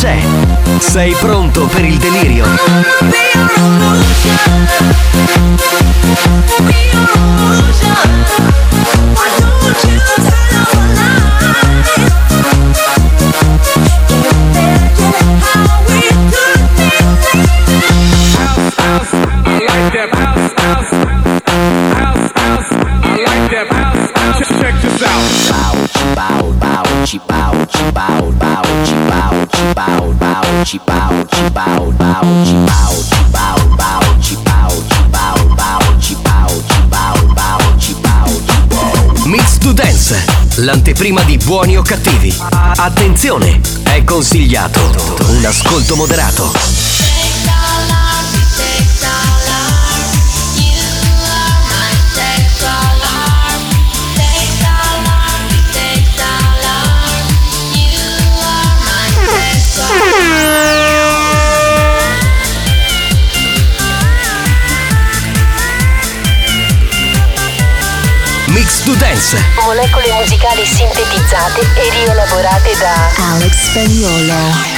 C'è. Sei pronto per il delirio? Check Mix to Dance, l'anteprima di buoni o cattivi. Attenzione, è consigliato un ascolto moderato. To Dance, molecole musicali sintetizzate e rielaborate da Alex Spagnolo.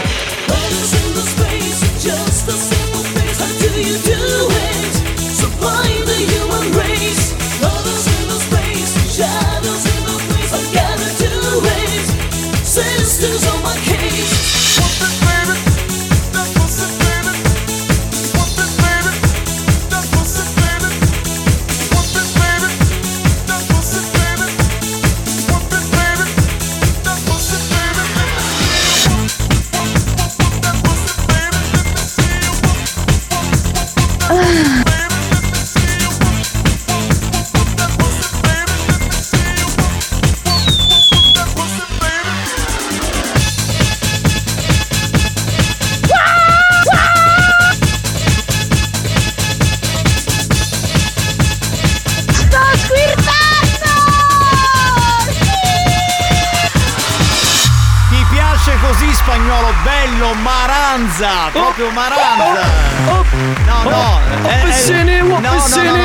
Spagnolo? Bello, maranza! Proprio maranza! No, no, eh, no, no,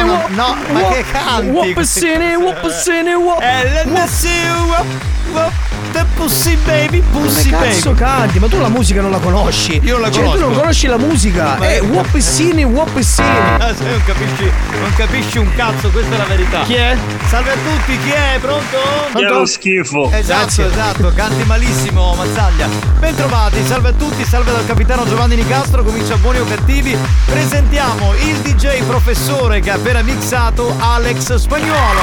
no, no, ma che canti? Wapasini, wapasini, wap- Eh, let the pussy baby, pussy Come cazzo baby. canti? Ma tu la musica non la conosci. Io la Cioè, tu non conosco. conosci la musica. Ma- Eh, wapissini, wapissini. Ah, se non capisci, non capisci un cazzo, questa è la verità. Chi è? Salve a tutti, chi è? Pronto? Che è lo schifo. Esatto, esatto, canti malissimo, Mazzaglia. Bentrovati, salve a tutti, salve dal capitano Giovanni Nicastro, comincia buoni o cattivi. Presentiamo il DJ professore che ha appena mixato Alex Spagnolo.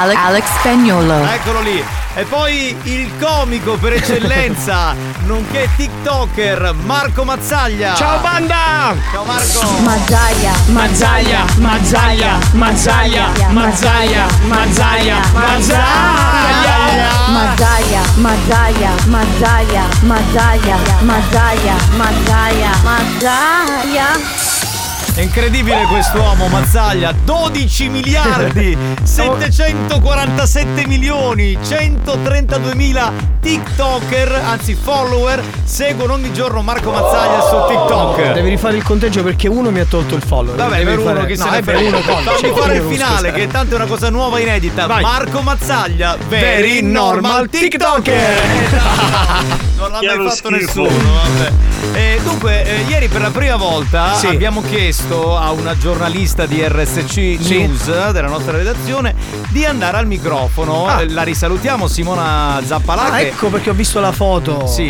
Alex, Alex Spagnolo. Eccolo lì. E poi il comico per eccellenza, nonché TikToker Marco Mazzaglia. Ciao banda! Ciao Marco! Mazzaia, Mazzaia, Mazzaia, Mazzaia, Mazzaia, Mazzaia, Mazzaia. Mazzaia, Mazzaia, Mazzaia, Mazzaia, Mazzaia, Mazzaia, Mazzaia. È incredibile quest'uomo, Mazzaglia. 12 miliardi, 747 milioni, 132 mila TikToker, anzi follower, seguono ogni giorno Marco Mazzaglia su TikTok. Devi rifare il conteggio perché uno mi ha tolto il follower. Vabbè, Devi per uno fare- che no, se ne per uno follower. Fammi Cioè, fare il finale, che tanto è una cosa nuova inedita. Vai. Marco Mazzaglia, very, Very normal normal TikToker. non l'ha mai fatto schifo. nessuno, vabbè. Eh, dunque, eh, ieri per la prima volta Sì. abbiamo chiesto a una giornalista di RSC Sì. News della nostra redazione di andare al microfono. Ah. Eh, La risalutiamo Simona Zappalà Ah, ecco perché ho visto la foto. sì,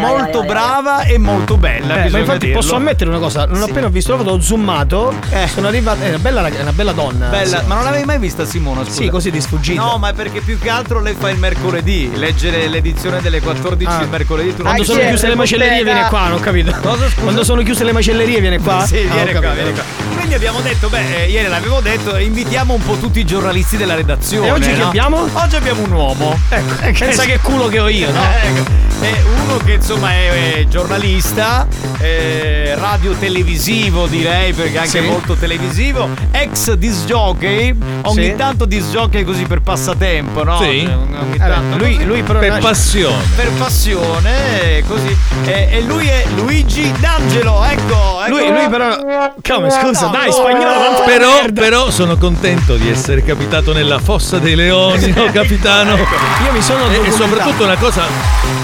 molto brava e molto bella. Eh, ma infatti dirlo. posso ammettere una cosa, non Sì. appena ho visto la foto ho zoomato, Eh. sono arrivata, è una bella, una bella donna. Bella, Sì. ma non l'avevi mai vista Simona? Scusa. Sì, così di sfuggita. No, ma è perché più che altro lei fa il mercoledì. Leggere l'edizione delle 14 Ah. il mercoledì. Tu non Quando sono chiuse le macellerie viene qua, non ho capito. Cosa, scusa? Quando sono chiuse le macellerie viene qua? Sì, Viene qua, viene qua. Quindi abbiamo detto, beh, eh, ieri l'avevo detto, invitiamo un po' tutti i giornalisti della redazione. E oggi no? abbiamo? Oggi abbiamo un uomo. Ecco, pensa che culo che ho io, no? Ecco. È uno che insomma è, è giornalista, eh, radio televisivo direi perché anche Sì. molto televisivo, ex disc jockey, ogni Sì. tanto disc jockey così per passatempo, no? Sì. Ogni Eh, tanto lui, lui però Per passione. per passione, eh, così. E, e lui è Luigi D'Angelo, ecco. ecco. lui, lui però. Come scusa, No, dai, no, spagnolo, Però, però sono contento di essere capitato nella fossa dei leoni, no, capitano? Io mi sono E, e soprattutto una cosa,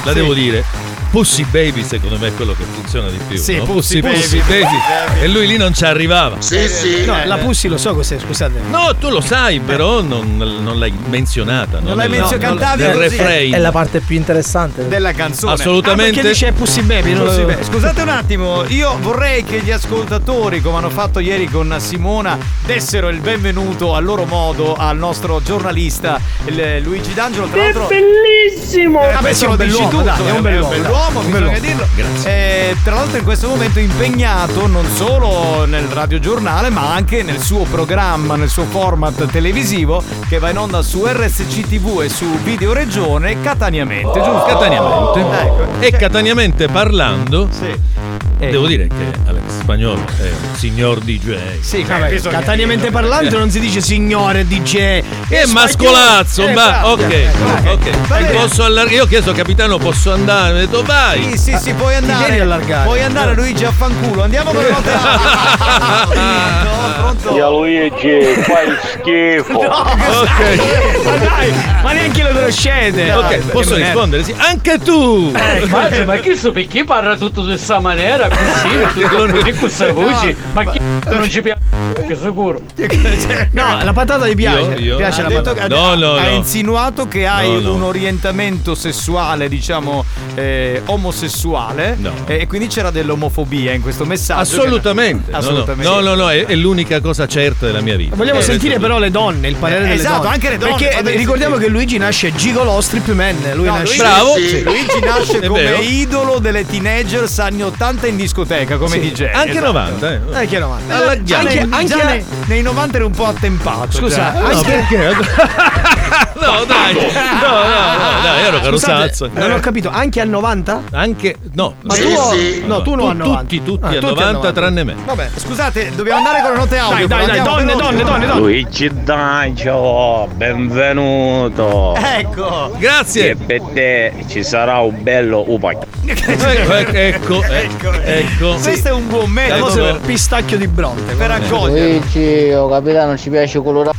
la devo dire. Pussy Baby secondo me è quello che funziona di più. Sì, no? Pussy Pussy, Baby. Baby. E lui lì non ci arrivava. No, la Pussy lo so cos'è, scusate. No, tu lo sai, però non, non l'hai menzionata. no? Non l'hai menzionata, nel- cantavi nel refrain. È la parte più interessante. della canzone. Ah, Assolutamente. perché dice Pussy Baby? non Sì, lo- beh, Scusate un attimo, io vorrei che gli ascoltatori, come hanno fatto ieri con Simona, dessero il benvenuto a loro modo al nostro giornalista Luigi D'Angelo. Tra l'altro, bellissimo! Eh, Vabbè, questo sì, è un lo dici bell'uomo, dai, è un bell'uomo. Bisogna bell'uomo. dirlo. Grazie. Eh, tra l'altro in questo momento impegnato non solo nel radiogiornale, ma anche nel suo programma, nel suo format televisivo che va in onda su RSC TV e su Video Regione Cataniamente, giusto? Cataniamente. Ecco. E cataniamente parlando, Sì. Eh, devo dire che Alex Spagnolo è un signor DJ. Sì, Vabbè, bisogna cataniamente parlando non si dice signore DJ. Che Eh, mascolazzo, spagnolo. ma Eh, ok, bravo. ok. Posso allargare? Io ho chiesto capitano, posso andare? Mi ha detto vai. Sì, sì, sì, puoi andare. devi allargare. Puoi andare Luigi a fanculo. Andiamo con le note Pronto? Pronto? Luigi, fai schifo. Ok, Ma dai, ma neanche lo conoscete. ok, posso rispondere? Sì, anche tu. Ma, ma che so perché parla tutto di questa maniera così, tutto così con questa voce? Ma chi non ci piace? Sicuro. merda. No, la patata gli piace. Io- io- piace Ha, la detto patata. che- No, no, ha no. insinuato che hai No, no. un orientamento sessuale, diciamo, eh, omosessuale. No. E, e quindi c'era dell'omofobia in questo messaggio. Assolutamente. no. Assolutamente. No, no, no, è, è l'unica cosa certa della mia vita. Vogliamo Eh, sentire questo- però le donne, il parere Eh, delle esatto, donne. anche le donne, Perché ricordiamo che Luigi nasce gigolo strip man. Lui No, nasce. Luigi- Bravo. sì, Luigi nasce come idolo delle teenagers anni 80 in discoteca, come Sì, DJ. Anche esatto. 90, eh. Eh, che 90. Alla- già anche, Già anche nei- nei, nei 90 era un po' attempato. Scusa. No, anche- perché? no, dai. No, no, no, dai, ero carosazzo. non ho capito, anche al 90? Anche no. Ma tu no, tu non Tu- al 90. tutti, tutti Ah, al 90 tranne me. Vabbè. Scusate, dobbiamo andare con le note audio. Dai, dai, donne, donne, donne, donne. Luigi D'Angelo, benvenuto. Ecco. E Grazie. per te ci sarà un bello upac. Ecco, ecco, eh, ecco. Questo è un buon La metodo pistacchio di bronte. per accogliere. Luigi, oh capitano, ci piace colorato.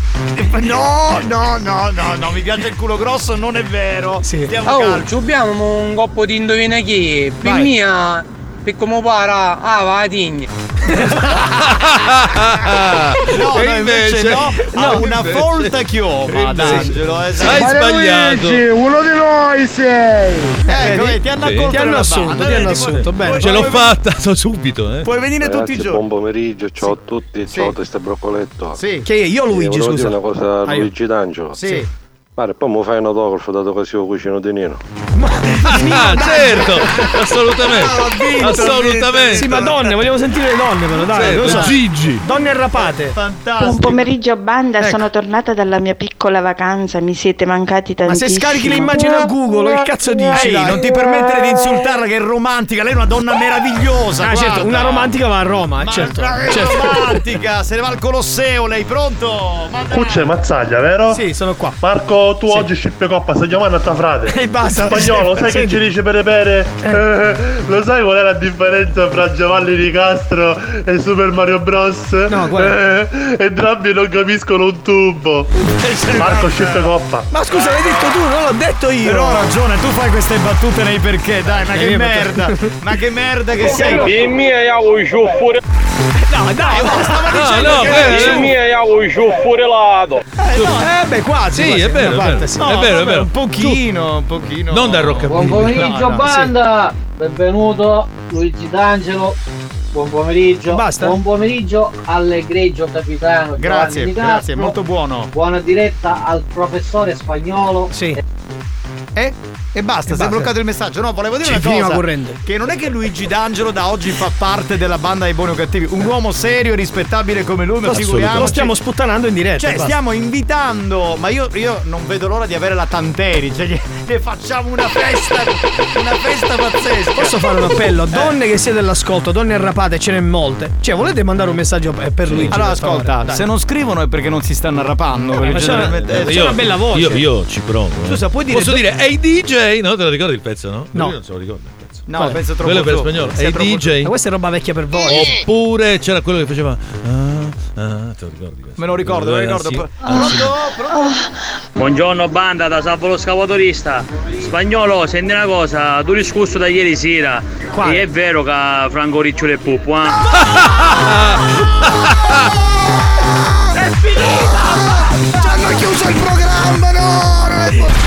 No, no, no, no, no, mi piace il culo grosso, non è vero. Sì. Stiamo Oh, calmi. ci abbiamo un coppo di indovina chi? Per mia, per come para, ah, va a tigna. No, no, invece, no, ha no, una invece- folta chioma, D'Angelo. Esatto. Hai sbagliato. uno di noi sei. Ecco, eh, ti hanno Sì. accolto Ti hanno assunto, banda, ti hanno assunto, puoi- bene. Ce l'ho puoi- fatta, so subito, eh. Puoi venire tutti i Ragazzi, giorni. buon pomeriggio, ciao a tutti, ciao a Testa Broccoletto. Sì. Che io Eh, Luigi, scusa. dire una cosa a. Luigi D'Angelo. Sì. Guarda, poi mi fai un autografo dato che io cucino di Nino. Ah, certo, assolutamente. Assolutamente. Sì, ma donne, vogliamo sentire le donne però, dai. Certo, non so. Gigi. Donne arrapate. Buon pomeriggio banda, Ecco. sono tornata dalla mia piccola vacanza, mi siete mancati Ma se tantissimo. scarichi le immagini a Google, che cazzo dici? Ehi, dai? non ti permettere di insultarla che è romantica, lei è una donna meravigliosa. Ah, certo, guarda. una romantica va a Roma, Ma certo. ma che certo. romantica, se ne va al Colosseo, lei pronto? Ma dai. Cuccia e Mazzaglia, vero? Sì, sono qua. Marco, tu oggi scippe coppa, stai chiamando a tua frate. E basta. Spagnolo, sai Senti. che ci dice pere pere? Eh, lo sai qual è la differenza fra Giovanni di Castro e Super Mario Bros? No, guarda. Eh, entrambi non capiscono un tubo. Marco, scippe coppa. Ma scusa, l'hai detto tu, non l'ho detto io. Però ha ragione, tu fai queste battute nei perché, dai, ma Eh, che io- merda! Ma che merda che sei! Il mio è un ciuffure. No, dai, stava No, dicendo no, che- quello- Il mio è un ciuffure lato. Eh, no, eh, beh, quasi. Sì, quasi, è vero, una è parte, vero. sì. No, È vero, è vero. Un pochino, un pochino. Non da roccabilly. Buon pomeriggio No, no, banda, benvenuto Luigi D'Angelo. Buon pomeriggio. Basta? Buon pomeriggio all'egregio capitano. Grazie, grazie, molto buono. Buona diretta al professore spagnolo. Sì. Eh? E basta, si è bloccato il messaggio. No, volevo dire Ci una cosa. correndo. Che non è che Luigi D'Angelo da oggi fa parte della banda dei buoni o cattivi. Un uomo serio e rispettabile come lui, ma figuriamoci. Lo stiamo sputtanando in diretta. Cioè, basta. stiamo invitando, ma io, io non vedo l'ora di avere la Tanteri, cioè gli facciamo una festa, una festa pazzesca. Posso fare un appello? Eh. Donne che siete all'ascolto, donne arrapate, ce n'è molte. Cioè, volete mandare un messaggio per Luigi? Allora, ascolta, se non scrivono è perché non si stanno arrapando. ma c'è una- eh, c'è una bella voce. Io, io ci provo. eh. Scusa, puoi dire Posso do- dire, ehi DJ? No, te lo ricordi il pezzo, no? No. Io non se lo ricordo il pezzo. No, Quale? penso troppo Quello per su. spagnolo. Ehi troppo DJ? Ma questa è roba vecchia per voi. Oppure c'era quello che faceva. Ah, ah, te lo ricordi questo? Me lo ricordo, me lo ricordo. Sì. Pronto? Pronto? Buongiorno banda da Salvo lo scavatorista. Spagnolo, senti una cosa, tu discusso da ieri sera. Quale? E è vero che Franco Ricciolo è puppo, eh? È finita! Ci hanno chiuso il programma, no!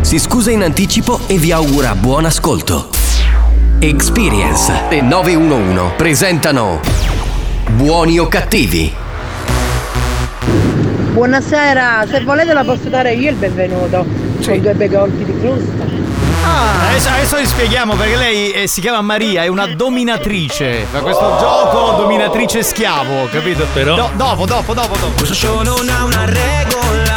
si scusa in anticipo e vi augura buon ascolto. Experience e 911 presentano Buoni o cattivi? Buonasera, se volete la posso dare io il benvenuto. Con due bei colpi di frusta. Adesso, adesso vi spieghiamo perché lei eh, si chiama Maria, è una dominatrice. Fa questo gioco dominatrice schiavo, capito? Però- Do- dopo, dopo, dopo, dopo. Questo show non ha una regola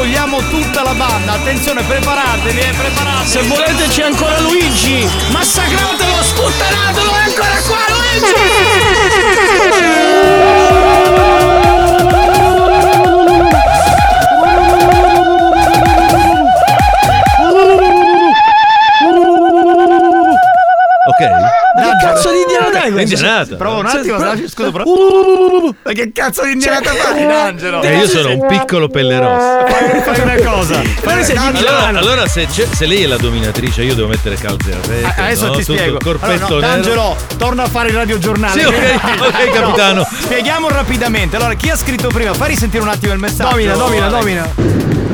accogliamo tutta la banda. Attenzione, preparatevi, eh, preparatevi. Se volete c'è ancora Luigi! Massacratelo, sputtanatelo, è ancora qua Ok, indianata. Prova un Sì, attimo, però- dai, scusa, però. Ma che cazzo di indianata fai, D'Angelo? Eh, io sono un piccolo pelle rossa. Fai una cosa. Fai Allora, allora se, se lei è la dominatrice, io devo mettere calze a rete. Adesso no? ti Tutto spiego. corpetto Allora, no, nero. D'Angelo, torna a fare il radiogiornale. Sì, ok, ok, capitano. Spieghiamo rapidamente. Allora, chi ha scritto prima? Fai risentire un attimo il messaggio. Domina, domina, domina.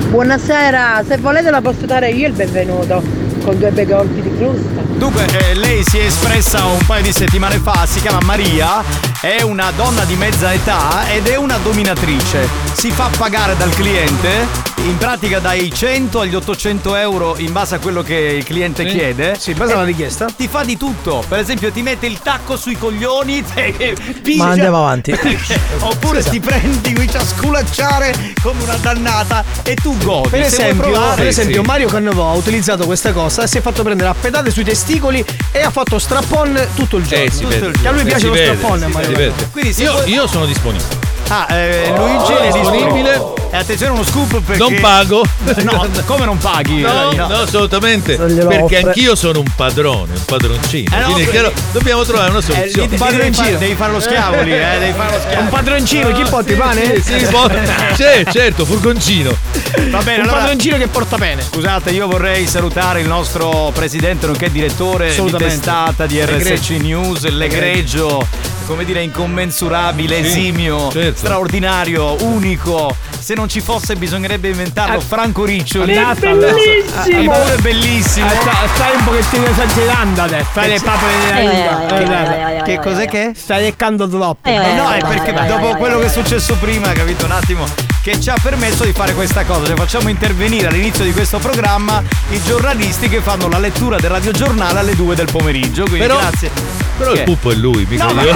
Buonasera, se volete la posso dare io il benvenuto con due bei colpi di frusta. Dunque, eh, lei si è espressa un paio di settimane fa, si chiama Maria, è una donna di mezza età ed è una dominatrice. Si fa pagare dal cliente, in pratica dai 100 agli 800 euro in base a quello che il cliente Sì. chiede. Sì, in base alla E richiesta. Ti fa di tutto. Per esempio, ti mette il tacco sui coglioni, te, piglia- Ma andiamo avanti. Oppure Scusa. ti prendi qui a sculacciare come una dannata e tu godi. Per esempio, provare- per esempio Mario Cannavò ha utilizzato questa cosa e si è fatto prendere a pedate sui testicoli e ha fatto strappon tutto il giorno. Eh, Tutto vede. il- che a lui Eh, piace lo vede, strappon a Mario Cannavò. Quindi io, vuoi- io sono disponibile. Ah, eh, Luigi Oh, è disponibile. E attenzione uno scoop perché Non pago. No, come non paghi? No, Eh, no, assolutamente. Perché offre. anch'io sono un padrone, un padroncino. Eh, no, Quindi chiaro, dobbiamo trovare una Eh, soluzione. devi, devi fare, devi fare lo schiavo lì, eh, devi fare lo schiavo. Un padroncino, chi porti pane? Sì, sì, po- c'è, certo, furgoncino. Va bene, Un allora padroncino che porta bene. Scusate, io vorrei salutare il nostro presidente nonché direttore di testata di RSC. News, l'egregio, come dire, incommensurabile, Sì, esimio, certo. straordinario, unico. Se non ci fosse bisognerebbe inventarlo. Ah, Franco Riccioli. È bellissimo! è bellissimo! Eh, sta- stai un pochettino esagerando adesso. Fai le papere della lingua. Che cos'è che? Stai leccando troppo. Eh no, è perché dopo quello che è successo prima, capito un attimo, che ci ha permesso di fare questa cosa. Cioè facciamo intervenire all'inizio di questo programma i giornalisti che fanno la lettura del radiogiornale alle 2 del pomeriggio. Quindi Però- grazie. Però Che? il pupo è lui, mica No, io.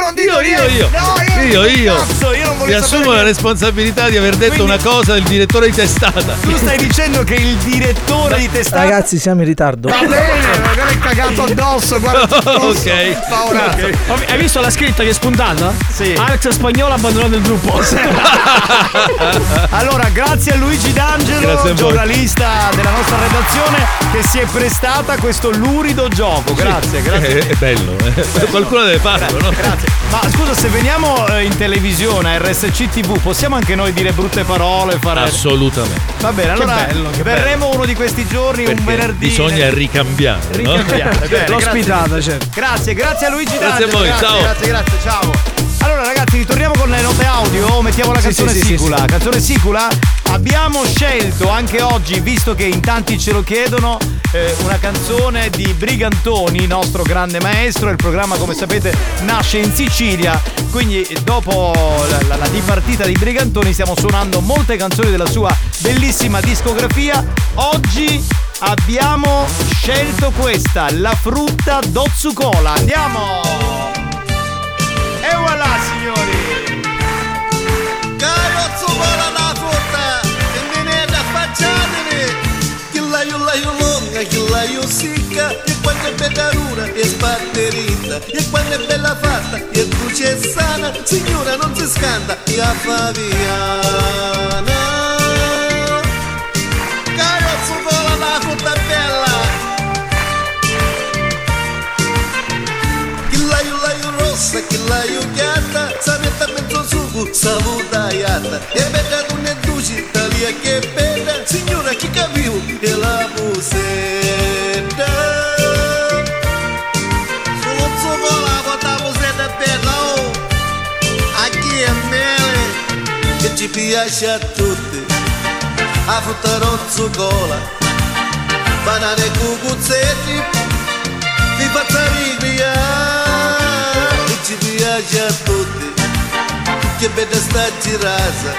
Non dico io, io, niente. io, No, io, io. Cazzo, io non Mi assumo la responsabilità di aver detto Quindi- una cosa del direttore di testata. Tu stai dicendo che il direttore di testata Ragazzi, siamo in ritardo. Va bene, magari è cagato addosso, guarda. addosso. Ok. Paurato. Hai visto la scritta che è spuntata? Sì. Alex Spagnolo abbandonato il gruppo. Allora, grazie a Luigi D'Angelo, Grazie a giornalista della nostra redazione, che si è prestata a questo lurido gioco. Grazie, grazie. È, è bello, eh. qualcuno deve farlo, no? Grazie. Ma scusa, se veniamo in televisione a RSC TV, possiamo anche noi dire brutte parole? Fare... Assolutamente. Va bene, allora bello, che verremo uno di questi giorni, un Perché venerdì. bisogna ricambiare, no? Ricambiare. Bene, L'ospitata, grazie. certo. Grazie, grazie a Luigi Grazie a D'Angelo, voi, grazie, ciao. Grazie, grazie, ciao. Allora ragazzi, ritorniamo con le note audio, mettiamo la canzone sì, sì, sicula. sì. Canzone sicula. Abbiamo scelto anche oggi, visto che in tanti ce lo chiedono, eh, una canzone di Brigantoni, nostro grande maestro. Il programma, come sapete, nasce in Sicilia. Quindi, dopo la, la- la dipartita di Brigantoni, stiamo suonando molte canzoni della sua bellissima discografia. Oggi abbiamo scelto questa, la frutta d'Ozzucola. Andiamo! E voilà, signori! Carozzo vola la frutta, e viene da affacciatevi. Che la io la io lunga, che la io sicca, e quando è bella rura e sbatterita, e quando è bella fatta e dolce e sana, signora non si scanda, e a faviana. Carozzo vola la frutta bella. Rossa, chillaio chiata, sanetta mezzo sugo, salutaiata. E bella non è duci, talia che bella, signora che capiu, e la musetta. Solo zoccola, quanta musetta bella, oh. Aqui è mele, che ci piace a tutti. A frutta rozzocola, banane e cucuzzetti, mi faccia rinvia e ci piace a tutti che bella sta girasa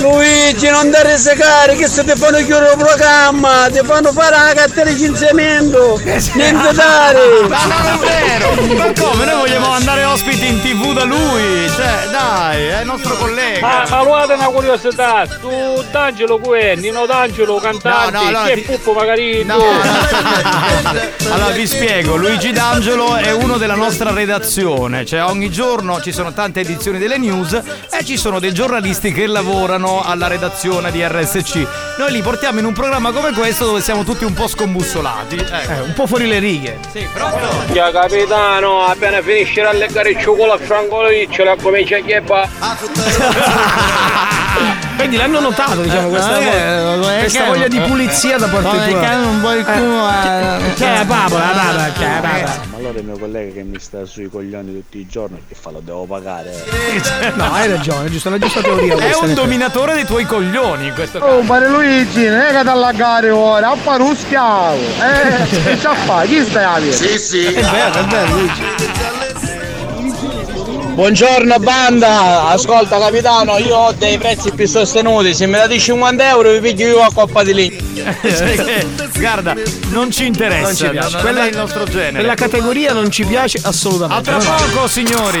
Luigi, non dare secare, che se ti fanno chiudere il programma, ti fanno fare la carta di licenziamento, niente dare. Ma non è vero! Ma come? Noi vogliamo andare ospiti in tv da lui! Cioè, dai, è il nostro collega. Ma, ma guarda una curiosità, tu D'Angelo Cue, Nino D'Angelo, cantante, No, no, allora chi è ti- Puffo magari No, Allora vi spiego, Luigi D'Angelo è uno della nostra redazione, cioè ogni giorno ci sono tante edizioni delle news e ci sono dei giornalisti che lavorano alla redazione di RSC. Noi li portiamo in un programma come questo dove siamo tutti un po' scombussolati. Ecco. un po' fuori le righe. Sì, proprio. Ya capitano, appena finisce a leggere il cioccolato francoliccio, la comincia a chieppa. Quindi l'hanno notato, diciamo, questa, Ah, voglia, eh, questa eh, voglia di eh, pulizia da parte tua. un po' il culo, eh, C'è la papa, la papa, c'è la papa. Allora il mio collega che mi sta sui coglioni tutti i giorni, che fa lo devo pagare. No, hai ragione, è la giusta teoria È un dominatore dei tuoi coglioni in questo Oh, caso. pare Luigi, non è che ti allagare ora, a fare un schiavo. Eh, che c'ha fa? Chi stai a dire? Sì, sì. È vero, è vero, Luigi. Buongiorno banda, ascolta capitano, io ho dei prezzi più sostenuti, se mi date 50 euro vi piglio io a coppa di legno. Guarda, non ci interessa, Non ci piace. Quella- è il nostro genere. Quella categoria non ci piace assolutamente. A tra poco, signori.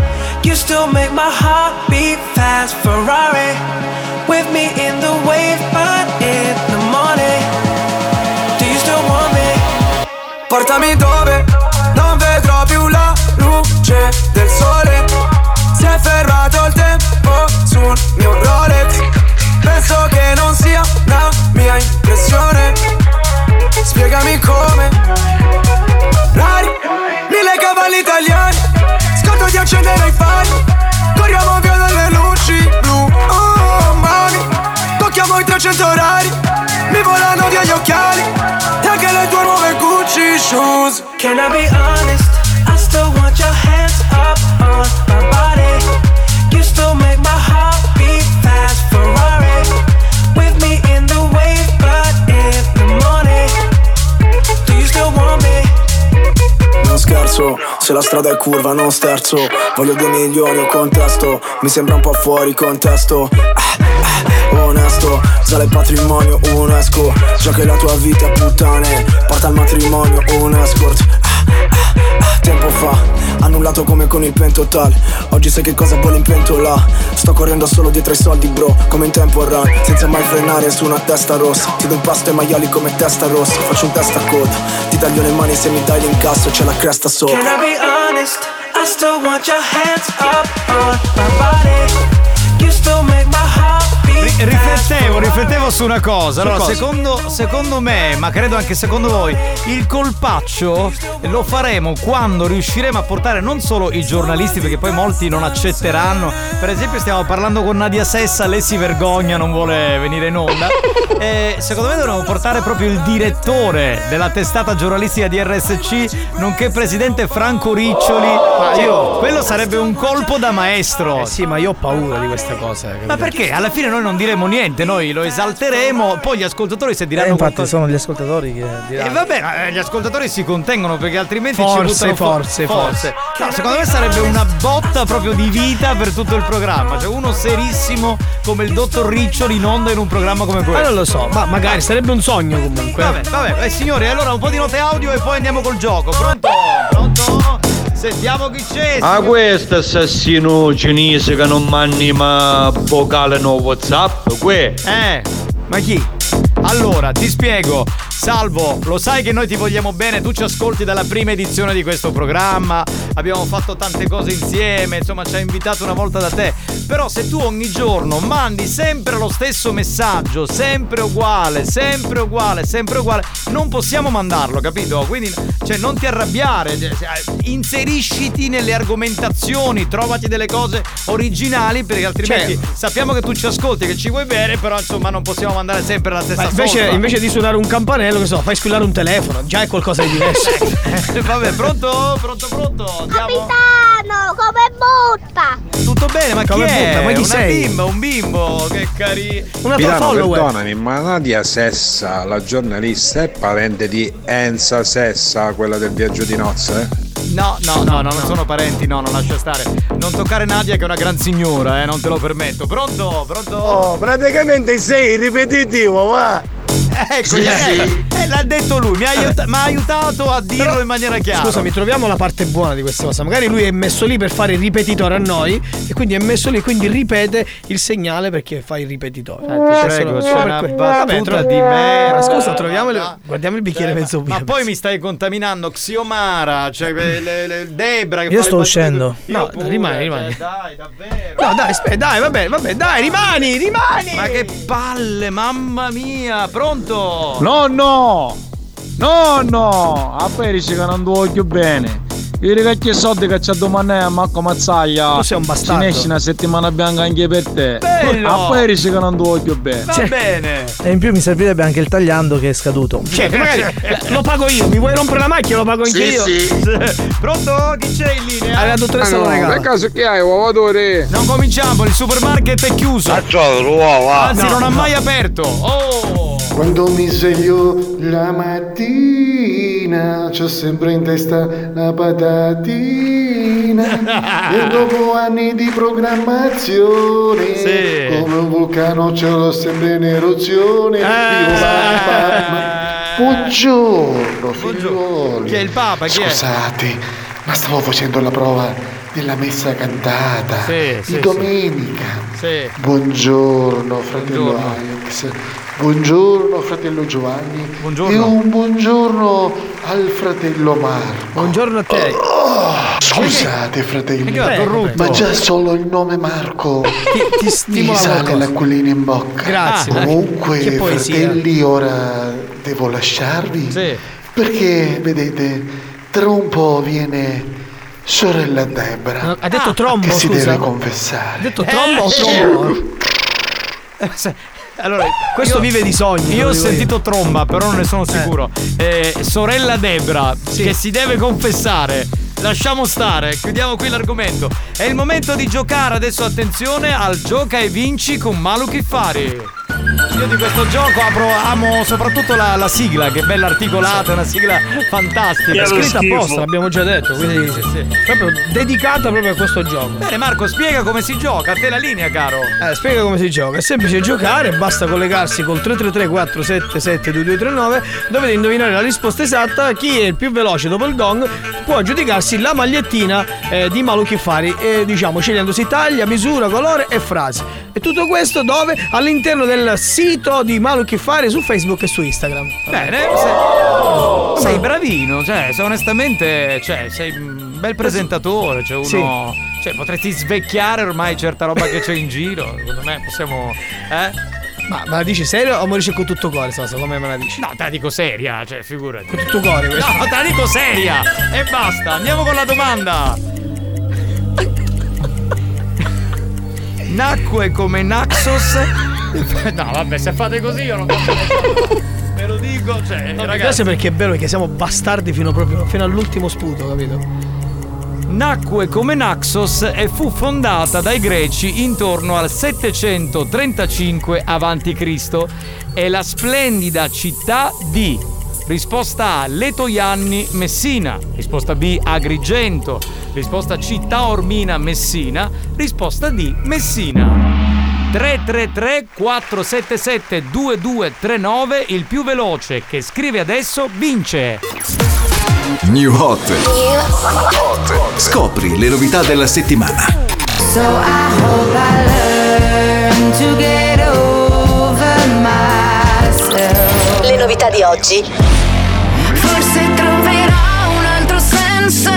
You still make my heart beat fast. Ferrari with me in the wave, but in the morning. Do you still want me? Portami dove non vedrò più la luce del sole. Si è fermato il tempo sul mio Rolex. Penso che non sia una mia impressione. Spiegami come. Accendere i fari. Corriamo via dalle luci blu. Oh, mami. Tocchiamo i 300 orari. Mi volano via gli occhiali. E anche le tue nuove Gucci shoes. Can I be honest? I still want your hands up on my body. You still make my heart beat fast. Ferrari with me in the wave, but in the morning. Do you still want me? Non scherzo, se la strada è curva non sterzo. Voglio due milioni o contesto. Mi sembra un po' fuori contesto. Ah, ah, Onesto, sale patrimonio UNESCO. Già che la tua vita è puttane. Porta al matrimonio un escort Ah, ah, ah, Tempo fa, annullato come con il pentotal Oggi sai che cosa vuole in pentola Sto correndo solo dietro ai soldi bro Come in tempo run, senza mai frenare su una testa rossa. Ti do un pasto ai maiali come testa rossa. Faccio un testa a coda. Ti taglio le mani se mi dai l'incasso C'è la cresta sopra. Can I be honest? I still want your hands up on my body. You still Riflettevo, riflettevo su una cosa. Allora, cosa? secondo, secondo me, ma credo anche secondo voi, il colpaccio lo faremo quando riusciremo a portare non solo i giornalisti, perché poi molti non accetteranno. Per esempio, stiamo parlando con Nadia Sessa, lei si vergogna, non vuole venire in onda. E secondo me dovremmo portare proprio il direttore della testata giornalistica di RSC, nonché presidente Franco Riccioli. Ma Cioè, io- quello sarebbe un colpo da maestro. Eh sì, ma io ho paura di queste cose. Ma capito? perché? Alla fine noi non diremo niente, noi lo esalteremo, poi gli ascoltatori se Eh, diranno infatti qualcosa. sono gli ascoltatori che E diranno. vabbè, ma, eh, gli ascoltatori si contengono perché altrimenti Forse, ci buttano fu- forse, forse. No, secondo me sarebbe una botta proprio di vita per tutto il programma. Cioè uno serissimo come il dottor Riccioli in onda in un programma come questo. Ma non lo so, ma magari sarebbe un sogno comunque. Vabbè, vabbè, eh, signori, allora un po' di note audio e poi andiamo col gioco. Pronto? Pronto? Sentiamo chi c'è. Ah, signor- questo assassino cinese che non manni ma vocale no Whatsapp, que. Eh, ma chi? Allora, ti spiego. Salvo, lo sai che noi ti vogliamo bene, tu ci ascolti dalla prima edizione di questo programma, abbiamo fatto tante cose insieme, insomma ci hai invitato una volta da te. Però se tu ogni giorno mandi sempre lo stesso messaggio, sempre uguale, sempre uguale, sempre uguale, non possiamo mandarlo, capito? Quindi, cioè, non ti arrabbiare, cioè, inserisciti nelle argomentazioni, trovati delle cose originali, perché altrimenti Cioè- sappiamo che tu ci ascolti, che ci vuoi bene, però insomma non possiamo mandare sempre la stessa Ma invece, invece di suonare un campanello, che so, fai squillare un telefono, già è qualcosa di diverso. Vabbè, pronto? Pronto, pronto? Andiamo? Capitano, come butta? Tutto bene, ma chi Come è? butta? Ma chi Una sei? bimba, un bimbo, che carino. Capitano, perdonami, ma Nadia Sessa, la giornalista, è parente di Enza Sessa, quella del viaggio di nozze? No, no, no, no, non sono parenti, no, non lascia stare. Non toccare Nadia che è una gran signora, eh, non te lo permetto. Pronto? Pronto? Oh, praticamente sei ripetitivo, va! Ecco, Sì, eh, sì. eh, l'ha detto lui, mi ha, aiuta- aiutato a dirlo in maniera chiara. Scusami, troviamo la parte buona di questa cosa. Magari lui è messo lì per fare il ripetitore a noi e quindi è messo lì, quindi ripete il segnale perché fa il ripetitore. Eh, ti Cioè, prego, c'è una per que- battuta Vabbè, tro- di merda. Ma Scusa, troviamo il- guardiamo il bicchiere mezzo Ma pieno. poi mi stai contaminando Xiomara, cioè le, le- le- Debra che Io fa sto uscendo. Io No, pure, rimani, cioè, rimani. Dai, davvero. No, dai, aspetta, dai, vabbè, vabbè, dai, rimani, rimani. Ma che palle, mamma mia, pronto? No, no! No, no! A poi dice che non ti voglio bene. Io ragazzi soldi che c'ha domani a Marco Mazzaglia. Tu sei un bastardo. Ci ne esce una settimana bianca anche per te. Bello! A poi dice che non ti voglio bene. Va bene. E in più mi servirebbe anche il tagliando che è scaduto. Cioè, magari lo pago io, mi vuoi rompere la macchina, lo pago anche io. Pronto? Chi c'è in linea? Alla dottoressa lo regala. Per caso che hai, uovatore? Non cominciamo, il supermarket è chiuso. Anzi, No, non ha no. mai aperto. Oh! Quando mi sveglio la mattina c'ho sempre in testa la patatina e dopo anni di programmazione Sì. come un vulcano ce l'ho sempre in eruzione Eh. Vivo. Buongiorno figlioli Chi è il Papa? Chi è? Scusate ma stavo facendo la prova della messa cantata Sì, di sì, domenica. Buongiorno fratello Buongiorno. Alex, buongiorno fratello Giovanni Buongiorno. e un buongiorno al fratello Marco. Buongiorno a te. Oh, scusate fratelli, ma già solo il nome Marco ti mi stimola sale l'acquolina in bocca. Grazie. Comunque Che poesia. fratelli ora devo lasciarvi Sì. perché vedete tra un po' viene sorella Debra Ha detto trombo, che si scusa. deve confessare. Ha detto trombo o trombo? Allora, Questo io- vive di sogni. Io ho sentito tromba, però non ne sono sicuro. Eh, sorella Debra, che si deve confessare. Lasciamo stare, chiudiamo qui l'argomento. È il momento di giocare adesso, attenzione, al gioca e vinci con Malu Kiffari. Io di questo gioco apro- amo soprattutto la, la sigla, che è bella articolata, una sigla fantastica. È scritta apposta, l'abbiamo già detto, quindi proprio dedicata proprio a questo gioco. Bene Marco, spiega come si gioca, a te la linea caro. Eh, spiega come si gioca. È semplice giocare, basta collegarsi col 333 477 2239. Dovete indovinare la risposta esatta. Chi è il più veloce dopo il gong può aggiudicarsi la magliettina eh, di Malu Kiffari, eh, diciamo scegliendosi taglia, misura, colore e frase. E tutto questo dove? All'interno del sito di Malu Kiffari su Facebook e su Instagram. Bene, sei, sei bravino, cioè, se onestamente, cioè, sei un bel presentatore, cioè uno. Sì. Cioè, potresti svecchiare ormai certa roba che c'è in giro. Secondo me possiamo. Eh? Ma, ma la dici serio o mi dici con tutto cuore? Sasa, come me la dici? No, te la dico seria, cioè, figurati. Con tutto cuore questo. No, te la dico seria! E basta, andiamo con la domanda. Nacque come Naxos. No, vabbè, se fate così io non posso. Ve lo dico, cioè, No, mi ragazzi. piace perché è bello che siamo bastardi fino proprio fino all'ultimo sputo, capito? Nacque come Naxos e fu fondata dai greci intorno al 735 a.C. È la splendida città di Risposta A Letoianni Messina. Risposta B Agrigento. Risposta C Taormina Messina. Risposta D Messina. 333 477 2239 il più veloce che scrive adesso vince. New Hot. Scopri le novità della settimana. So I hope I learn to get over myself. Le novità di oggi. Forse troverò un altro senso.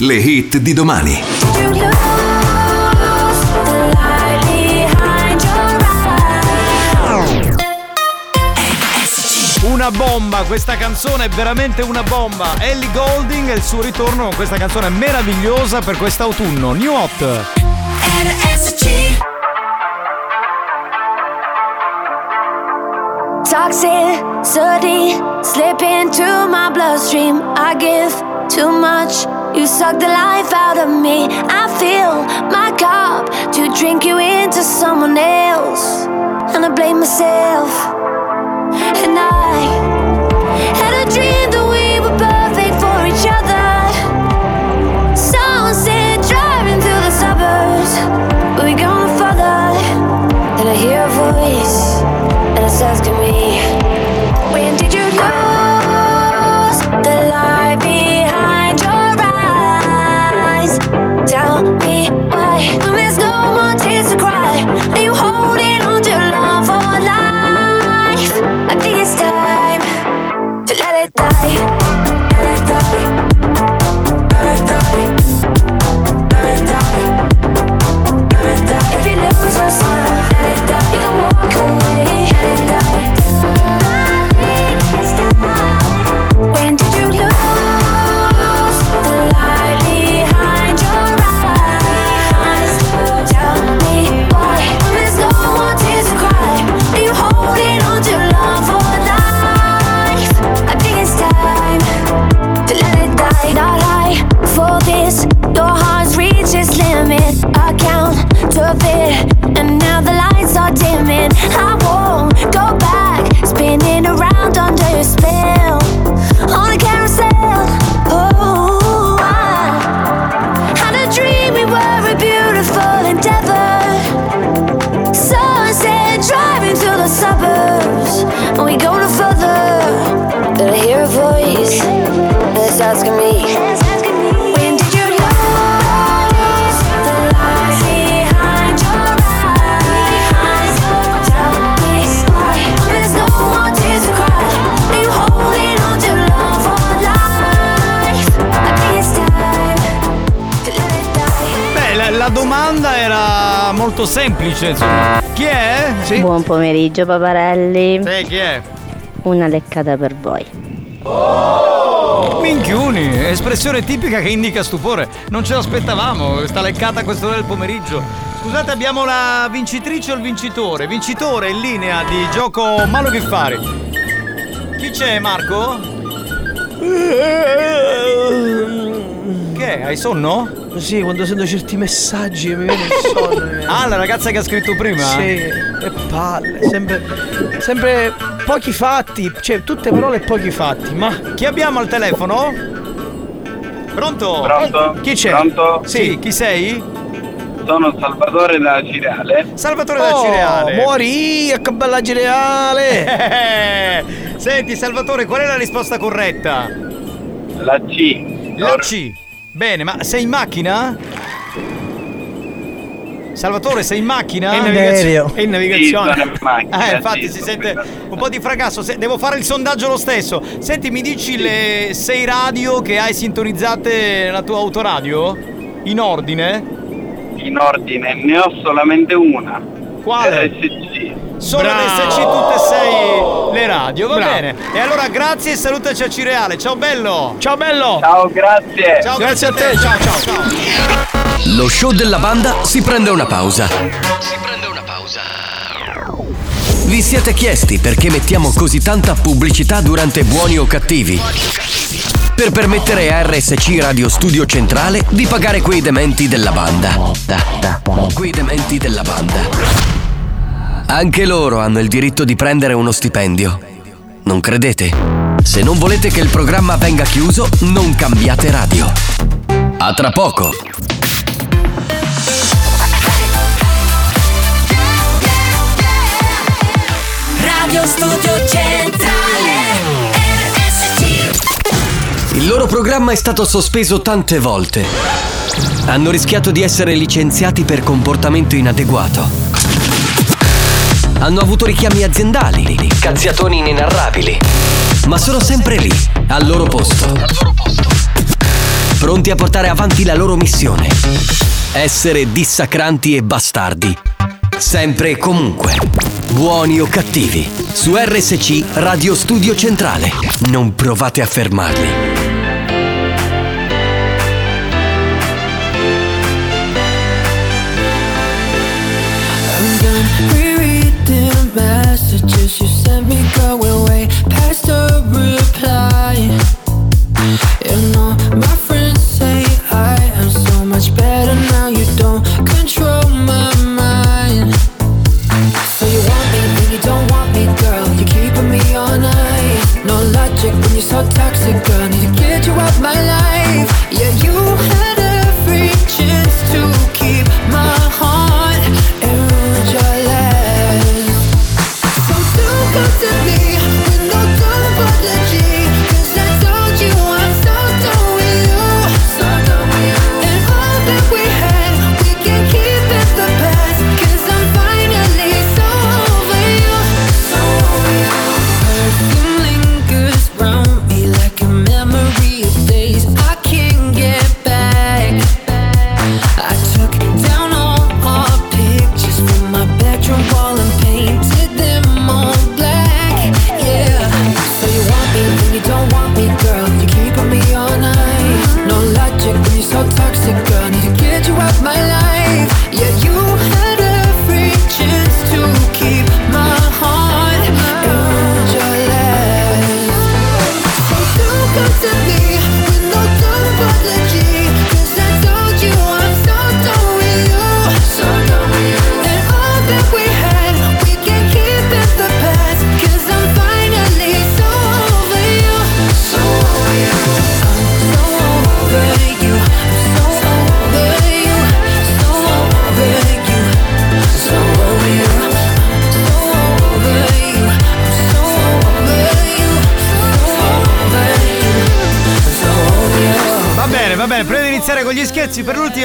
Le hit di domani. Bomba, questa canzone è veramente una bomba. Ellie Golding e il suo ritorno con questa canzone meravigliosa per quest'autunno. New Hot. Toxicity slip into my bloodstream. I give too much. You suck the life out of me. I fill my cup to drink you into someone else. And I blame myself. And I asking molto semplice, insomma. Chi è? Sì. Buon pomeriggio paparelli. Sì, chi è? Una leccata per voi. Minchiuni, espressione tipica che indica stupore. Non ce l'aspettavamo, questa leccata a quest'ora del pomeriggio. Scusate, abbiamo la vincitrice o il vincitore? Vincitore in linea di gioco Malo Ghiffari. Chi c'è, Marco? Che? Hai sonno? Sì, quando sento certi messaggi mi viene il sonno. Ah, la ragazza che ha scritto prima? Sì, e palle, sempre, sempre pochi fatti, cioè tutte parole e pochi fatti, ma... Chi abbiamo al telefono? Pronto? Pronto? Chi c'è? Pronto? Sì, chi sei? Sono Salvatore da Cireale. Salvatore da Oh, Cireale. Muori, che bella cireale! Senti, Salvatore, qual è la risposta corretta? La C. La C. Bene, ma sei in macchina? Salvatore, sei in macchina? È in navigazio- è in navigazione. Sì, in macchina, Eh, infatti sì, si sente un po' di fracasso. Se- Devo fare il sondaggio lo stesso. Senti, mi dici le sei radio che hai sintonizzate nella tua autoradio? In ordine? In ordine, ne ho solamente una. Quale? RSC. Solo Bravo. RSC tutte e sei le radio, va Bravo. bene. E allora grazie e salutaci a Cireale. Ciao bello. Ciao bello. Ciao, grazie. Ciao, grazie, a te. Ciao, ciao, ciao. Lo show della banda si prende una pausa. Vi siete chiesti perché mettiamo così tanta pubblicità durante buoni o cattivi? Per permettere a RSC Radio Studio Centrale di pagare quei dementi della banda. Quei dementi della banda. Anche loro hanno il diritto di prendere uno stipendio. Non credete? Se non volete che il programma venga chiuso, non cambiate radio. A tra poco. Radio Studio Centrale RSC loro programma è stato sospeso tante volte. Hanno rischiato di essere licenziati per comportamento inadeguato. Hanno avuto richiami aziendali, cazziatoni inenarrabili. Ma sono sempre lì, al loro posto. Pronti a portare avanti la loro missione. Essere dissacranti e bastardi. Sempre e comunque. Buoni o cattivi. Su RSC Radio Studio Centrale. Non provate a fermarli.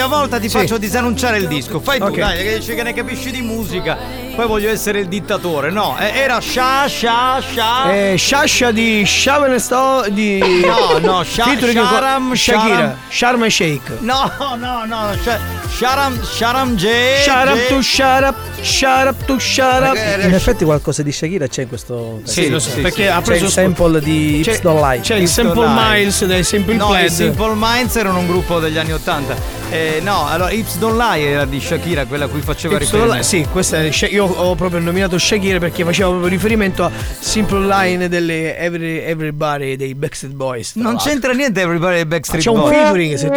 L'ultima volta ti Sì. faccio disannunciare il disco. Fai tu, Ok. dai, che dici che ne capisci di musica. Poi voglio essere il dittatore. No, eh, era Sha Sha Sha. Eh, Shasha di Shaman Sto di No, no, Sha- Sharam, Shakira, Sharam. Sharm e Shake. No, no, no, Sha- Sharam Sharam J. Up, shut up to shut up. In effetti qualcosa di Shakira c'è in questo pezzo. Sì, lo so, perché ha c'è preso il sample di Hips Don't Lie. C'è il Sample. Miles dei Simple No, Plan. i Simple Minds erano un gruppo degli anni 80. Eh, no, allora Hips Don't Lie era di Shakira, quella a cui faceva riferimento. Sì, questa è io ho proprio nominato Shakira perché faceva proprio riferimento a Simple Line delle Every- Everybody dei Backstreet Boys. Non l'altro. c'entra niente Everybody dei Backstreet C'è un Boys. featuring se tu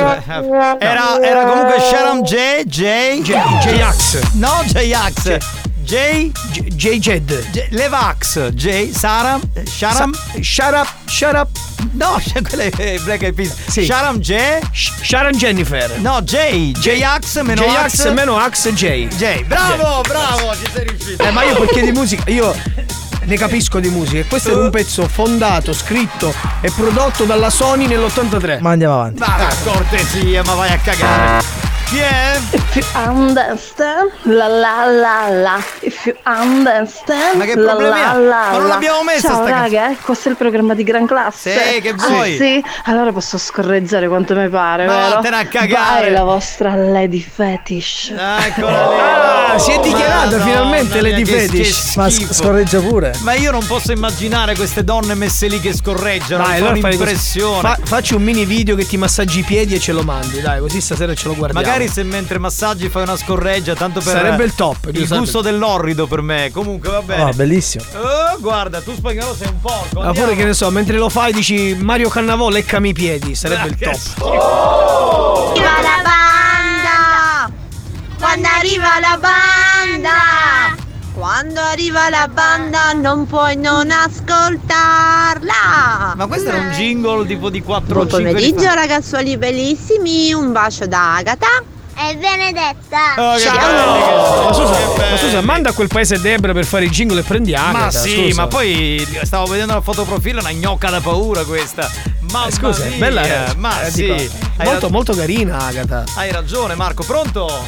Era, era comunque Sharam J. J. J-Ax. No, J-Ax. J. J Jed. J- Levax. J. Saram. Sharam. Shut up, shut up. No, quella è Black Eyed Peas. Sì. Sharam J. Sharon Jennifer. No, J. J-Ax meno J-Ax Ax. meno Ax J. J. Bravo, bravo, ci sei riuscito. Eh, ma io perché di musica, io ne capisco di musica. Questo è un pezzo fondato, scritto e prodotto dalla Sony nell'83. Ma andiamo avanti. Ma cortesia, ma vai a cagare. Chi è? If you understand, la la la la. If you understand, Ma che la problemi la ha? la Ma non la. l'abbiamo messa Ciao sta raga, eh, questo è il programma di gran classe. Sì, che vuoi? Ah, sì? Allora posso scorreggiare quanto mi pare, Ma vero? vattene a cagare. Vai la vostra lady fetish. Eccola lì. Ah, si è dichiarata Madonna finalmente mia, Lady che- Fetish. che Ma schifo. sc- scorreggia pure. Ma io non posso immaginare queste donne messe lì che scorreggiano. Dai, mi allora fai così. impressione. Fa- facci un mini video che ti massaggi i piedi e ce lo mandi, dai, così stasera ce lo guardiamo. Magari se mentre massaggi fai una scorreggia, tanto per Sarebbe il top, Il giusto? gusto dell'orrido per me. Comunque va bene. Oh, bellissimo. Oh, guarda, tu spagnolo sei un porco. Ma andiamo. pure che ne so, mentre lo fai dici Mario Cannavò leccami i piedi, sarebbe il top. schifo. Arriva la banda! Quando arriva la banda! Quando arriva la banda non puoi non ascoltarla! Ma questo era un jingle tipo di 4 Buon o 5 pomeriggio ragazzuoli bellissimi, un bacio da Agata e Benedetta! Oh, Ciao! Ma scusa, ma scusa, manda a quel paese Debra per fare il jingle e prendi Agata. Ma sì, scusa. ma poi stavo vedendo la foto profilo, una gnocca da paura questa. Mamma Scusa, mia, bella eh, ma eh, sì. dico, molto, rag- molto carina Agata. Hai ragione Marco, pronto?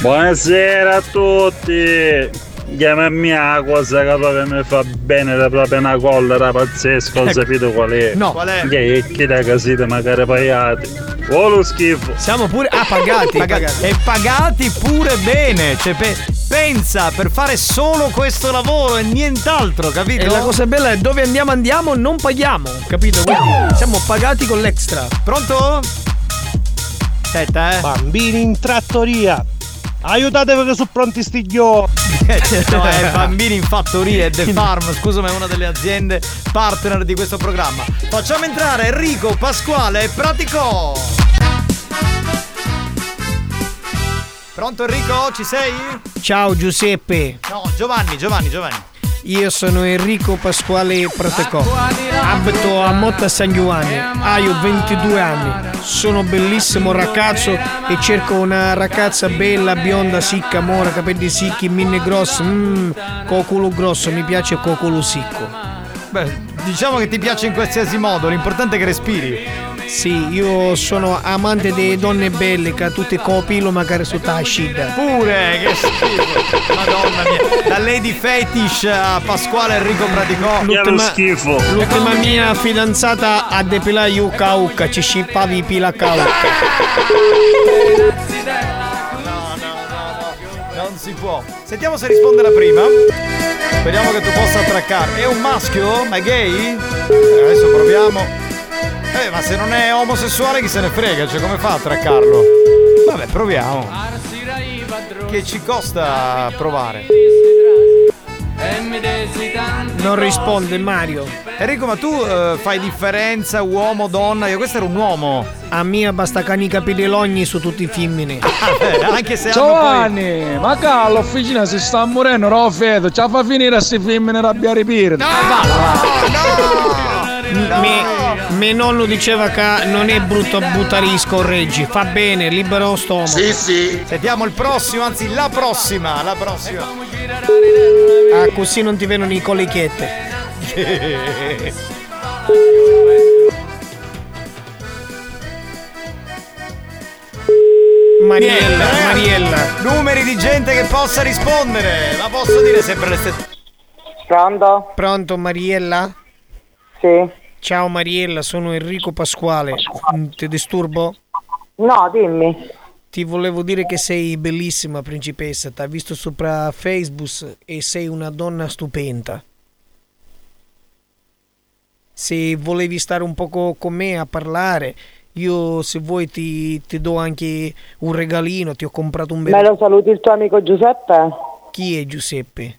Buonasera a tutti! Chiamami la cosa che proprio mi fa bene, da proprio una collera pazzesca, ho sapito qual è? No. Qual è? Che è da casita magari pagati. Oh lo schifo! Siamo pure. Ah, pagati. Pagati. E pagati pure bene. Cioè, pe- pensa per fare solo questo lavoro e nient'altro, capito? E la cosa bella è dove andiamo andiamo non paghiamo, capito? Quindi siamo pagati con l'extra. Pronto? Aspetta, eh. Bambini in trattoria. Aiutatevi che sono pronti sti ghio. no, è Bambini in Fattoria e The Farm, scusami, è una delle aziende partner di questo programma. Facciamo entrare Enrico Pasquale Pratico. Pronto Enrico? Ci sei? Ciao Giuseppe. No, Giovanni, Giovanni, Giovanni. Io sono Enrico Pasquale Prateco. Abito a Motta San Giovanni. Ho 22 anni. Sono bellissimo ragazzo e cerco una ragazza bella, bionda, sicca, mora, capelli sicchi, minne grossi, mm, coculo grosso, mi piace coculo sicco. Beh, diciamo che ti piace in qualsiasi modo, l'importante è che respiri. Sì, io sono amante delle donne belle che tutte copilo magari su tascida. Pure, che schifo. Madonna mia. Da Lady Fetish a Pasquale Enrico Praticò. L'ultima mia fidanzata a depilare io cauca, ci scippavi pila cauca. Non si può. Sentiamo se risponde la prima. Speriamo che tu possa attraccare. È un maschio? Ma è gay? Eh, Adesso proviamo. Eh, ma se non è omosessuale chi se ne frega? Cioè, come fa a attraccarlo? Vabbè, proviamo. Che ci costa provare? Non risponde Mario. Enrico, ma tu eh, fai differenza uomo, donna? Io questo era un uomo. A mia basta cani capelli logni su tutti i femmini. Eh, anche se hanno Giovanni, ma che all'officina si sta morendo, no feto, ci fa finire a si femmine arrabbiare pire. No, Me, mio nonno diceva che non è brutto buttare scorreggi, fa bene, libero lo stomaco. Sì, sì. Sentiamo il prossimo, anzi la prossima, la prossima. Ah, così non ti vedono i colichette. Mariella, Niente, eh? Mariella. Numeri di gente che possa rispondere. Ma posso dire sempre le stesse. Pronto? Pronto Mariella? Sì. Ciao Mariella, sono Enrico Pasquale. Ti disturbo? No, dimmi. Ti volevo dire che sei bellissima principessa, ti ho visto sopra Facebook e sei una donna stupenda. Se volevi stare un poco con me a parlare, io se vuoi ti, ti do anche un regalino, ti ho comprato un bel... Me lo saluti il tuo amico Giuseppe? Chi è Giuseppe?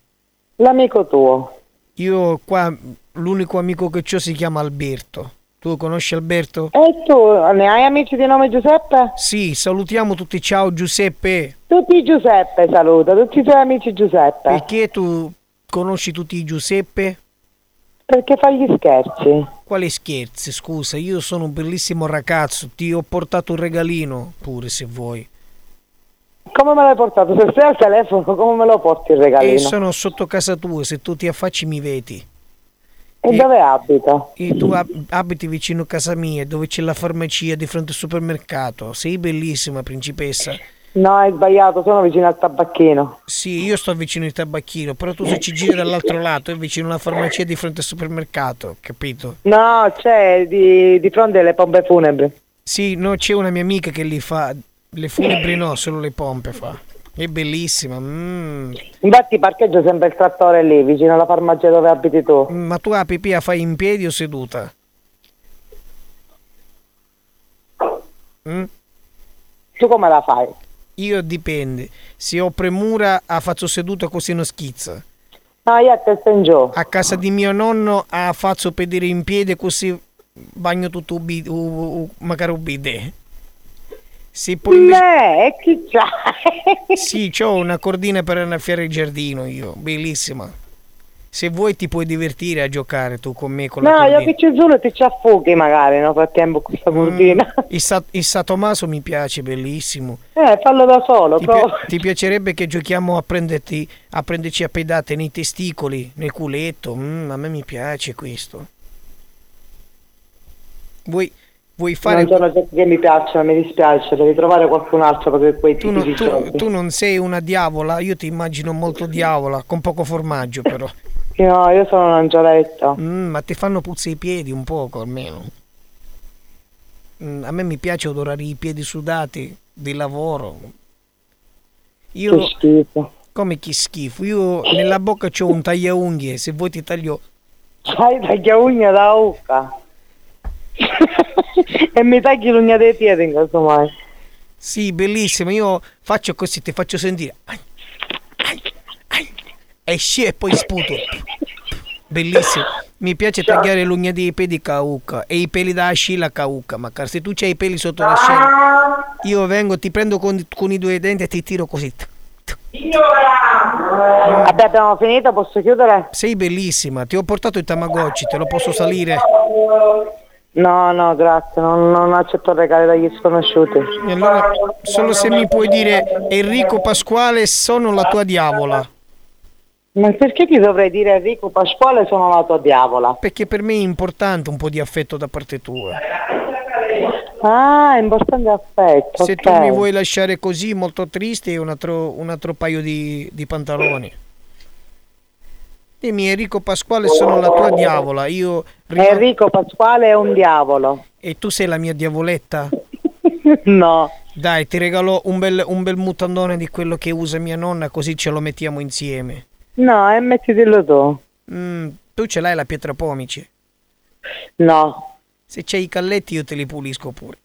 L'amico tuo. Io qua l'unico amico che ho si chiama Alberto. Tu conosci Alberto? E tu ne hai amici di nome Giuseppe? Sì, salutiamo tutti. Ciao Giuseppe. Tutti Giuseppe saluta, tutti i tuoi amici Giuseppe. Perché tu conosci tutti i Giuseppe? Perché fai gli scherzi? Quali scherzi? Scusa, io sono un bellissimo ragazzo, ti ho portato un regalino pure se vuoi. Come me l'hai portato? Se stai al telefono, come me lo porti il regalino? E sono sotto casa tua, se tu ti affacci mi vedi. E dove abita? E tu ab- abiti vicino a casa mia, dove c'è la farmacia di fronte al supermercato. Sei bellissima, principessa. No, hai sbagliato, sono vicino al tabacchino. Sì, io sto vicino al tabacchino, però tu se ci giri dall'altro lato è vicino alla farmacia di fronte al supermercato, capito? No, c'è di, di fronte alle pompe funebri. Sì, no, c'è una mia amica che li fa. Le funebri no, solo le pompe fa. È bellissima. mm. Infatti parcheggio sempre il trattore lì, vicino alla farmacia dove abiti tu. Ma tu la pipì la fai in piedi o seduta? Mm? Tu come la fai? Io dipende. Se ho premura la faccio seduta così non schizza. No, io a testa in giù. A casa di mio nonno la faccio pedire in piedi così bagno tutto un bid- u- u- magari un Se poi invece... Beh, chi c'hai? Sì, ho una cordina per annaffiare il giardino io, bellissima. Se vuoi ti puoi divertire a giocare tu con me con la No, cordina. io che ci sono ti ci affughi magari, no? Frattempo questa cordina. Il, Sa- il Satomaso mi piace, bellissimo. Eh, fallo da solo, Ti, pi- ti piacerebbe che giochiamo a prenderti a prenderci a pedate nei testicoli, nel culetto? Mm, a me mi piace questo. Vuoi, vuoi fare... Non sono che mi piacciono, mi dispiace, devi trovare qualcun altro per quei Tu, non- tu- tu non sei una diavola, io ti immagino molto diavola, con poco formaggio però. No, io sono un'angioletta. Mm, ma ti fanno puzza i piedi un poco almeno. Mm, a me mi piace odorare i piedi sudati di lavoro. Io, Che schifo. come che schifo, io nella bocca c'ho un tagliaunghie, se vuoi ti taglio... Sai, taglia unghia da ucca. e mi tagli l'ugna dei piedi in caso mai. Sì, bellissimo, io faccio così, ti faccio sentire. Ai, ai, ai. E sci e poi sputo. Bellissimo. Mi piace tagliare l'ugna dei piedi cauca e i peli da ascilla cauca, ma car- se tu c'hai i peli sotto l'ascella, io vengo, ti prendo con, con i due denti e ti tiro così. Vabbè, abbiamo finito, posso chiudere? Sei bellissima, ti ho portato il Tamagotchi, te lo posso salire? No, no, grazie, non, non accetto regali dagli sconosciuti. E allora, solo se mi puoi dire Enrico Pasquale, sono la tua diavola. Ma perché ti dovrei dire Enrico Pasquale sono la tua diavola? Perché per me è importante un po' di affetto da parte tua. Ah, è importante affetto. Se ok. tu mi vuoi lasciare così, molto triste, un altro, un altro paio di, di pantaloni. Dimmi Enrico Pasquale, sono la tua diavola. Io Enrico Pasquale è un diavolo. E tu sei la mia diavoletta? no. Dai, ti regalo un bel, un bel mutandone di quello che usa mia nonna, così ce lo mettiamo insieme. No, e mettitelo tu. Mm, tu ce l'hai la pietra pomice? No. Se c'hai i calletti io te li pulisco pure.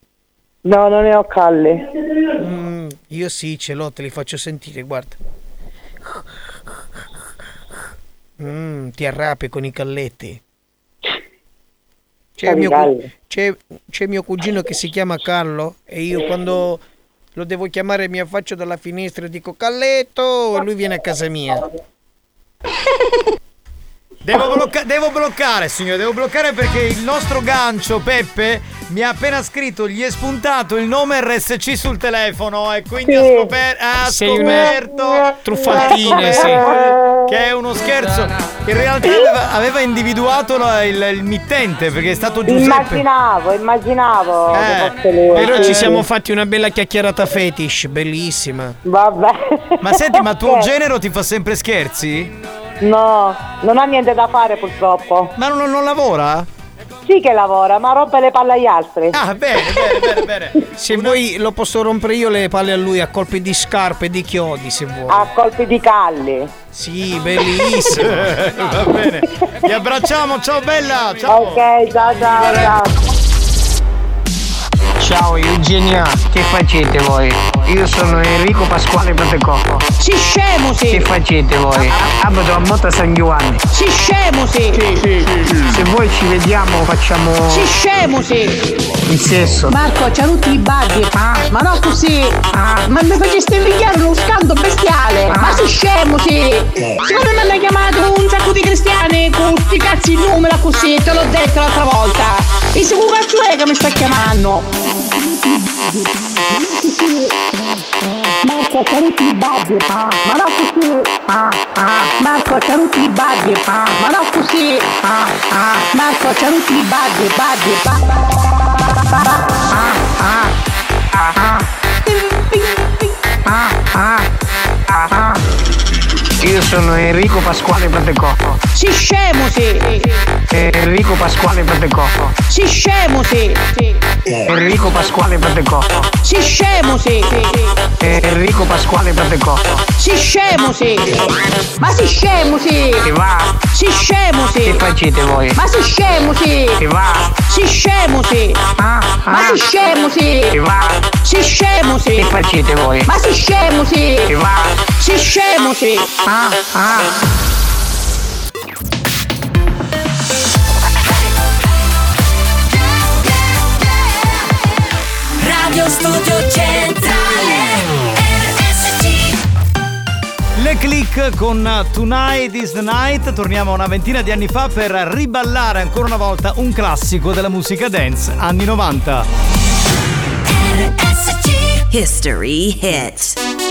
No, non ne ho calli. Mm, io sì, ce l'ho, te li faccio sentire, guarda. Mm, ti arrapi con i calletti. C'è mio, c'è, c'è mio cugino che si chiama Carlo e io quando lo devo chiamare mi affaccio dalla finestra e dico Calletto e lui viene a casa mia. Devo, blocca- devo bloccare, signore, devo bloccare perché il nostro gancio, Peppe, mi ha appena scritto, gli è spuntato il nome RSC sul telefono e quindi ha, scoper- ha Sei una scoperto truffatina, ha sì. Che è uno scherzo. In realtà aveva, aveva individuato la- il, il mittente perché è stato Giuseppe. Immaginavo, immaginavo Eh, però ci siamo fatti una bella chiacchierata fetish, bellissima. Vabbè. Ma senti, ma tuo genero ti fa sempre scherzi? No, non ha niente da fare purtroppo. Ma non, non lavora? Sì che lavora, ma rompe le palle agli altri. Ah, bene, bene, bene, bene. Se vuoi lo posso rompere io le palle a lui a colpi di scarpe di chiodi, se vuoi. A colpi di calli. Sì, bellissimo. Va bene. Ti abbracciamo, ciao bella. Ciao. Ok, ciao ciao ciao. Ciao Eugenia, che facete voi? Io sono Enrico Pasquale Protecoppo. Si scemo sì. Che facete voi? Abito a Motta San Giovanni. Si scemo sì. Se voi ci vediamo facciamo Si scemo sì. il sesso. Marco, c'ha tutti i baghi. Ma no così. Ma mi faceste invidiare uno scando bestiale. Ma si scemo sì. Secondo me mi hanno chiamato un sacco di cristiani con sti cazzi in numero così, te l'ho detto l'altra volta. E se un cazzo è che mi sta chiamando? Marco, c'ha tutti i baghi. Ma no così. Marco, c'ha tutti i baghi. Ma no così. Marco, c'ha tutti i baghi, baghi, Io sono Enrico Pasquale Protecoppo. Si scemo sì. Enrico Pasquale Protecoppo. Si scemo sì. Enrico Pasquale Protecoppo. Si scemo sì. Enrico Pasquale Protecoppo. Si scemo sì. Ma si scemo sì. Che va? Si scemo sì. Che facete voi? Ma si scemo sì. Che va? Si scemo sì. Ma si scemo sì. Che va? Si scemo sì. Che facete voi? Ma si scemo sì. Che va? Si scemo sì. Radio Studio Centrale RSC Le click con Tonight is the Night. Torniamo a una ventina di anni fa per riballare ancora una volta un classico della musica dance anni 90. History hit.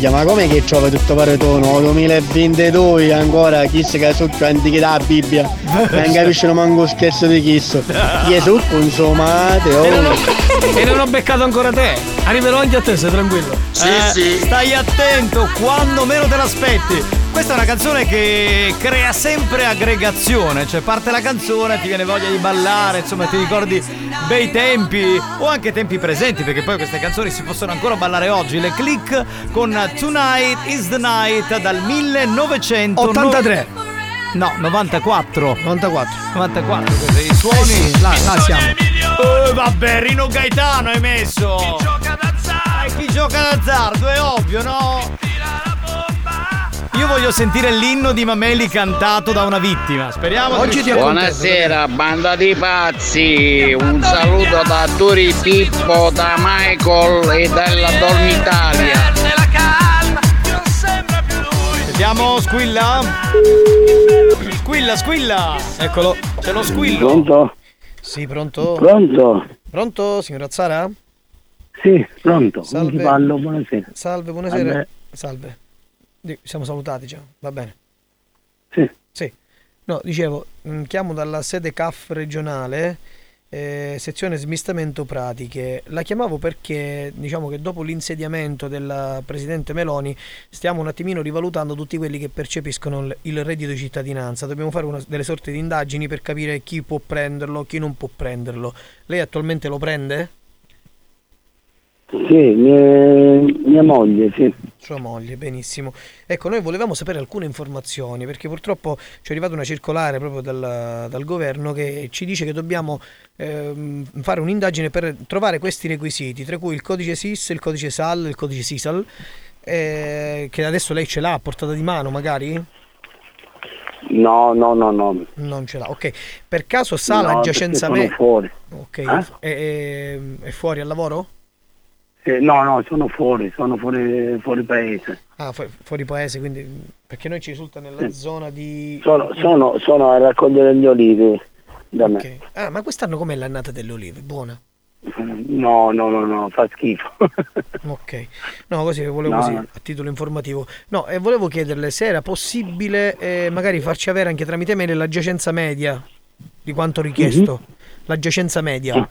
Mazzaglia, ma com'è che trova tutto paretono? 2022 ancora chissà che sotto antichità la Bibbia. Non capiscono manco scherzo di chisso. Gesù consumate, oh. E non, ho, e non ho beccato ancora te. Arriverò anche a te, sei tranquillo. Sì, Eh, sì. Stai attento quando meno te l'aspetti. Questa è una canzone che crea sempre aggregazione, cioè parte la canzone, ti viene voglia di ballare, insomma ti ricordi bei tempi o anche tempi presenti, perché poi queste canzoni si possono ancora ballare oggi. Le click con Tonight is the Night dal 1983. No, 94. 94. 94, questi i suoni. Eh sì, là, là siamo. Oh, vabbè, Rino Gaetano hai messo! Chi gioca d'azzardo? chi gioca d'azzardo, è ovvio, no? Io voglio sentire l'inno di Mameli cantato da una vittima. Speriamo di riuscire a Buonasera, banda di pazzi. Un saluto da Turi Pippo, da Michael e dalla Dormitalia. Sentiamo, squilla. Squilla, squilla. Eccolo, c'è lo squillo. Pronto? Sì, pronto? Pronto? Pronto, signora Zara? Sì, pronto. Salve. Parlo? Buonasera. Salve, buonasera. Salve. Siamo salutati già, va bene. Sì. Sì. No, dicevo, mh, chiamo dalla sede CAF regionale, eh, sezione smistamento pratiche. La chiamavo perché diciamo che dopo l'insediamento della Presidente Meloni stiamo un attimino rivalutando tutti quelli che percepiscono il- il reddito di cittadinanza. Dobbiamo fare una- delle sorte di indagini per capire chi può prenderlo, chi non può prenderlo. Lei attualmente lo prende? Sì, mia, mia moglie, sì. Sua moglie, benissimo. Ecco, noi volevamo sapere alcune informazioni perché purtroppo ci è arrivata una circolare proprio dal, dal governo che ci dice che dobbiamo ehm, fare un'indagine per trovare questi requisiti, tra cui il codice SIS, il codice SAL, il codice SISAL, eh, che adesso lei ce l'ha a portata di mano magari? No, no, no, no. Non ce l'ha, ok. Per caso sa No, perché sono me- fuori. Ok, Eh? è, è- è fuori al lavoro? Eh, no, no, sono fuori, sono fuori, fuori paese. Ah, fu- fuori paese, quindi perché noi ci risulta nella Sì. zona di... Sono, sono, sono a raccogliere gli olivi da me. Ok. Ah, ma quest'anno com'è l'annata delle olive? Buona? No, no, no, no, fa schifo. Ok. No, così volevo No, così, no. a titolo informativo. No, e volevo chiederle se era possibile eh, magari farci avere anche tramite mail l'aggiacenza media di quanto richiesto. L'aggiacenza media.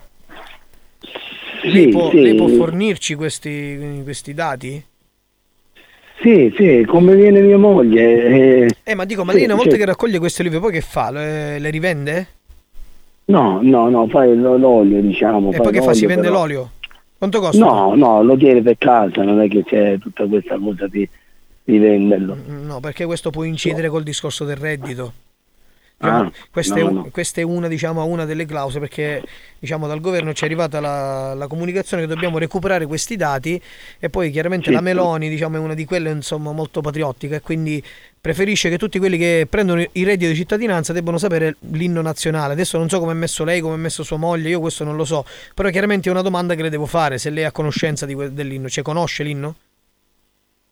Sì, lei, può, sì. lei può fornirci questi, questi dati? Sì, sì, come viene mia moglie. eh, Eh, ma dico, ma sì, lei una volta che raccoglie queste olive poi che fa? Le, le rivende? No, no, no, fai l- l'olio, diciamo. E poi che fa? Si vende però. l'olio? Quanto costa? No, no, lo tieni per casa, non è che c'è tutta questa cosa di, di venderlo. No, perché questo può incidere col discorso del reddito. Ah, Diciamo, questa, è, no, un- no. questa è una, diciamo, una delle clausole perché diciamo, dal governo ci è arrivata la, la comunicazione che dobbiamo recuperare questi dati e poi chiaramente la Sì. Meloni diciamo, è una di quelle insomma, molto patriottica e quindi preferisce che tutti quelli che prendono il reddito di cittadinanza debbano sapere l'inno nazionale. Adesso non so come è messo lei, come è messo sua moglie, io questo non lo so, però chiaramente è una domanda che le devo fare se lei è a conoscenza di que- dell'inno, cioè conosce l'inno?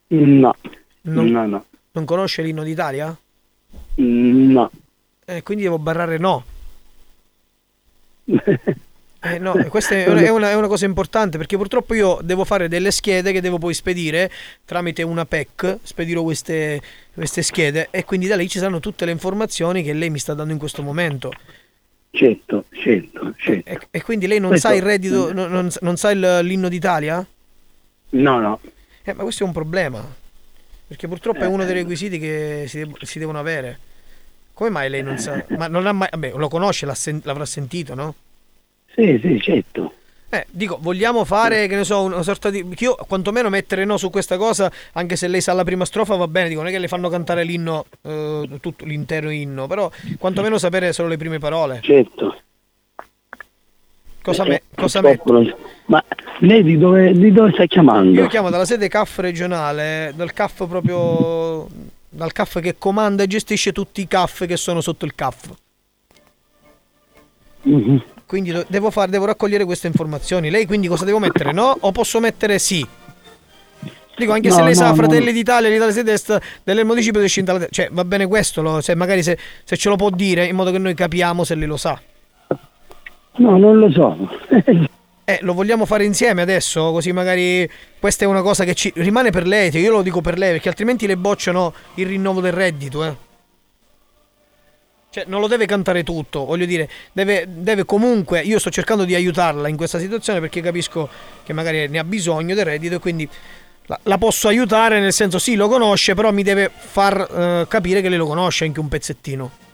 No, Non- no, no, Non conosce l'inno d'Italia? no. Eh, quindi devo barrare no. Eh, no, questa è una, è una- cosa importante perché purtroppo io devo fare delle schede che devo poi spedire tramite una PEC, spedirò queste, queste schede e quindi da lì ci saranno tutte le informazioni che lei mi sta dando in questo momento. Certo, certo, certo. E, e quindi lei non Questo- sa il reddito, non, non- non sa il- l'inno d'Italia? No, no. Eh, ma questo è un problema perché purtroppo è uno dei requisiti che si, si devono avere. Come mai lei non sa? Ma non ha mai, vabbè, lo conosce, l'avrà sentito, no? Sì, sì, certo. Eh, dico, vogliamo fare, che ne so, una sorta di... Io quantomeno mettere no su questa cosa, anche se lei sa la prima strofa va bene, dico, non è che le fanno cantare l'inno, eh, tutto l'intero inno, però quantomeno sapere solo le prime parole. Certo. Cosa, Eh, me- cosa purtroppo metto? Ma lei di dove, di dove sta chiamando? Io chiamo dalla sede CAF regionale, dal CAF proprio... dal CAF che comanda e gestisce tutti i CAF che sono sotto il CAF. Mhm. Quindi devo, fare, devo raccogliere queste informazioni. Lei quindi cosa devo mettere? No? O posso mettere sì? Dico, anche se No, lei sa no, Fratelli no. d'Italia, l'Italia si destra, del municipio di Scintala, cioè va bene questo, lo- se magari se, se ce lo può dire in modo che noi capiamo se lei lo sa. No, non lo so. Eh, lo vogliamo fare insieme adesso? Così magari questa è una cosa che ci rimane per lei. Io lo dico per lei, perché altrimenti le bocciano il rinnovo del reddito, eh. Cioè, non lo deve cantare tutto, voglio dire, deve, deve comunque. Io sto cercando di aiutarla in questa situazione perché capisco che magari ne ha bisogno del reddito e quindi la, posso aiutare nel senso sì, lo conosce, però mi deve far eh, capire che lei lo conosce anche un pezzettino.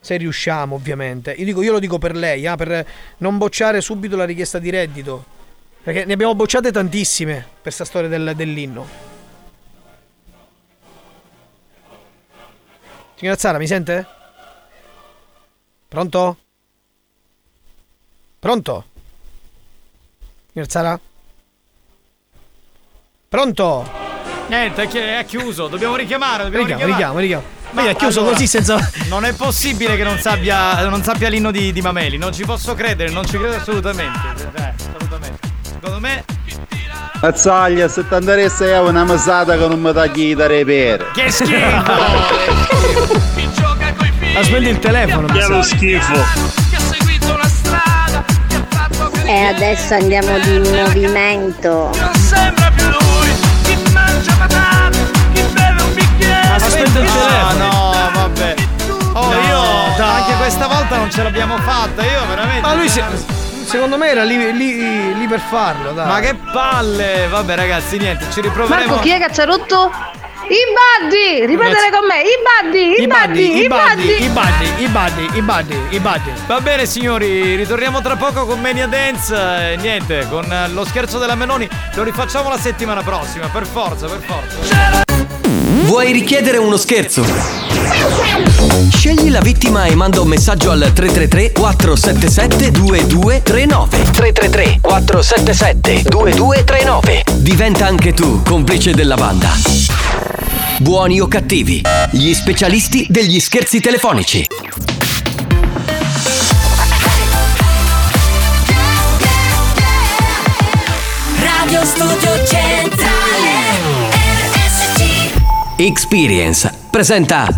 Se riusciamo, ovviamente. Io, dico, io lo dico per lei, ah, per non bocciare subito la richiesta di reddito. Perché ne abbiamo bocciate tantissime per questa storia del- dell'inno. Signora Zara, mi sente? Pronto? Pronto? Signora Zara? Pronto? Niente, è chi- è chiuso, dobbiamo richiamare, dobbiamo Richiamo, richiamo, richiamo. Ma io ha chiuso così senza. Non è possibile che non sappia, non sappia l'inno di, di Mameli, non ci posso credere, non ci credo assolutamente. Eh, assolutamente. Secondo me. Mazzaglia, se ti interessa è una mesata che non mi tagli da repere. Che schifo! Ha spento il telefono. Che lo schifo. E adesso andiamo di movimento. Aspetta il telefono. No, vabbè. Oh, io anche questa volta non ce l'abbiamo fatta, io veramente. Ma lui se- secondo me era lì, lì- lì per farlo, dai. Ma che palle! Vabbè, ragazzi, niente, ci riproveremo. Marco, chi è che ci ha rotto? I buddy! Ripetere con me, i buddy! I buddy! I buddy! i buddy, i buddy, i buddy, i buddy. Va bene signori, ritorniamo tra poco con Mania Dance e niente, con eh, lo scherzo della Meloni lo rifacciamo la settimana prossima, per forza, per forza. Vuoi richiedere uno scherzo? Scegli la vittima e manda un messaggio al 333 477 2239 333 477 2239 Diventa anche tu complice della banda. Buoni o cattivi, gli specialisti degli scherzi telefonici. Radio Studio Centrale RSC Experience presenta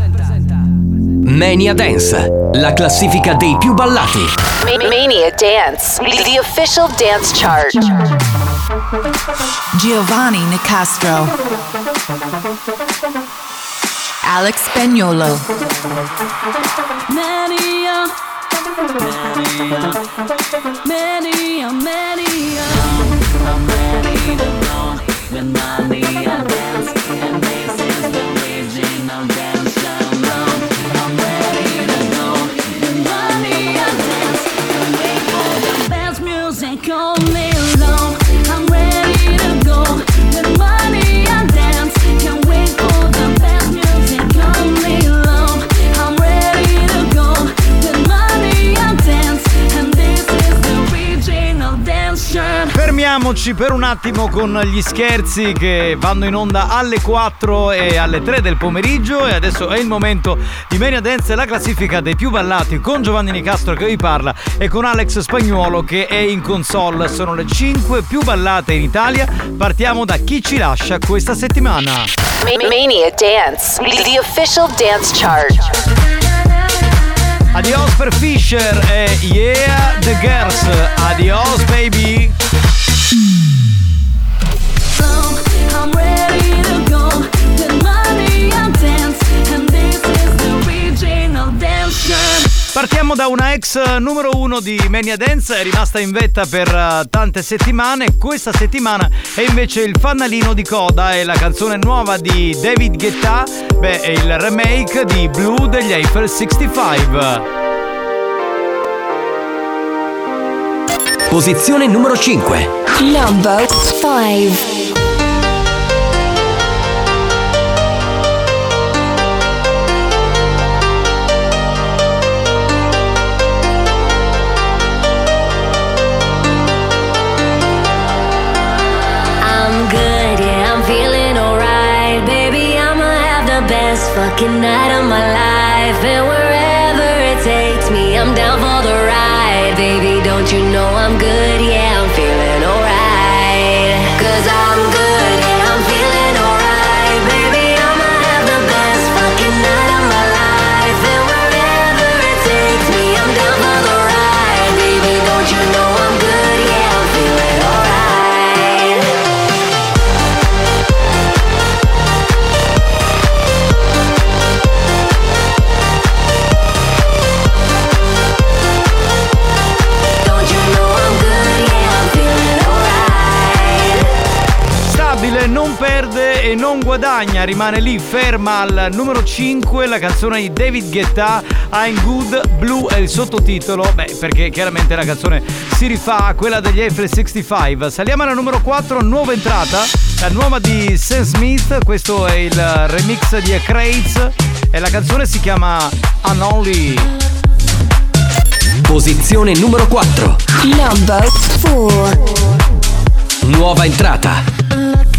Mania Dance, la classifica dei più ballati. Ma- Mania Dance, the official dance chart. Giovanni Nicastro. Alex Spagnolo. Mania Mania Mania I'm ready Fermiamoci per un attimo con gli scherzi che vanno in onda alle 4 e alle 3 del pomeriggio e adesso è il momento di Mania Dance, la classifica dei più ballati con Giovanni Nicastro che vi parla e con Alex Spagnuolo che è in console. Sono le 5 più ballate in Italia. Partiamo da chi ci lascia questa settimana. Ma- Mania Dance, the official dance chart. Adios per Fisher e Yeah the Girls. Adios baby. Partiamo da una ex numero uno di Mania Dance, è rimasta in vetta per eh, tante settimane. Questa settimana è invece il fanalino di coda e la canzone nuova di David Guetta, beh, è il remake di Blue degli Eiffel 65. Posizione numero 5. Number 5 I'm good, yeah, I'm feeling alright. Baby, I'ma have the best fucking night of my life. And wherever it takes me, I'm down. Baby, don't you know I'm good, guadagna, rimane lì ferma al numero 5 la canzone di David Guetta I'm Good Blue è il sottotitolo, beh perché chiaramente la canzone si rifà a quella degli Eiffel 65. Saliamo alla numero 4, nuova entrata, la nuova di Sam Smith, questo è il remix di A Crates e la canzone si chiama Unholy. Posizione numero 4. Number 4. Nuova entrata.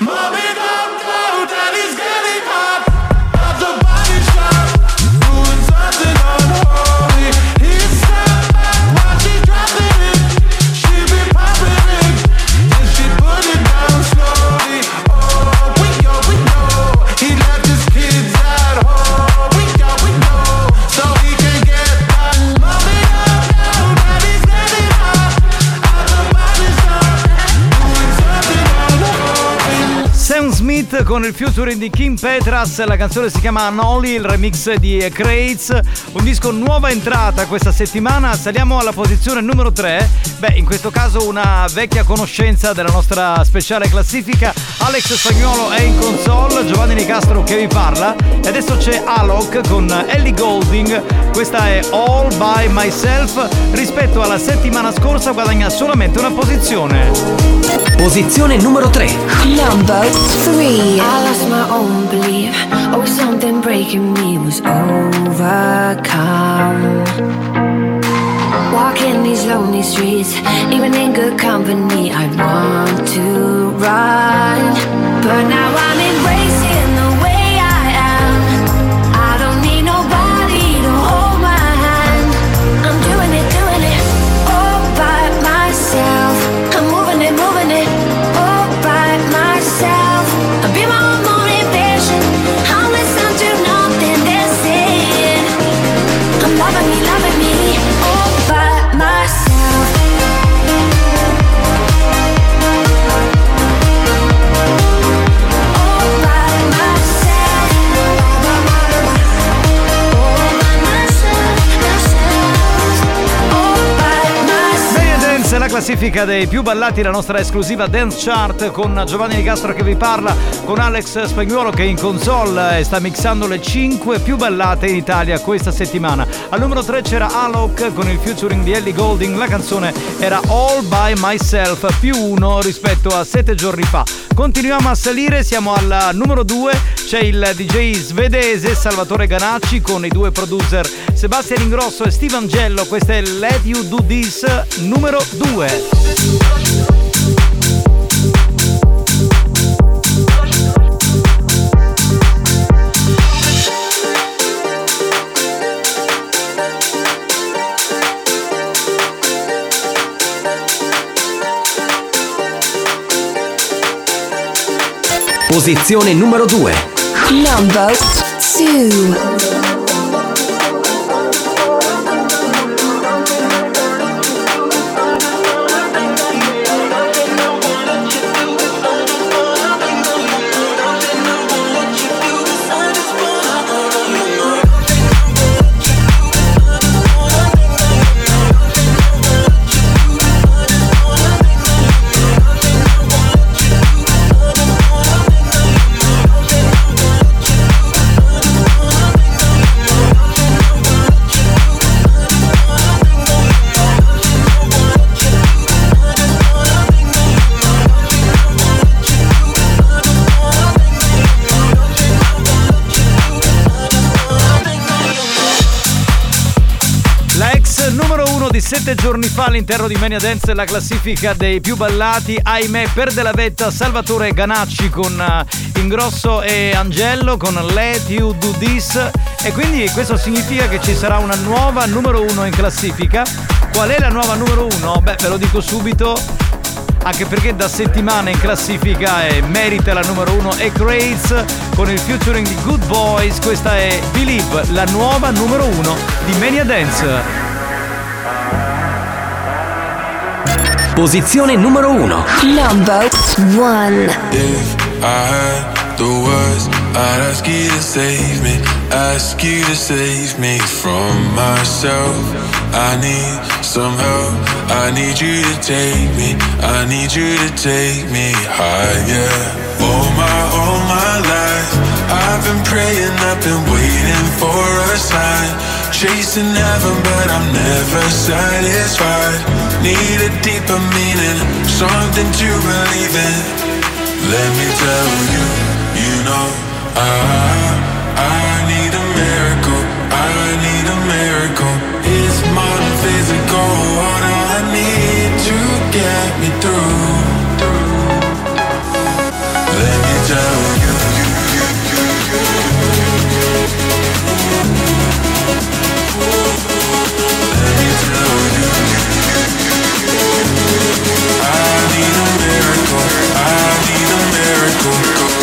Mommy, Con il featuring di Kim Petras, la canzone si chiama Noli, il remix di Crates, un disco nuova entrata questa settimana, saliamo alla posizione numero 3, beh in questo caso una vecchia conoscenza della nostra speciale classifica, Alex Spagnolo è in console, Giovanni Nicastro che vi parla e adesso c'è Alok con Ellie Golding, questa è All By Myself, rispetto alla settimana scorsa guadagna solamente una posizione. Posizione numero 3. Number 3. I lost my own belief. Oh, something breaking me was overcome. Walking these lonely streets, even in good company, I want to run. But now I'm embracing classifica dei più ballati, la nostra esclusiva Dance Chart con Giovanni Nicastro che vi parla, con Alex Spagnuolo che è in console e sta mixando le 5 più ballate in Italia questa settimana. Al numero 3 c'era Alok con il featuring di Ellie Golding, la canzone era All By Myself più 1 rispetto a 7 giorni fa. Continuiamo a salire, siamo al numero 2, c'è il DJ svedese Salvatore Ganacci con i due producer Sebastian Ingrosso e Steve Angello, questo è Let You Do This numero 2. Posizione numero 2. Number 2. Uno di sette giorni fa all'interno di Mania Dance la classifica dei più ballati, ahimè perde la vetta Salvatore Ganacci con eh, Ingrosso e Angello con Let You Do This e quindi questo significa che ci sarà una nuova numero uno in classifica. Qual è la nuova numero uno? Beh, ve lo dico subito. anche perché da settimane in classifica e merita la numero uno e Craze con il featuring di Good Boys. Questa è Believe, la nuova numero uno di Mania Dance. Posizione numero 1. Number one. If I had the words, I'd ask you to save me, ask you to save me from myself. I need some help, I need you to take me, I need you to take me higher. All my, all my life, I've been praying, I've been waiting for a sign. Chasing heaven, but I'm never satisfied. Need a deeper meaning, something to believe in. Let me tell you, you know, I, I need a miracle, I need a miracle. It's my physical, what I need to get me through. Let me tell you, miracle.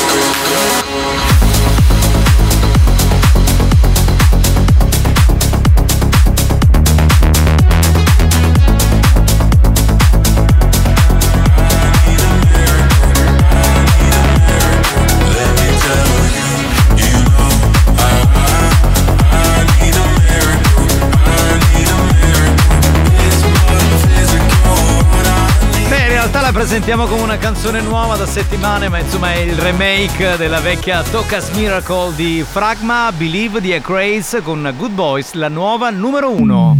Presentiamo come una canzone nuova da settimane, ma insomma è il remake della vecchia Tocas Miracle di Fragma, Believe di A Craze con Good Boys, la nuova numero uno.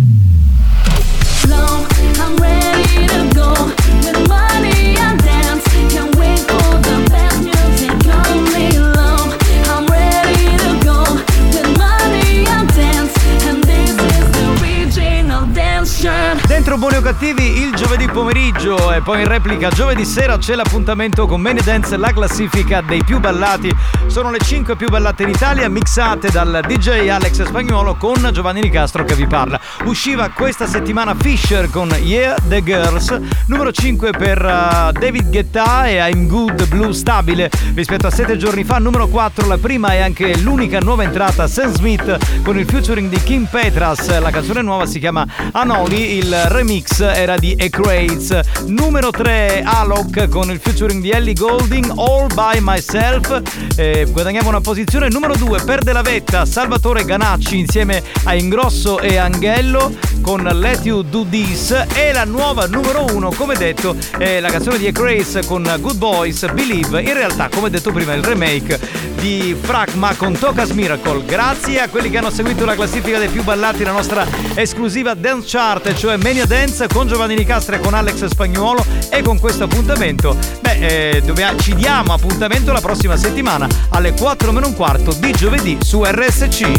Dentro Buoni o Cattivi il giovedì pomeriggio e poi in replica giovedì sera c'è l'appuntamento con Many Dance, la classifica dei più ballati. Sono le 5 più ballate in Italia, mixate dal DJ Alex Spagnuolo con Giovanni Nicastro che vi parla. Usciva questa settimana Fisher con Yeah The Girls, numero 5 per uh, David Guetta e I'm Good Blue stabile rispetto a 7 giorni fa, numero 4 la prima e anche l'unica nuova entrata Sam Smith con il featuring di Kim Petras, la canzone nuova si chiama Anoli, il remix era di A Craze. Numero 3 Alok con il featuring di Ellie Golding All By Myself, Eh, guadagniamo una posizione. Numero 2 perde la vetta Salvatore Ganacci insieme a Ingrosso e Anghello con Let You Do This e la nuova numero 1 come detto è la canzone di A Craze con Good Boys Believe, in realtà come detto prima il remake di Fragma con Tocas Miracle. Grazie a quelli che hanno seguito la classifica dei più ballati, la nostra esclusiva dance chart, cioè Mania Dance con Giovanni Nicastra e con Alex Spagnuolo e con questo appuntamento, beh, eh, dove ci diamo appuntamento la prossima settimana alle 4 meno un quarto di giovedì su RSC.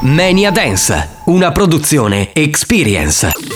Mania Dance, una produzione Experience.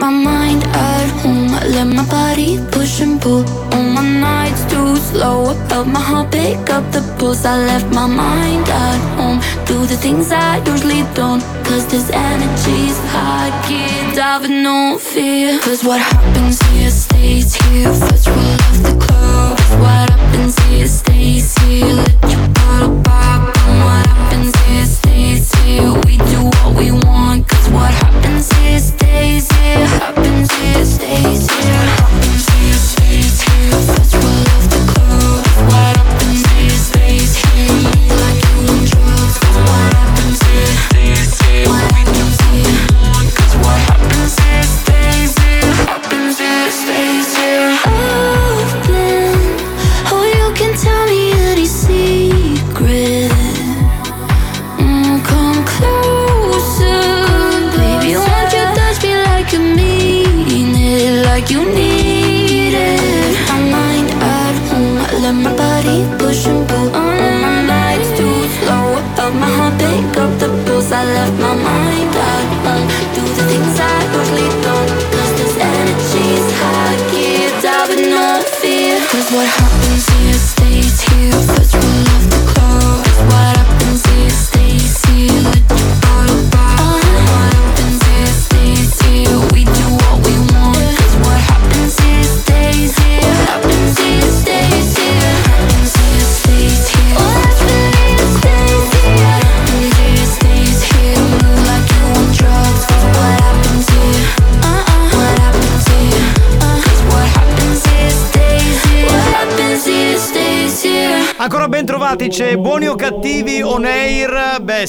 My mind at home. I let my body push and pull. On my nights too slow. I felt my heart pick up the pulse. I left my mind at home. Do the things I usually don't. Cause this energy's high. Get out with no fear. Cause what happens here stays here. First roll off the club. What happens here stays here. Let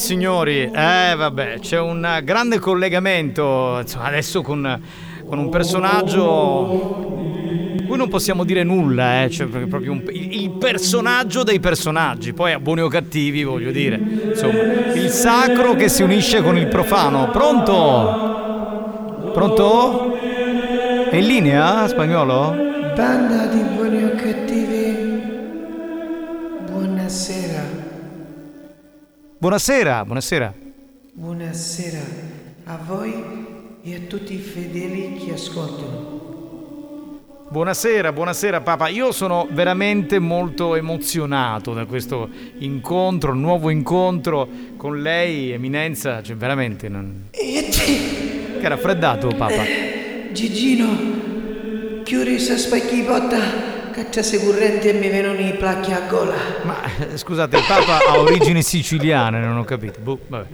signori, eh vabbè, c'è un grande collegamento insomma, adesso con, con un personaggio cui non possiamo dire nulla, eh, cioè proprio un- il personaggio dei personaggi. Poi a buoni o cattivi, voglio dire, insomma, il sacro che si unisce con il profano. Pronto? Pronto? È in linea, spagnolo? Banda di buoni o cattivi, buonasera, Buonasera, buonasera. buonasera a voi e a tutti i fedeli che ascoltano. Buonasera, buonasera Papa. Io sono veramente molto emozionato da questo incontro, nuovo incontro con lei, Eminenza. Cioè, veramente. Non... Che è raffreddato, Papa. Gigino, chiudi questa spacchibotta, caccia corrente e mi vengono i placchi a gola. Ma eh, scusate, il Papa ha origini siciliane, non ho capito. Boh, vabbè.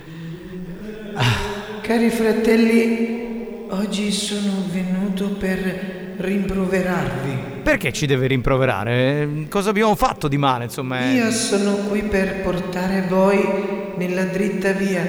Cari fratelli, oggi sono venuto per rimproverarvi. Perché ci deve rimproverare? Cosa abbiamo fatto di male, insomma? Io sono qui per portare voi nella dritta via,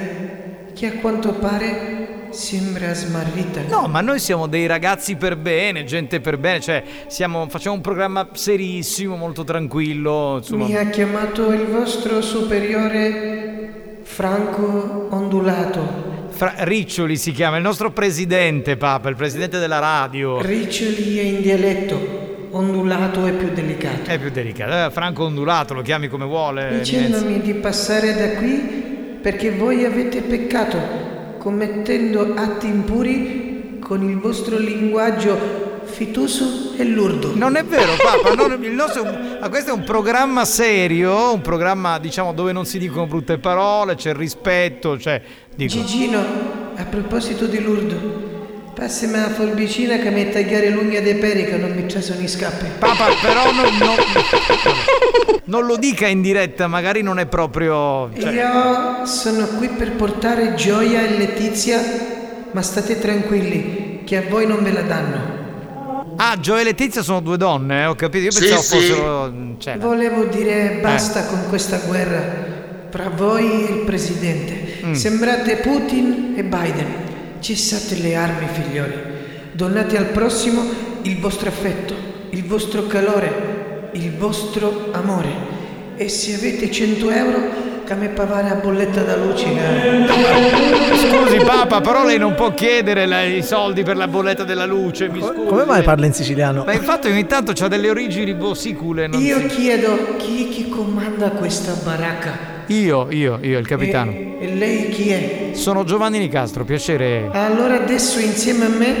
che a quanto pare sembra smarrita. No, ma noi siamo dei ragazzi per bene, gente per bene, cioè siamo- facciamo un programma serissimo, molto tranquillo, insomma. Mi ha chiamato il vostro superiore Franco Ondulato. Fra- Riccioli si chiama, il nostro presidente, Papa, il presidente della radio. Riccioli è in dialetto, ondulato è più delicato. È più delicato. Eh, Franco Ondulato, lo chiami come vuole. Dicendomi di passare da qui perché voi avete peccato, commettendo atti impuri con il vostro linguaggio fitoso e lurdo. Non è vero, Papa, non- il nostro, questo è un programma serio, un programma diciamo dove non si dicono brutte parole, c'è il rispetto, cioè dico, Gigino, a proposito di lurdo, passami la forbicina che mi tagliare l'ugna dei peri che non mi ci sono i scappi. Papa, però non, non- non lo dica in diretta, magari non è proprio cioè- Io sono qui per portare Gioia e Letizia, ma state tranquilli, che a voi non ve la danno. Ah, Gio e Letizia sono due donne, eh, ho capito. Io Sì, pensavo sì. fossero cioè, Volevo dire Eh. basta con questa guerra tra voi e il presidente. Mm. Sembrate Putin e Biden. Cessate le armi, figlioli. Donate al prossimo il vostro affetto, il vostro calore, il vostro amore. E se avete 100 euro, che mi pagare la bolletta da luce. Scusi Papa, però lei non può chiedere la- i soldi per la bolletta della luce, mi scusi. Come mai parla in siciliano? Ma infatti ogni tanto c'ha delle origini sicule. Non Io si- chiedo chi è che comanda questa baracca? Io, io, io, il capitano. E, e lei chi è? Sono Giovanni Nicastro, piacere. Allora adesso insieme a me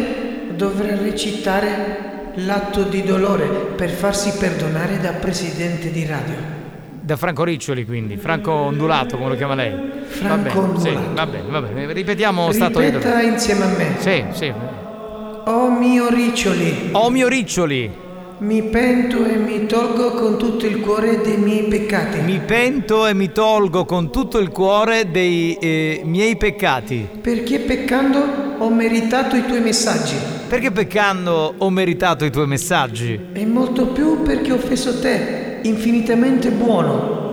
dovrà recitare l'atto di dolore per farsi perdonare da presidente di radio. Da Franco Riccioli, quindi. Franco Ondulato, come lo chiama lei. Franco va bene, sì, Ondulato. va bene, va bene. Ripetiamo stato di Ripeta dolore. insieme a me. Sì, sì. Oh mio Riccioli, Oh mio Riccioli, mi pento e mi tolgo con tutto il cuore dei miei peccati. mi pento e mi tolgo con tutto il cuore dei eh, miei peccati. Perché peccando ho meritato i tuoi messaggi. Perché peccando ho meritato i tuoi messaggi? E molto più perché ho offeso te, infinitamente buono.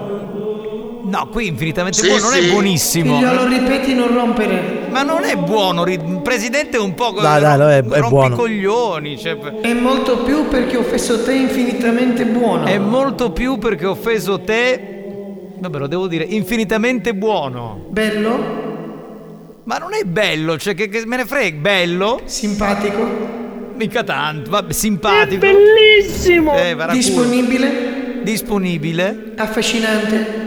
No, qui infinitamente Sì, buono, non sì. è buonissimo. Figliolo, ripeti, non rompere. Ma non è buono, il presidente è un po' Dai, dai, lo è- è buono. coglioni. Cioè, E molto più perché ho offeso te, infinitamente buono. è molto più perché ho offeso te. Vabbè, lo devo dire, infinitamente buono. Bello? Ma non è bello, cioè che, che me ne frega, bello? Simpatico? Mica tanto, vabbè, simpatico. È bellissimo! Eh. Disponibile? Disponibile. Affascinante?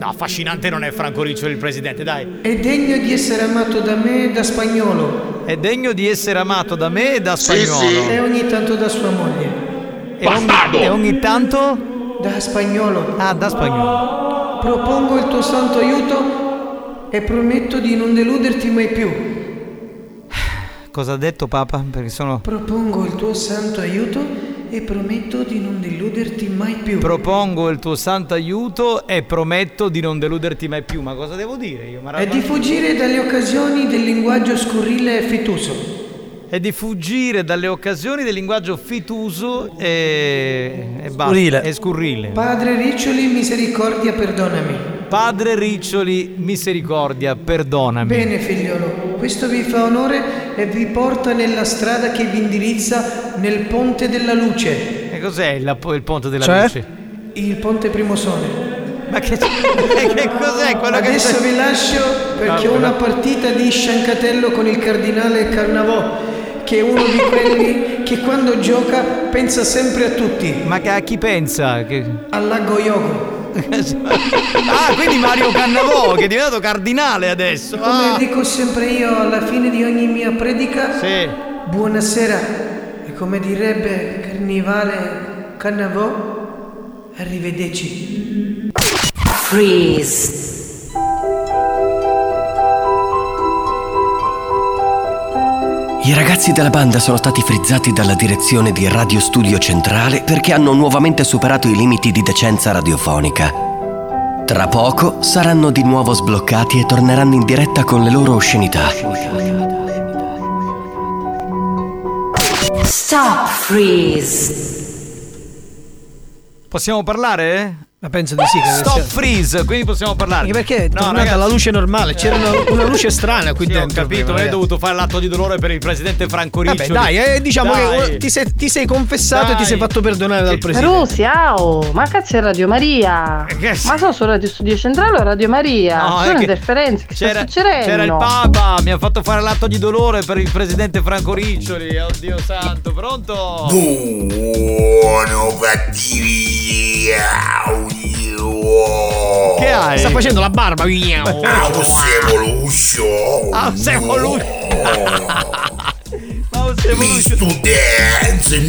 No, affascinante non è Franco Riccioli il presidente, dai. È degno di essere amato da me e da spagnolo. È degno di essere amato da me e da spagnolo. E ogni tanto da sua moglie. E ogni, e ogni tanto? Da spagnolo. Ah, da spagnolo. Propongo il tuo santo aiuto e prometto di non deluderti mai più. Cosa ha detto Papa? Perché sono. Propongo il tuo santo aiuto e prometto di non deluderti mai più. Propongo il tuo santo aiuto e prometto di non deluderti mai più. Ma cosa devo dire io? E di fuggire dalle occasioni del linguaggio scurrile e fituso. E di fuggire dalle occasioni del linguaggio fituso e, e basta. Scurrile. E scurrile. Padre Riccioli, misericordia, perdonami. Padre Riccioli, misericordia, perdonami. Bene figliolo, questo vi fa onore e vi porta nella strada che vi indirizza nel ponte della luce. E cos'è il, il ponte della Cioè? luce? Il ponte Primosone. Ma che, che cos'è quello che Adesso vi lascio perché ho una partita di sciancatello con il cardinale Carnavò, che è uno di quelli che quando gioca pensa sempre a tutti. Ma che- a chi pensa? Che... Al lago Yogo. Ah, quindi Mario Cannavò che è diventato cardinale adesso. Come Ah. dico sempre io alla fine di ogni mia predica, buonasera. E come direbbe Carnivale Cannavò, arrivederci. Freeze. I ragazzi della banda sono stati frizzati dalla direzione di Radio Studio Centrale perché hanno nuovamente superato i limiti di decenza radiofonica. Tra poco saranno di nuovo sbloccati e torneranno in diretta con le loro oscenità. Stop freeze. Possiamo parlare? Ma penso di sì. che Stop sia- freeze, quindi possiamo parlare. Anche perché è No, tornata ragazzi- la luce normale, c'era una, una luce strana qui Sì, ho dentro. capito, prima, ma hai dovuto fare l'atto di dolore per il presidente Franco Vabbè, Riccioli. dai, eh, diciamo Dai. che ti sei, ti sei confessato e ti sei fatto perdonare dal presidente. Rusia, oh, ma cazzo è Radio Maria? Ma so su Radio Studio Centrale o Radio Maria? No, è Sono che interferenze, che C'era, sta succedendo? c'era il Papa, mi ha fatto fare l'atto di dolore per il presidente Franco Riccioli. Oddio santo, pronto? Buono cattivi. Che hai? Sta facendo la barba. L'uscio. Ah, siamo l'uscio. Misto dance.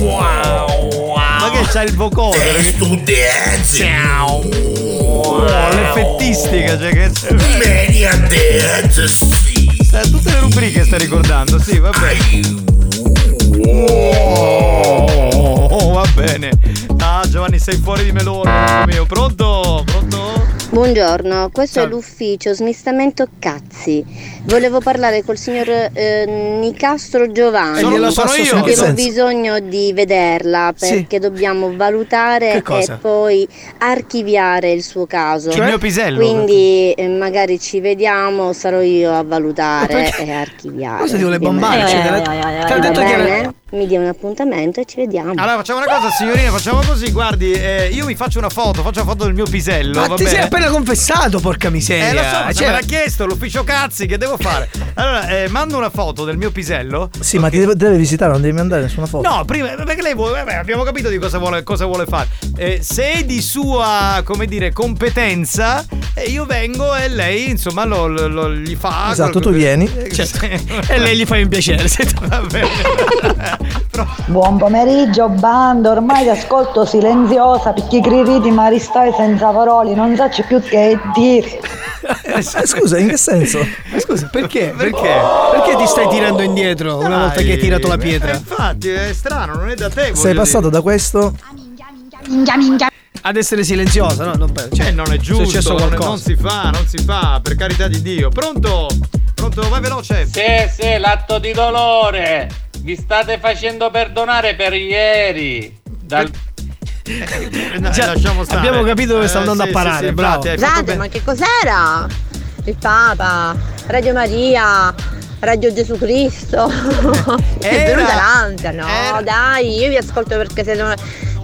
Wow, Ma che c'ha il? Misto dance. Oh, l'effettistica, cioè che Mania dance. Tutte le rubriche stai ricordando, sì, va bene. Bene. Ah, Giovanni, sei fuori di melone, amico mio. Pronto? Pronto? Buongiorno, questo è l'ufficio smistamento cazzi. Volevo parlare col signor eh, Nicastro Giovanni. Sono- Glielo sono io. Abbiamo senso? bisogno di vederla Sì. perché dobbiamo valutare e poi archiviare il suo caso. Cioè? Il mio pisello? Quindi eh, magari ci vediamo, sarò io a valutare e archiviare. Cosa ti vuole bombare? Eh, Cioè, eh, eh, eh, va detto che era- bene? Mi dia un appuntamento e ci vediamo. Allora facciamo una cosa signorina, facciamo così, guardi, eh, io mi faccio una foto, faccio una foto del mio pisello, Ma va ti bene? sei appena confessato, porca miseria. Eh lo so, Cioè, me l'ha chiesto l'ufficio cazzi, che devo fare? Allora, eh, mando una foto del mio pisello. Sì, ma ti deve, deve visitare, non devi mandare nessuna foto. No, prima, perché lei vuole, vabbè, abbiamo capito di cosa vuole, cosa vuole fare. Eh, se è di sua, come dire, competenza, eh, io vengo e lei, insomma, lo, lo- lo- gli fa. Esatto, tu vieni. e lei gli fa un piacere. Va bene. Buon pomeriggio bando, ormai ti ascolto silenziosa perché griditi ma ristai senza parole, non sacci più che dire. Eh, scusa, in che senso? Ma scusa, perché? Perché? Perché ti stai tirando indietro una volta che hai tirato la pietra? Infatti, è strano, non è da te. Sei passato da questo Ad essere silenziosa, no? Non, dire. Eh, non è giusto, è successo non, qualcosa. non si fa, non si fa, per carità di Dio. Pronto? Pronto, vai veloce. Sì, sì, l'atto di dolore. Vi state facendo perdonare per ieri. Dal... No, Già, lasciamo stare. abbiamo capito dove sta Eh, andando sì, a parare, sì, sì, bravo. infatti, Scusate, ma che cos'era? Il Papa, Radio Maria, Radio Gesù Cristo. è Era- venuta l'ansia, no? Dai, io vi ascolto perché siete, una-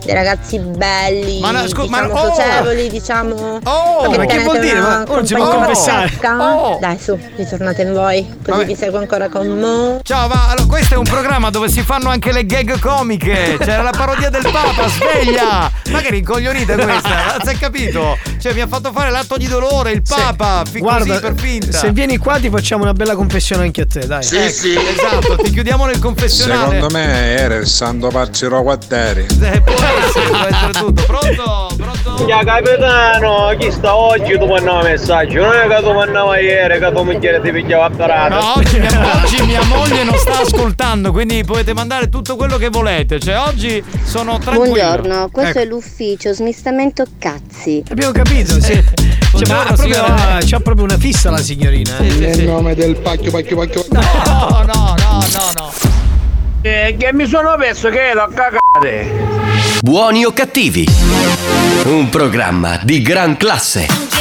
dei ragazzi belli, Ma no, scu- ma- diciamo oh! socievoli, diciamo Oh, che ma che vuol dire? Ma non si può confessare. pazzesca. Oh! Dai su, ritornate in voi, così vi seguo ancora con mo. Ciao, ma allora, questo è un programma dove si fanno anche le gag comiche. C'era la parodia del Papa, sveglia! Ma che rincoglionita questa? Non si è capito? Cioè, mi ha fatto fare l'atto di dolore, il Papa, fi- Guarda, così per finta. se vieni qua ti facciamo una bella confessione anche a te, dai. Ecco, Esatto, ti chiudiamo nel confessionale. Secondo me era il santo Parciro Quatteri. Eh, tutto. Pronto? Pronto? Ya capitano, chi sta oggi tu mandava un messaggio, non è che tu mandava ieri, che tu moglie ti pigliava a parata. No, oggi mia, oggi mia moglie non sta ascoltando, quindi potete mandare tutto quello che volete. Cioè, oggi sono tranquillo. Buongiorno, questo Ecco. è l'ufficio smistamento cazzi. Abbiamo capito, sì. Cioè, ma ha proprio, c'ha proprio una fissa la signorina. eh. Nel nome del pacchio, pacchio, pacchio. No, no, no, no, no. Eh, che mi sono perso che l'ho cagate. Buoni o cattivi? Un programma di gran classe.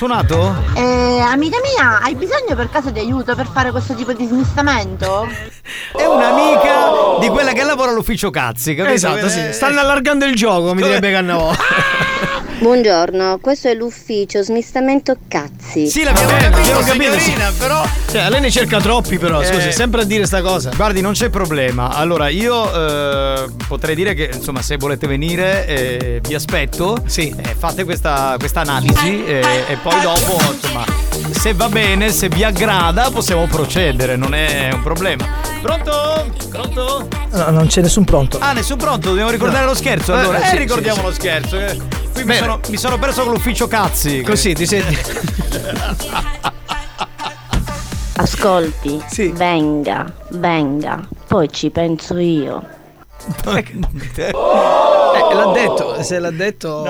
Suonato? Eh, amica mia, hai bisogno per caso di aiuto per fare questo tipo di smistamento? È un'amica di quella che lavora all'ufficio cazzi, capito? Esatto, sì. Eh, Stanno allargando il gioco, mi direbbe Cannavò. Buongiorno, questo è l'ufficio smistamento cazzi. Sì, l'abbiamo Eh, capito, abbiamo capito, signorina, sì. però... Cioè, lei ne cerca troppi, però. Scusi, Eh. sempre a dire sta cosa. Guardi, non c'è problema. Allora, io eh, potrei dire che, insomma, se volete venire, eh, vi aspetto. Sì. Eh, fate questa, questa analisi eh, e poi dopo, insomma, se va bene, se vi aggrada, possiamo procedere, non è un problema. Pronto? Pronto? No, non c'è nessun pronto. Ah, nessun pronto, dobbiamo ricordare No. lo scherzo allora. eh, Eh, sì, ricordiamo sì, lo scherzo. eh. Qui mi sono, mi sono perso con l'ufficio cazzi. Così ti senti. Ascolti, venga, venga, poi ci penso io. Eh, l'ha detto, se l'ha detto.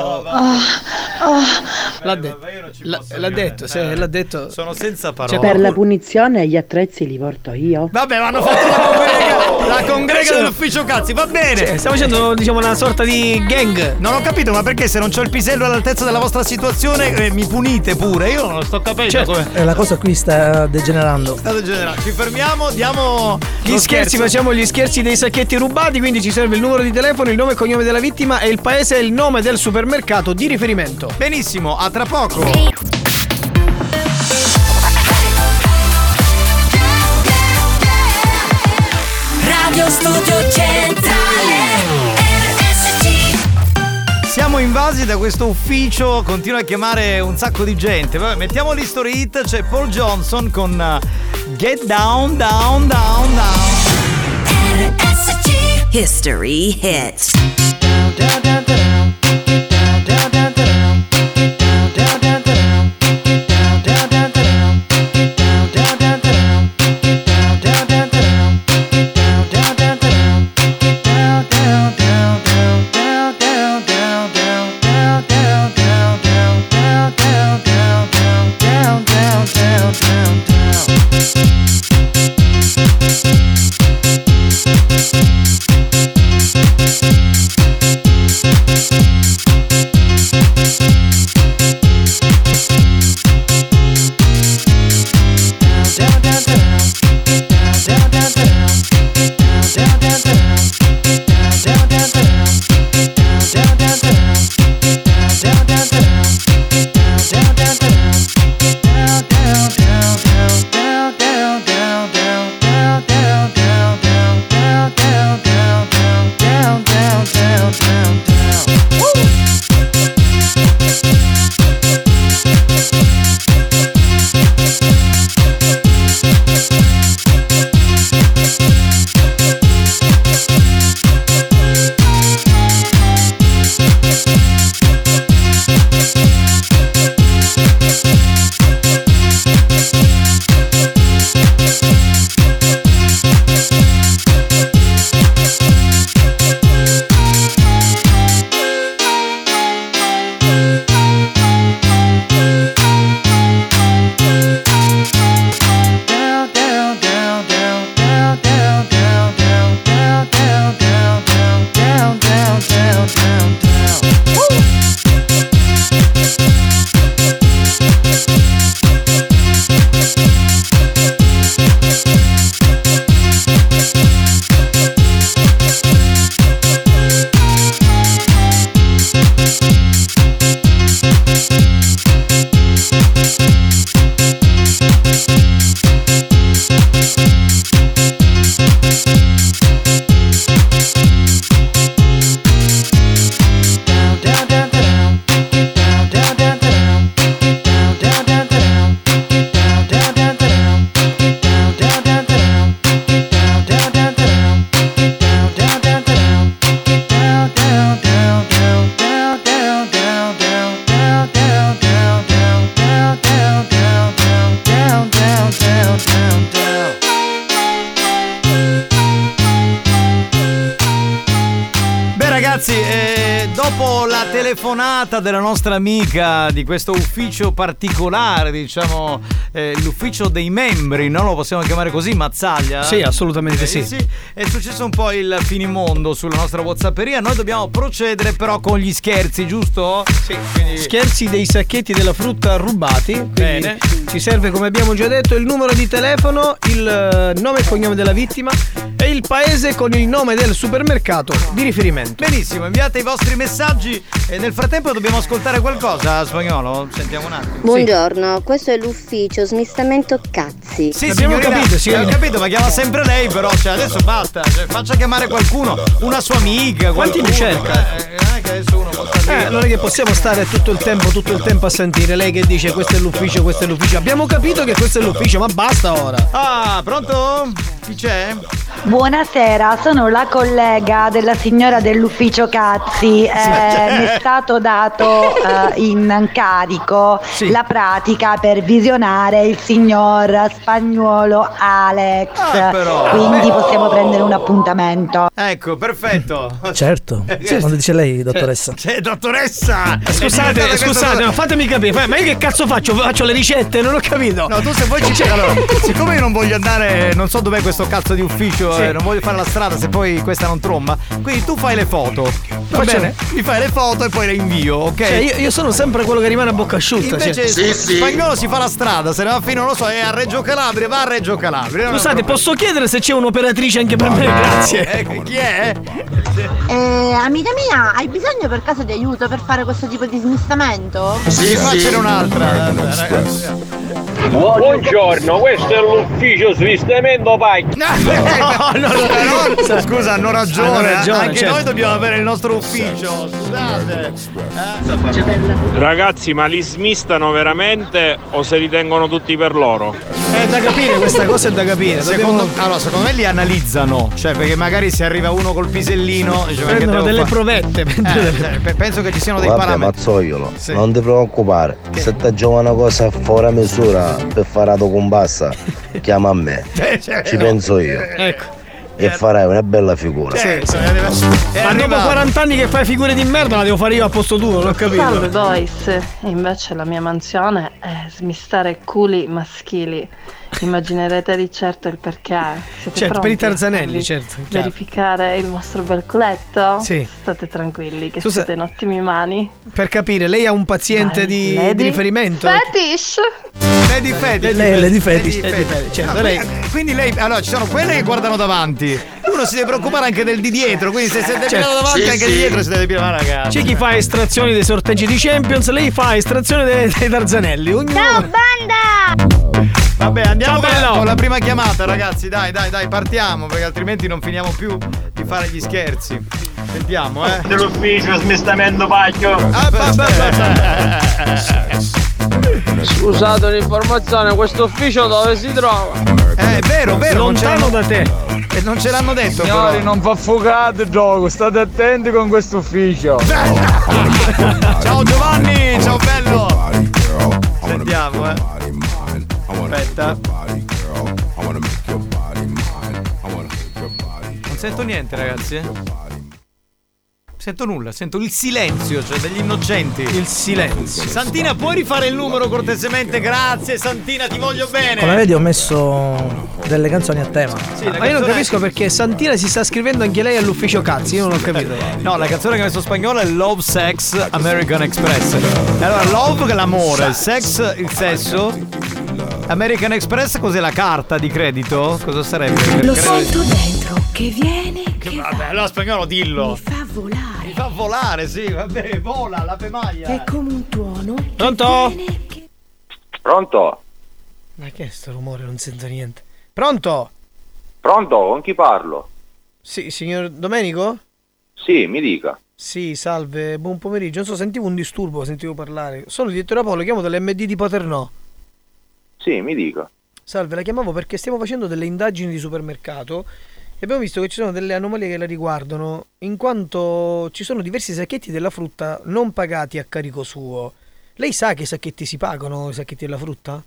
L'ha detto. L'ha, l'ha detto, se l'ha detto. Sono senza parole. Per la punizione gli attrezzi li porto io. Vabbè, ma hanno fatto la la congrega dell'ufficio cazzi, va bene. Cioè, stiamo facendo, diciamo, una sorta di gang. Non ho capito, ma perché se non c'ho il pisello all'altezza della vostra situazione eh, mi punite pure? Io non lo sto capendo Certo. come. Eh, la cosa qui sta degenerando. Stato generale. Ci fermiamo, diamo Gli lo scherzi, scherzo. facciamo gli scherzi dei sacchetti rubati, quindi ci serve il numero di telefono, il nome e cognome della vittima e il paese e il nome del supermercato di riferimento. Benissimo, a tra poco. Studio Centrale RSC Siamo invasi da questo ufficio, continua a chiamare un sacco di gente. Vabbè, mettiamo l'history hit, c'è Paul Johnson con uh, Get Down, Down, Down, Down. History Hits telefonata della nostra amica di questo ufficio particolare, diciamo eh, l'ufficio dei membri, no? Lo possiamo chiamare così, Mazzaglia? Sì, assolutamente Eh, sì. È successo un po' il finimondo sulla nostra Whatsapperia. Noi dobbiamo procedere però con gli scherzi, giusto? Sì, quindi. Scherzi dei sacchetti della frutta rubati. Bene. Ci serve, come abbiamo già detto, il numero di telefono, il eh, nome e cognome della vittima e il paese con il nome del supermercato di riferimento. Benissimo, inviate i vostri messaggi e nel frattempo dobbiamo ascoltare qualcosa, spagnolo? Sentiamo un attimo. Buongiorno, questo è l'ufficio smistamento cazzi. Sì, signorina, Ho capito, ma chiama sempre lei, però. Cioè, adesso basta. Cioè, faccia chiamare qualcuno, una sua amica. Quanti ne cerca? Eh, non è che adesso uno può stare. Eh, non è che possiamo stare tutto il tempo, tutto il tempo a sentire lei che dice questo è l'ufficio, questo è l'ufficio. Abbiamo capito che questo è l'ufficio, ma basta ora. Ah, pronto? Chi c'è? Buonasera, sono la collega della signora dell'ufficio Cazzi. Eh, mi è stato dato eh, in carico la pratica per visionare il signor spagnuolo Alex. Ah, però. Quindi Beh. possiamo prendere un appuntamento. Ecco, perfetto. Certo, Sì. quando dice lei, dottoressa. C'è dottoressa! Eh, Scusate, scusate, ma fatemi capire, ma io che cazzo faccio? Faccio le ricette, non ho capito. No, tu se vuoi ci allora, siccome io non voglio andare, non so dov'è questo cazzo di ufficio, Sì. eh, non voglio fare la strada se poi questa non tromba. Quindi tu fai le foto. Va Facciamo- bene. Mi fai le foto e poi le invio, ok? Cioè, io, io sono sempre quello che rimane a bocca asciutta. Invece cioè. spagnolo si fa la strada, se ne va fino, non lo so, è a Reggio Calabria, va a Reggio Calabria. Scusate, posso chiedere se c'è un'operatrice anche per me? Grazie. Eh, chi è? Eh, amica mia, hai bisogno per caso di aiuto per fare questo tipo di smistamento? Sì, qua c'era un'altra, eh, ragazzi. Buongiorno, questo è l'ufficio svistamento pacchi. No, no, no, scusa, hanno ragione. Hanno ragione, Anche certo. noi dobbiamo avere il nostro ufficio. Scusate. Ragazzi, ma li smistano veramente o se li tengono tutti per loro? È da capire, questa cosa è da capire. Secondo, Dobbiamo- allora, secondo me li analizzano, cioè perché magari se arriva uno col pisellino che Prendono delle fare? provette. Eh, cioè, pe- penso che ci siano dei Vabbè, parametri. mazzoiolo, Sì. non ti preoccupare. Se ti giova una cosa fuori misura per fare la combassa, chiama a me. Eh, cioè, Ci penso io. Ecco. E farai una bella figura. Sì, sì, è Ma dopo arrivato. 40 anni che fai figure di merda la devo fare io a posto tuo, non ho capito. Salve boys, e invece la mia mansione è smistare culi maschili. Immaginerete di certo il perché. Siete Certo, per i? Tarzanelli, certo, chiaro. Verificare il vostro bel culetto? Sì. State tranquilli, che Scusa- siete in ottime mani. Per capire, lei ha un paziente di, Lady di riferimento? Fetish! Lady Fetish. Lei- Lady Fetish. Lady Lady Fetish, certo, lei- quindi- lei, allora ci sono quelle che guardano davanti. Uno si deve preoccupare anche del di dietro, quindi se siete Certo. davanti Sì, anche sì. di dietro si deve dire ma ragazzi. C'è chi fa estrazioni dei sorteggi di Champions, lei fa estrazione dei, dei Tarzanelli. Ognuno... Ciao banda! Vabbè, andiamo Ciao, con, bello. con la prima chiamata, ragazzi. Dai, dai, dai, partiamo, perché altrimenti non finiamo più di fare gli scherzi. Sentiamo, eh. Dell'ufficio smistamento pacchio. Ah, ba, Scusate un'informazione, questo ufficio dove si trova? Eh, è vero, vero, non ce Lontano l'hanno- da te. E non ce l'hanno detto, Signori, però. non fa fucate il gioco, state attenti con questo ufficio. Ciao Giovanni, ciao bello. Sentiamo, eh. Aspetta. Non sento niente, ragazzi. Sento nulla, sento il silenzio, cioè degli innocenti. Il silenzio. Santina, puoi rifare il numero cortesemente? Grazie, Santina, ti voglio bene. Come vedi ho messo delle canzoni a tema. Sì, Ma io non capisco perché Santina si sta scrivendo anche lei all'ufficio cazzi, io non ho capito. No, la canzone che ha messo spagnolo è Love Sex American Express. Allora, love che è l'amore, sex il sesso. American Express cos'è la carta di credito? Cosa sarebbe? Lo sento dentro che viene, che Vabbè, allora spagnolo dillo. fa volare. Mi fa volare, sì, vabbè, vola la pemaglia. È come un tuono. che Pronto? viene, che- Pronto? Ma che è sto rumore? Non sento niente. Pronto? Pronto? Con chi parlo? Sì, signor Domenico? Sì, mi dica. Sì, salve, buon pomeriggio. Non so, sentivo un disturbo, sentivo parlare. Sono il direttore Apollo, chiamo dall'MD di Paternò. Sì, mi dica. Salve, la chiamavo perché stiamo facendo delle indagini di supermercato e abbiamo visto che ci sono delle anomalie che la riguardano, in quanto ci sono diversi sacchetti della frutta non pagati a carico suo. Lei sa che i sacchetti si pagano, i sacchetti della frutta?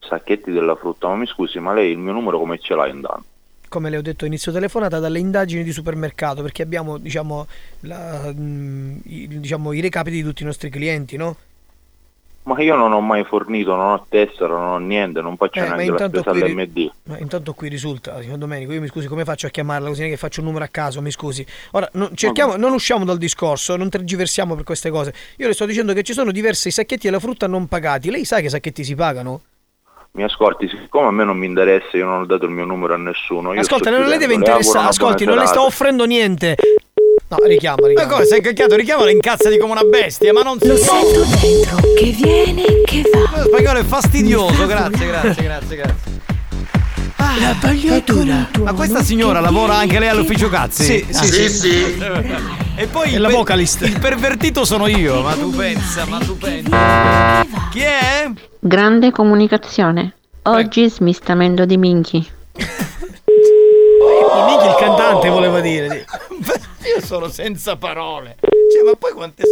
Sacchetti della frutta, ma mi scusi, ma lei il mio numero come ce l'ha intanto? come le ho detto inizio telefonata, dalle indagini di supermercato, perché abbiamo diciamo, la- mm, diciamo, i recapiti di tutti i nostri clienti, no? Ma io non ho mai fornito, non ho tessera, non ho niente, non faccio Eh, neanche la spesa qui- all'MD. Ma intanto qui risulta, signor Domenico, io mi scusi, come faccio a chiamarla così che faccio un numero a caso, mi scusi. Ora, non, cerchiamo, non usciamo dal discorso, non tergiversiamo per queste cose. Io le sto dicendo che ci sono diversi sacchetti della frutta non pagati. Lei sa che sacchetti si pagano? Mi ascolti, siccome a me non mi interessa, io non ho dato il mio numero a nessuno. Ascolta, non le deve interessare, ascolti, non le sto offrendo niente. No, richiama, Ma richiama. come sei incacchiato? Richiamalo incazzati come una bestia, ma non si Lo può. sento dentro che viene, che va. Lo spagnolo è fastidioso, grazie, grazie, grazie, grazie. La bagliatura. Ma questa signora lavora anche lei all'ufficio cazzi? Sì, sì, Ah, sì. sì. E poi È il, la vocalist. il pervertito sono io, ma tu pensa, ma tu pensa. Chi è? Grande comunicazione. Oggi smistamento di minchi. Mica il cantante voleva dire. Io sono senza parole. Cioè, ma poi quante.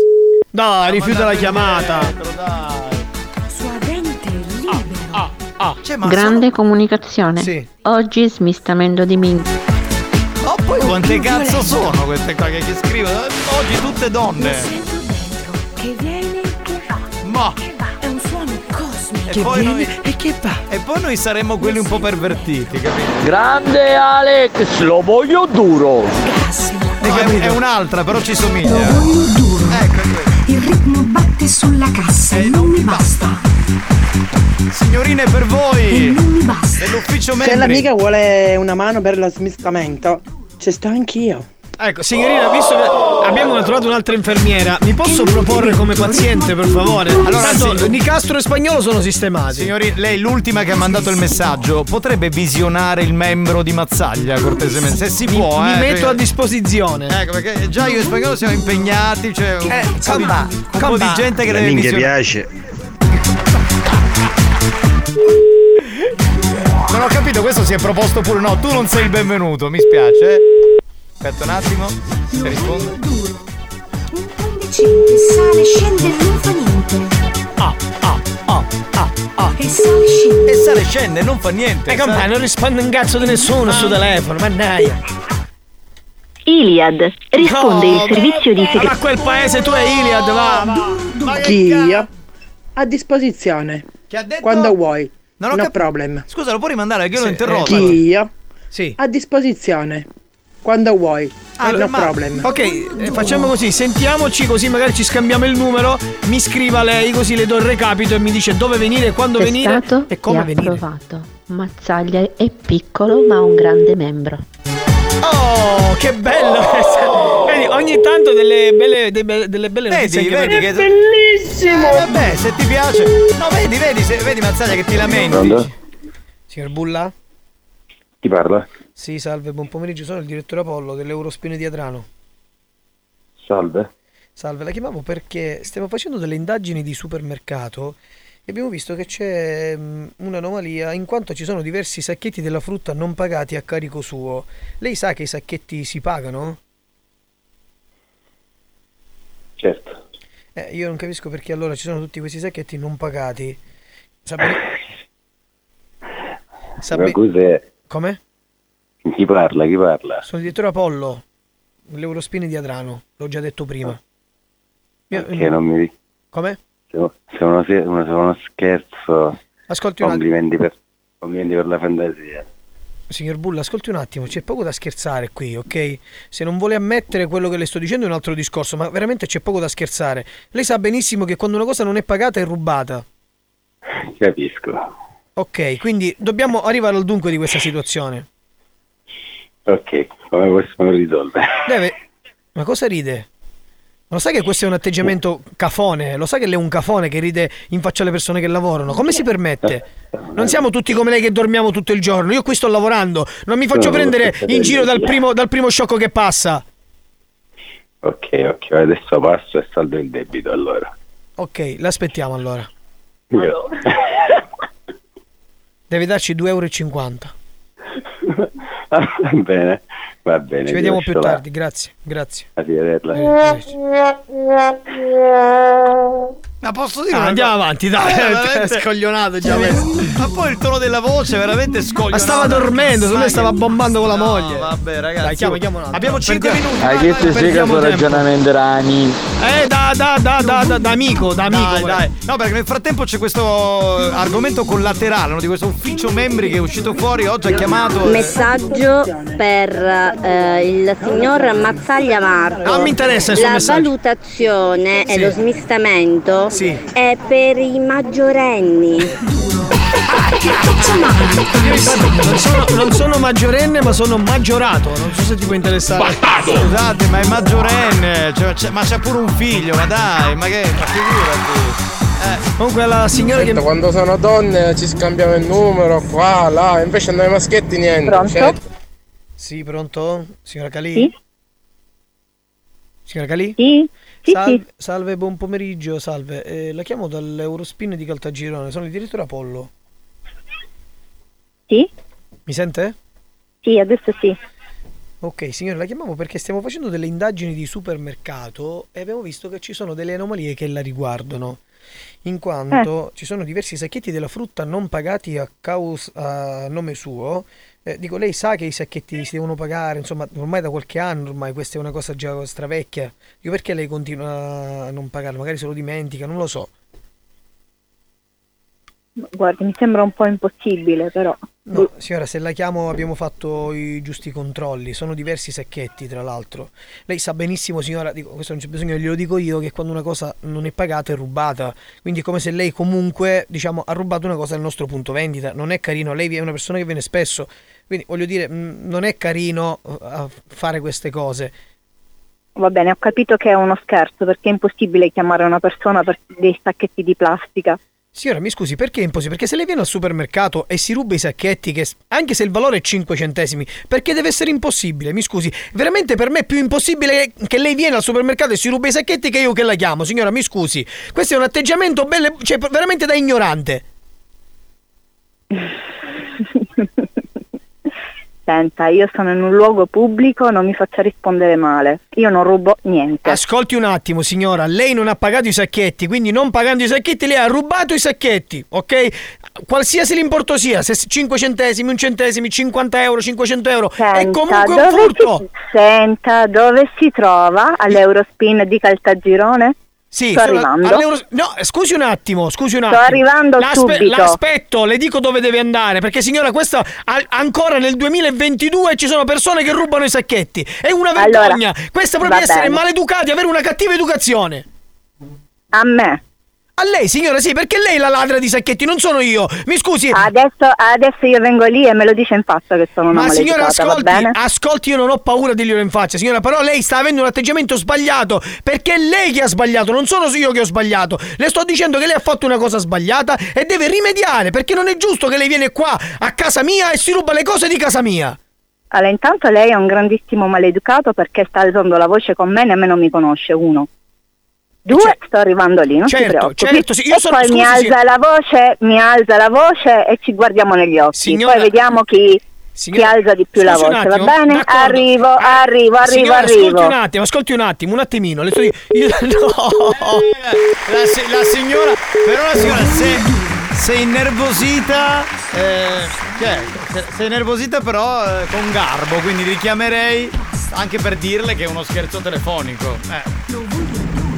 Dai, rifiuta la chiamata. Dentro, dai. Suadente, libero. Ah, ah. Cioè, ma Grande comunicazione. Sì. Oggi smistamento di minchi. sono- Oh, poi quante cazzo sono queste qua che, che scrivono? Oggi tutte donne. Sento dentro che viene, che va. Ma. È un suono cosmico. E poi, noi, E che va? e poi noi saremmo quelli un po' pervertiti, capito? Grande Alex, lo voglio duro. No, è, è un'altra, però ci somiglia. Voglio duro. Ecco, è questa. Il ritmo batte sulla cassa e non mi basta. Signorine per E voi non mi basta. dell'ufficio Se membri. l'amica vuole una mano per lo smistamento, ci sto anch'io. Ecco, signorina, visto che abbiamo trovato un'altra infermiera, mi posso proporre come paziente, per favore? Allora, Tanto, sì. Nicastro e Spagnolo sono sistemati. Signori, lei l'ultima che ha mandato il messaggio potrebbe visionare il membro di Mazzaglia cortesemente? Se si Mi, può, mi eh, metto perché- a disposizione. Ecco, perché già io e Spagnolo siamo impegnati, c'è un, Eh, un po' comba, un po' comba. di gente che La deve visionare. piace. Non ho capito, questo si è proposto pure. No, tu non sei il benvenuto, mi spiace. eh. Aspetta un attimo, se rispondo. Incandescente, sale, scende e non fa niente. Ah, ah, ah, ah, ah. E sale, scende. E sale scende, non fa niente. E compagno, non risponde un cazzo di nessuno sul telefono, mannaia. Iliad risponde il servizio di Ma segreteria. a quel paese tu è Iliad, va, va. Ma che Chi ca- io? A disposizione. Che ha detto? Quando vuoi. Non ho no cap- problem. Scusa, lo puoi rimandare perché io Sì, interrotto. Chi io? Sì. A disposizione. Quando vuoi. Ah, no ma- problem. Ok, eh, facciamo così, sentiamoci così magari ci scambiamo il numero, mi scriva lei così le do il recapito e mi dice dove venire, quando venire Testato e come e venire. approvato. Mazzaglia è piccolo ma ha un grande membro. Oh, che bello! Vedi, ogni tanto delle belle, dei be- delle belle notizie Vedi, vedi che. Bellissimo! Eh, vabbè, se ti piace. No, vedi, vedi, se, vedi Mazzaglia che ti lamenti. Pronto? Signor Bulla? Chi parla? Sì, salve, buon pomeriggio, sono il direttore Apollo dell'Eurospine di Adrano. Salve. Salve, la chiamavo perché stiamo facendo delle indagini di supermercato e abbiamo visto che c'è mm, un'anomalia in quanto ci sono diversi sacchetti della frutta non pagati a carico suo. Lei sa che i sacchetti si pagano? Certo. Eh, io non capisco perché allora ci sono tutti questi sacchetti non pagati. Sa bene- Sa Ma be- cos'è? Come? Chi parla? Chi parla? Sono il direttore Apollo, l'Eurospine di Adrano, l'ho già detto prima. Io- Che non mi... Come? Se, se uno, se uno, scherzo... Ascolti un. Complimenti per, complimenti per la fantasia. Signor Bulla, ascolti un attimo, c'è poco da scherzare qui, ok? Se non vuole ammettere quello che le sto dicendo è un altro discorso, ma veramente c'è poco da scherzare. Lei sa benissimo che quando una cosa non è pagata è rubata. Capisco. Ok, quindi dobbiamo arrivare al dunque di questa situazione. Ok, come possiamo risolvere? Deve... Ma cosa ride? Lo sai che questo è un atteggiamento cafone? Lo sai che lei è un cafone che ride in faccia alle persone che lavorano? Come si permette? Non siamo tutti come lei che dormiamo tutto il giorno. Io qui sto lavorando. Non mi faccio prendere in giro dal primo, dal primo sciocco che passa. Ok, ok, adesso passo e saldo il debito allora. Ok, l'aspettiamo allora. Io- Deve darci 2,50 euro. Va bene, va bene. Ci vediamo più là. tardi, grazie, grazie. Arrivederla. Arrivederci. Ma posso dire Ah, andiamo cosa? avanti, dai. Eh, È veramente- scoglionato già. Ma poi il tono della voce è veramente scoglionato. Ma stava dormendo, secondo me stava bombando con la moglie. Vabbè, ragazzi. Dai, un altro. Abbiamo 5 Perdiamo- minuti. Sei perdiamo caso tempo. ragionamento rani? Eh, da, da, da, da, da, da amico, da amico. Dai, dai. No, perché nel frattempo c'è questo eh, argomento collaterale no, di questo ufficio membri che è uscito fuori oggi ha chiamato. eh, Messaggio per eh, il signor Mazzaglia Marco. Non mi interessa il suo La messaggio. valutazione Sì. e lo smistamento Sì. è per i maggiorenni. Non sono, non sono maggiorenne, ma sono maggiorato. Non so se ti può interessare. Scusate, ma è maggiorenne, cioè, c'è- ma c'ha pure un figlio, ma dai, ma che. Ma figurati. Comunque la signora che. Senta, quando sono donne ci scambiamo il numero qua, là, invece noi maschietti niente. Pronto? Cioè, Sì, pronto? Signora Calì? Sì. Signora Calì? Sì. Sì, salve, sì. salve, buon pomeriggio, salve. Eh, la chiamo dall'Eurospin di Caltagirone, sono il direttore Apollo. Sì? Mi sente? Sì, adesso sì. Ok, signore, la chiamavo perché stiamo facendo delle indagini di supermercato e abbiamo visto che ci sono delle anomalie che la riguardano. In quanto ci sono diversi sacchetti della frutta non pagati a, caus- a nome suo. Eh, dico, lei sa che i sacchetti si devono pagare, insomma, ormai da qualche anno, ormai questa è una cosa già stravecchia. Dico, perché lei continua a non pagare? Magari se lo dimentica, non lo so. Guardi, mi sembra un po' impossibile, però. No, signora, se la chiamo abbiamo fatto i giusti controlli, sono diversi sacchetti tra l'altro. Lei sa benissimo, signora, dico, questo non c'è bisogno, glielo dico io, che quando una cosa non è pagata è rubata. Quindi è come se lei comunque, diciamo, ha rubato una cosa dal nostro punto vendita. Non è carino, lei è una persona che viene spesso. Quindi voglio dire, mh, non è carino a fare queste cose. Va bene, ho capito che è uno scherzo perché è impossibile chiamare una persona per dei sacchetti di plastica. Signora, mi scusi, perché è impossibile? Perché se lei viene al supermercato e si ruba i sacchetti, che anche se il valore è 5 centesimi, perché deve essere impossibile? Mi scusi, veramente per me è più impossibile che lei viene al supermercato e si ruba i sacchetti che io che la chiamo. Signora, mi scusi, questo è un atteggiamento bello, cioè veramente da ignorante. Senta, io sono in un luogo pubblico, non mi faccia rispondere male. Io non rubo niente. Ascolti un attimo, signora, lei non ha pagato i sacchetti, quindi non pagando i sacchetti lei ha rubato i sacchetti, ok? Qualsiasi l'importo sia, se 5 centesimi, 1 centesimi, 50 euro, 500 euro, è Senta, comunque un furto. si, senta, dove si trova? All'Eurospin di Caltagirone? Sì, Sto sono arrivando. all'Euro- No, scusi un attimo, scusi un Sto attimo. arrivando L'aspe- subito. L'aspetto, le dico dove deve andare, perché signora, questa ancora nel 2022 ci sono persone che rubano i sacchetti. È una Allora, vergogna. Questa proprio essere bene. maleducati, avere una cattiva educazione. A me. A lei, signora, sì, perché lei è la ladra di sacchetti, non sono io. Mi scusi. Adesso, adesso io vengo lì e me lo dice in faccia che sono una Ma signora, ascolti, ascolti, io non ho paura di dirglielo in faccia, signora, però lei sta avendo un atteggiamento sbagliato, perché è lei che ha sbagliato, non sono io che ho sbagliato. Le sto dicendo che lei ha fatto una cosa sbagliata e deve rimediare, perché non è giusto che lei viene qua a casa mia e si ruba le cose di casa mia. Allora, intanto lei è un grandissimo maleducato perché sta alzando la voce con me, nemmeno mi conosce, uno. Due, sto arrivando lì, non certo, certo, sì, io e sono- poi mi scusi, alza sì. la voce, mi alza la voce e ci guardiamo negli occhi. Signora- poi vediamo chi, Signora- chi alza di più la voce, va bene? Arrivo, arrivo, arrivo, Signora, arrivo. ascolti un attimo, ascolti un attimo, un attimino. Le sto di- io- no. La, la signora, però la signora se, se innervosita, eh, cioè, se, se innervosita però eh, con garbo, quindi richiamerei anche per dirle che è uno scherzo telefonico. Eh.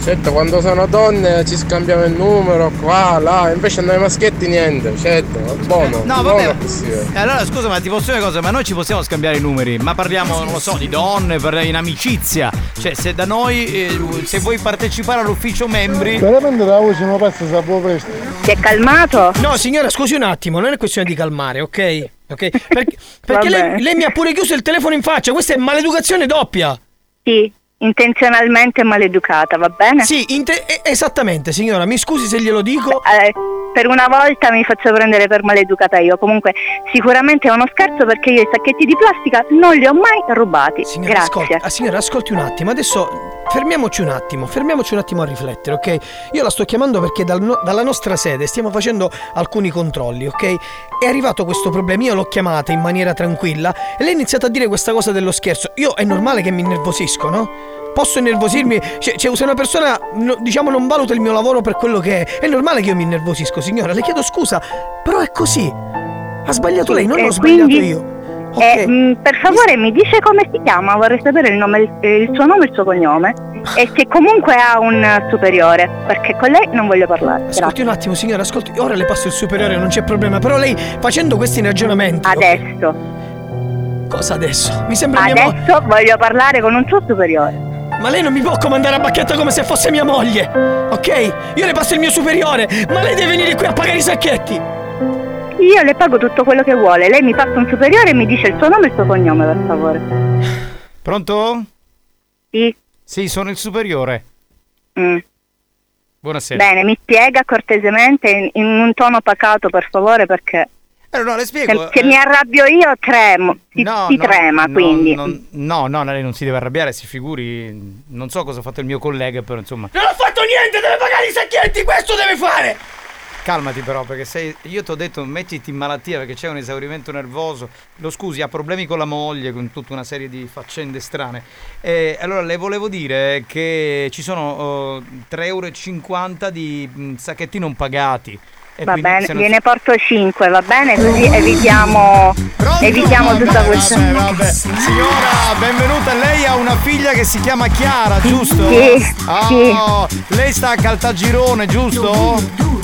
Certo, quando sono donne ci scambiamo il numero qua, là, invece noi maschietti niente, certo, è buono. No, buono vabbè. così, eh. E allora scusa, ma ti posso dire una cosa? Ma noi ci possiamo scambiare i numeri, ma parliamo, non lo so, di donne, in amicizia. Cioè, se da noi, eh, se vuoi partecipare all'ufficio membri. Veramente la voce non passa sapevo presto. Si è calmato? No, signora, scusi un attimo, non è questione di calmare, ok? Ok? Perché, perché lei, lei mi ha pure chiuso il telefono in faccia, questa è maleducazione doppia. Sì, intenzionalmente maleducata, va bene? Sì, eh, esattamente, signora, mi scusi se glielo dico. Eh, per una volta mi faccio prendere per maleducata io. Comunque, sicuramente è uno scherzo perché io i sacchetti di plastica non li ho mai rubati. Signora, Grazie. ascolti, ah, signora, ascolti un attimo, adesso fermiamoci un attimo, fermiamoci un attimo a riflettere, ok? Io la sto chiamando perché dal no- dalla nostra sede stiamo facendo alcuni controlli, ok? È arrivato questo problema, io l'ho chiamata in maniera tranquilla e lei ha iniziato a dire questa cosa dello scherzo. Io è normale che mi innervosisco, no? Posso innervosirmi? Cioè, cioè, se una persona, no- diciamo, non valuta il mio lavoro per quello che è, è normale che io mi innervosisco, signora. Le chiedo scusa, però è così. Ha sbagliato lei, non Eh, ho sbagliato quindi- io. Eh, mh, per favore mi dice come si chiama, vorrei sapere il, nome, eh, il suo nome e il suo cognome e se comunque ha un eh, superiore, perché con lei non voglio parlare. Ascolti Grazie. un attimo, signora, ascolti. Ora le passo il superiore, non c'è problema. Però lei, facendo questi ragionamenti. Adesso. Cosa adesso? Mi sembra mia moglie. Adesso voglio parlare con un suo superiore. Ma lei non mi può comandare a bacchetta come se fosse mia moglie, ok? Io le passo il mio superiore, ma lei deve venire qui a pagare i sacchetti. Io le pago tutto quello che vuole, lei mi passa un superiore e mi dice il suo nome e il suo cognome, per favore. Pronto? Sì. Sì, sono il superiore. Mm. Buonasera. Bene, mi spiega cortesemente in, in un tono pacato, per favore, perché Eh, no, le spiego. se, se mi arrabbio io tremo, si, No, si no, trema, no, quindi. no, no, lei non si deve arrabbiare, si figuri. Non so cosa ha fatto il mio collega, però insomma. Non ho fatto niente, deve pagare i sacchetti, questo deve fare. Calmati però, perché sei. Io ti ho detto mettiti in malattia perché c'è un esaurimento nervoso. Lo scusi, ha problemi con la moglie, con tutta una serie di faccende strane. E allora le volevo dire che ci sono oh, 3,50 euro di mm, sacchetti non pagati. E Va bene, non- gliene porto 5, va bene? Così evitiamo, evitiamo tutta questa. Vabbè, vabbè. Signora, benvenuta. Lei ha una figlia che si chiama Chiara, giusto? Sì, Oh, Lei sta a Caltagirone, giusto?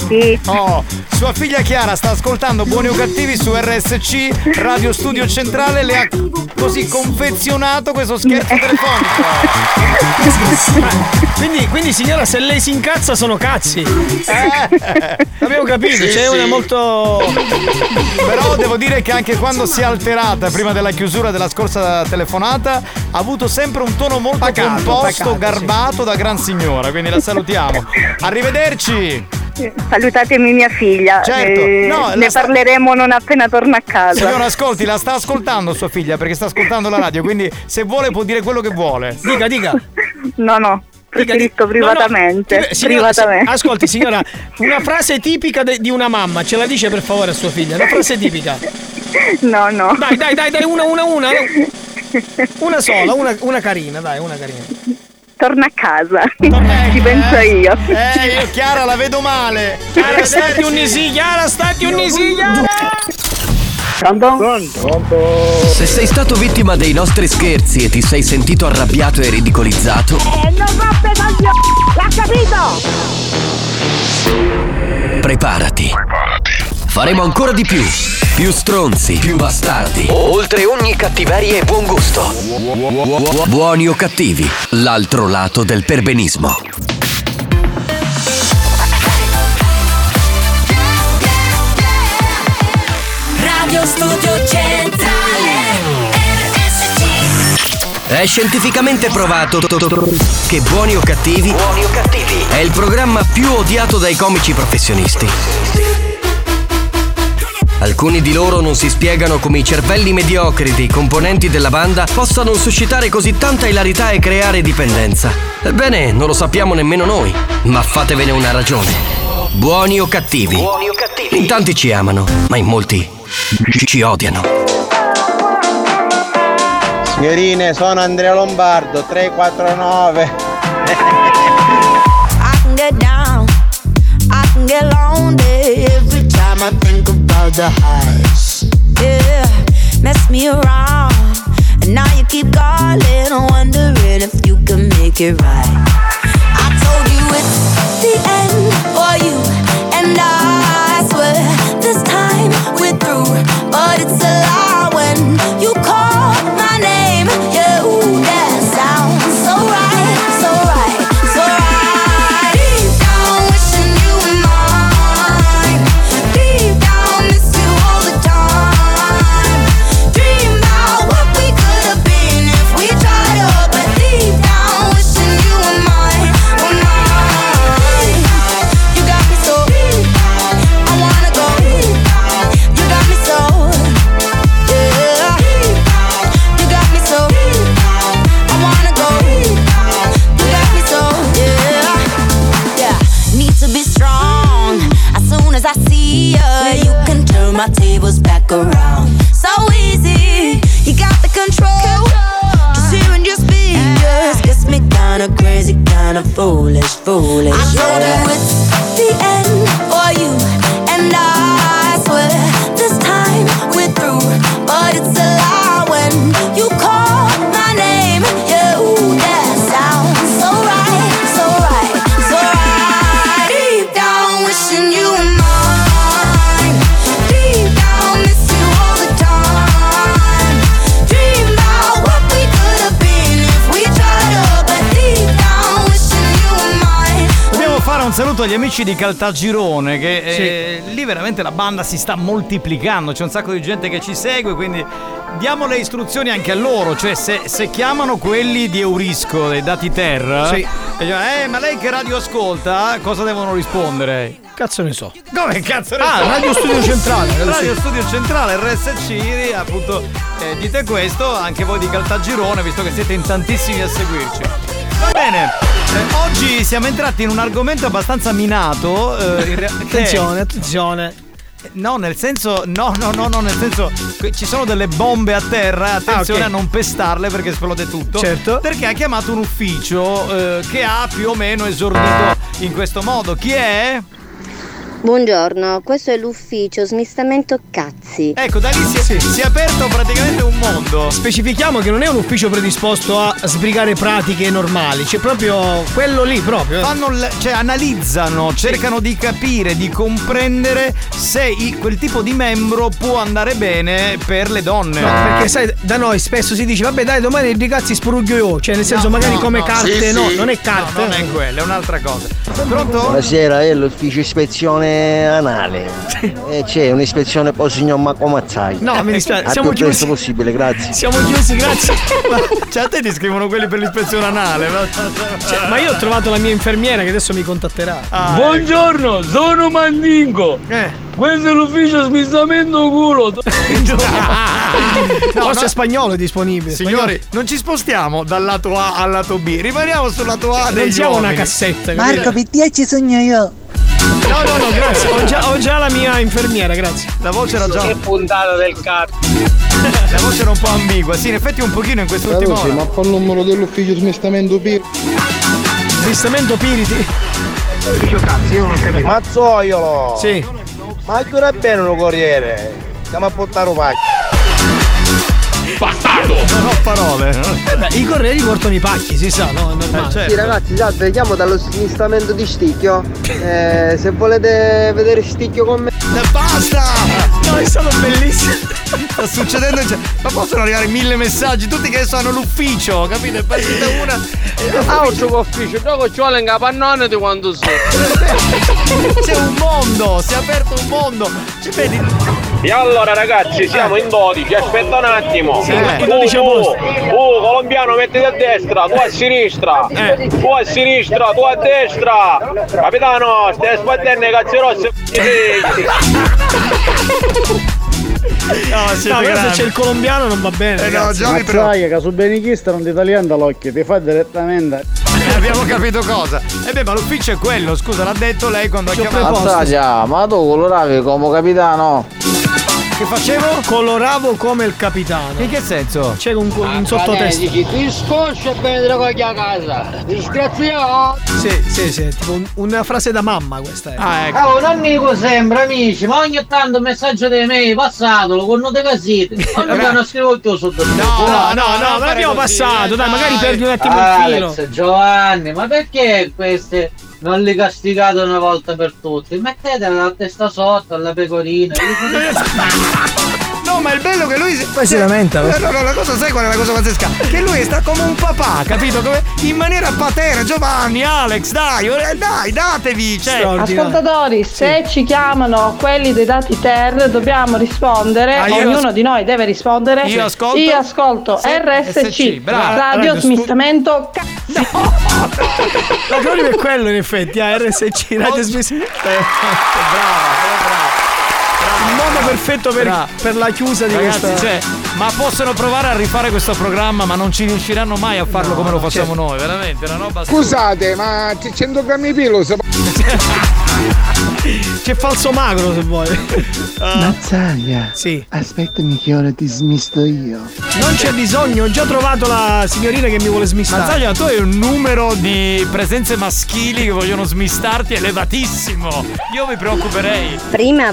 Sì. Oh, sua figlia Chiara sta ascoltando Buoni o Cattivi su RSC, Radio Studio Centrale, le ha così confezionato questo scherzo telefonico. Quindi, quindi, signora, se lei si incazza sono cazzi. Eh. Abbiamo capito, Sì, c'è sì. una molto. Però devo dire che anche quando si è alterata prima della chiusura della scorsa telefonata ha avuto sempre un tono molto Pacato, composto, pacato, garbato da gran signora, quindi la salutiamo. Arrivederci! Salutatemi mia figlia. Certo, eh, no, ne sta- parleremo non appena torna a casa. Signora, ascolti, la sta ascoltando sua figlia perché sta ascoltando la radio, quindi se vuole può dire quello che vuole. Dica, dica. No, no, preferisco privatamente. No, no. Signora, privatamente. ascolti, signora, una frase tipica de- di una mamma, ce la dice per favore a sua figlia? Una frase tipica. No, no. Dai, dai, dai, dai, una, una, una. Una sola, una, una carina, dai, una carina. Torna a casa. Ci penso io. Eh, io Chiara la vedo male. Chiara, stati unisi, Chiara, stati unisi, Chiara. Se sei stato vittima dei nostri scherzi e ti sei sentito arrabbiato e ridicolizzato, Eh, non roppe coglioni! L'ha capito! preparati. Faremo ancora di più. Più stronzi, più bastardi. Oltre ogni cattiveria e buon gusto. Buoni o cattivi, l'altro lato del perbenismo. Radio Studio Centrale È scientificamente provato che Buoni o Cattivi è il programma più odiato dai comici professionisti. Alcuni di loro non si spiegano come i cervelli mediocri dei componenti della banda possano suscitare così tanta ilarità e creare dipendenza. Ebbene, non lo sappiamo nemmeno noi, ma fatevene una ragione. Buoni o cattivi? In tanti ci amano, ma in molti ci- odiano. Signorine, sono Andrea Lombardo, 349. I can get down, I can get lonely every time I think about the highs. Yeah, mess me around, and now you keep calling, wondering if you can make it right. I told you it's the end for you, and I swear this time we're through. But it's a lie when you call agli amici di Caltagirone che eh, lì veramente la banda si sta moltiplicando, c'è un sacco di gente che ci segue, quindi diamo le istruzioni anche a loro, cioè se, se chiamano quelli di Eurisco, dei dati Terra, Sì. e dicono, eh ma lei che radio ascolta? Cosa devono rispondere? Cazzo ne so. Come cazzo ne Ah, so? Radio Studio Centrale, Radio sì. Studio Centrale, RSC, appunto, eh, dite questo, anche voi di Caltagirone, visto che siete in tantissimi a seguirci. Va bene, oggi siamo entrati in un argomento abbastanza minato. eh, che- Attenzione, attenzione. No, nel senso, no, no, no, no, nel senso, ci sono delle bombe a terra, attenzione Ah, ok. a non pestarle perché esplode tutto. Certo. Perché ha chiamato un ufficio eh, che ha più o meno esordito in questo modo. Chi è? Buongiorno, questo è l'ufficio smistamento cazzi. Ecco, da lì si è, si è aperto praticamente un mondo. Specifichiamo che non è un ufficio predisposto a sbrigare pratiche normali, c'è proprio quello lì proprio. Fanno l- cioè analizzano, cercano di capire, di comprendere se i- quel tipo di membro può andare bene per le donne. No, perché sai, da noi spesso si dice, vabbè dai, domani i ragazzi sporugio io, cioè nel senso No, magari no, come no. carte, Sì, no, sì. non è carte. No, non è quello, è un'altra cosa. Pronto? Buonasera, è l'ufficio ispezione anale. E c'è un'ispezione il signor Macomazzai. No, mi dispiace, siamo più chiusi. possibile, grazie. Siamo chiusi, grazie. Cioè a te ti scrivono quelli per l'ispezione anale. Ma, Cioè, ma io ho trovato la mia infermiera che adesso mi contatterà. Ah, Buongiorno, sono Mandingo. Eh. Questo è l'ufficio smistamento culo. Forse spagnolo è disponibile. Signori, non ci spostiamo dal lato A al lato B, rimaniamo sul lato A non siamo una cassetta. Marco, per te ci sogno io. No, no, no, grazie. Ho già, ho già la mia infermiera, grazie. La voce era già. Che puntata del cazzo. La voce era un po' ambigua. Sì, in effetti un pochino in ora. ma fa il numero dell'ufficio smistamento P. Smistamento Piriti. Mazzoiolo! Sì. Ma ancora bene un corriere. Stiamo a portare un pacco. Non ho parole. Eh beh, I corrieri portano i pacchi, si sa, no? È normale. Eh, certo. Sì ragazzi, salve, chiamo dallo smistamento di Sticchio. Eh, se volete vedere Sticchio con me. Basta! No, è stato bellissimo. Sta succedendo. cioè, ma possono arrivare mille messaggi, tutti che adesso hanno l'ufficio, capito? È partita una. Ah, ho gioco ufficio, gioco ci vuole in capannone di quando sei. C'è un mondo, si è aperto un mondo. Ci vedi? E allora ragazzi siamo in 12, aspetta un attimo. Sì, tu, in 12 a tu, posto. tu, colombiano mettiti a destra, tu a sinistra, Eh. tu a sinistra, tu a destra. Capitano, stai sbattendo i cazzi rossi. No, No, però se c'è il colombiano non va bene. Eh no, però. Sai che su benichista non ti tagliando l'occhio, ti fa direttamente. Eh, abbiamo capito cosa. E beh, ma l'ufficio è quello, scusa, l'ha detto lei quando ha chiamato. Ma tu coloravi come capitano. Che facevo? Coloravo come il capitano. In che senso? C'è un, un sottotesto. Ti scoccia e bene te lo cogli a casa. Disgraziato. Sì, sì, sì, tipo un- una frase da mamma questa è. Ah, ecco. Oh, non dico sempre amici, ma ogni tanto un messaggio dei miei passatelo con note casite. Mi hanno scritto il tuo sotto. No, no, no, no, ma l'abbiamo passato, dai, magari perdi un attimo il filo. Alex, Giovanni, ma perché queste non li castigate una volta per tutti? Mettete la testa sotto alla pecorina. No, ma il bello che lui. Poi si lamenta. No, no, no, la cosa sai qual è la cosa pazzesca? Che lui sta come un papà, capito? Come in maniera paterna. Giovanni, Alex, dai, eh, dai, datevi. Cioè, Ascoltatori, se ci chiamano quelli dei dati TER dobbiamo rispondere, Ah, ognuno as- di noi deve rispondere. Io ascolto? Io ascolto Sì, RSC, SC, brava. Radio Stu- Smistamento c***o. L'acronimo è quello in effetti, ah, RSC, Radio Smis- Il modo perfetto per, per la chiusa di Ragazzi, questa. cioè, Ma possono provare a rifare questo programma, ma non ci riusciranno mai a farlo come lo facciamo noi, veramente, una roba. Scusate, ma c'è 100 grammi di pilo? se- C'è falso magro se vuoi. Mazzaglia. Sì. Aspettami che ora ti smisto io. Non c'è bisogno, ho già trovato la signorina che mi vuole smistare. Mazzaglia, tu hai un numero di presenze maschili che vogliono smistarti elevatissimo. Io mi preoccuperei. Prima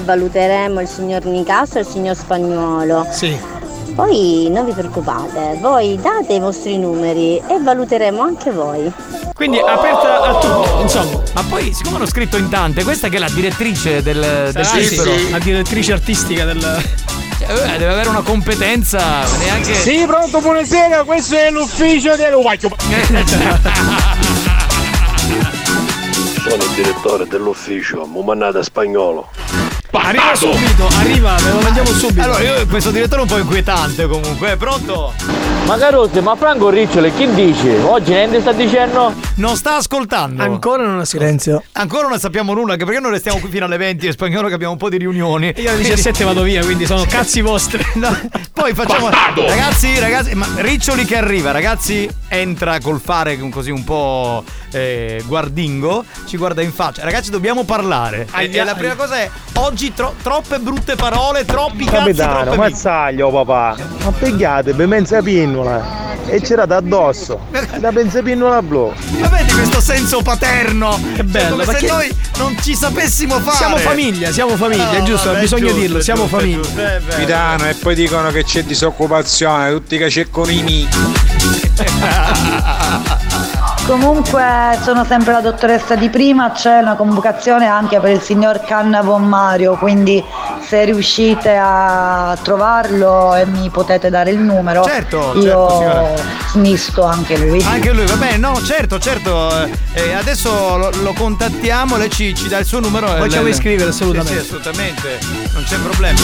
valuteremo il signor Nicastro e il signor Spagnuolo. Sì. Poi non vi preoccupate, voi date i vostri numeri e valuteremo anche voi. Quindi aperta a tutti, insomma. Ma poi, siccome hanno scritto in tante, questa che è la direttrice del, del Cipro. sì, la direttrice artistica del. Cioè, deve avere una competenza neanche. Sì, pronto, buonasera, questo è l'ufficio dell'Uvaglio. Sono il direttore dell'ufficio, Mumannata Spagnolo. Arriva subito, arriva, ve lo mandiamo subito. Allora, io questo direttore è un po' inquietante comunque, è pronto? Ma Carosse, ma Franco Ricciole, chi dice? Oggi niente sta dicendo? Non sta ascoltando. Ancora non ha Silenzio. Ancora non sappiamo nulla, anche perché noi restiamo qui fino alle 20 in spagnolo che abbiamo un po' di riunioni. Io alle 17 vado via, quindi sono cazzi vostri. No, poi facciamo. Ragazzi, ragazzi, ma Riccioli che arriva, ragazzi, entra col fare così un po' eh, guardingo, ci guarda in faccia. Ragazzi, dobbiamo parlare. E, e la prima cosa è: oggi tro- troppe brutte parole, troppi cazzi, Capitano, mazzaglio papà. Ma pigliate per mezza pinnola. E c'era addosso. Da pensa pinnola blu. Ma vedi questo senso paterno? Che bello, come se noi non ci sapessimo fare. Siamo famiglia, siamo famiglia, è No, giusto, vabbè, bisogna giusto, dirlo, siamo giusto, famiglia. giusto. Capitano, e poi dicono che c'è disoccupazione, tutti i cacecconini. Comunque sono sempre la dottoressa di prima, c'è una convocazione anche per il signor Cannavon Mario, quindi se riuscite a trovarlo e mi potete dare il numero, Certo, io certo, anche lui. Anche lui, va bene, no, certo, certo. eh, adesso lo, lo contattiamo, lei ci, ci dà il suo numero. e Facciamo iscrivere, assolutamente. Sì, sì, assolutamente, non c'è problema.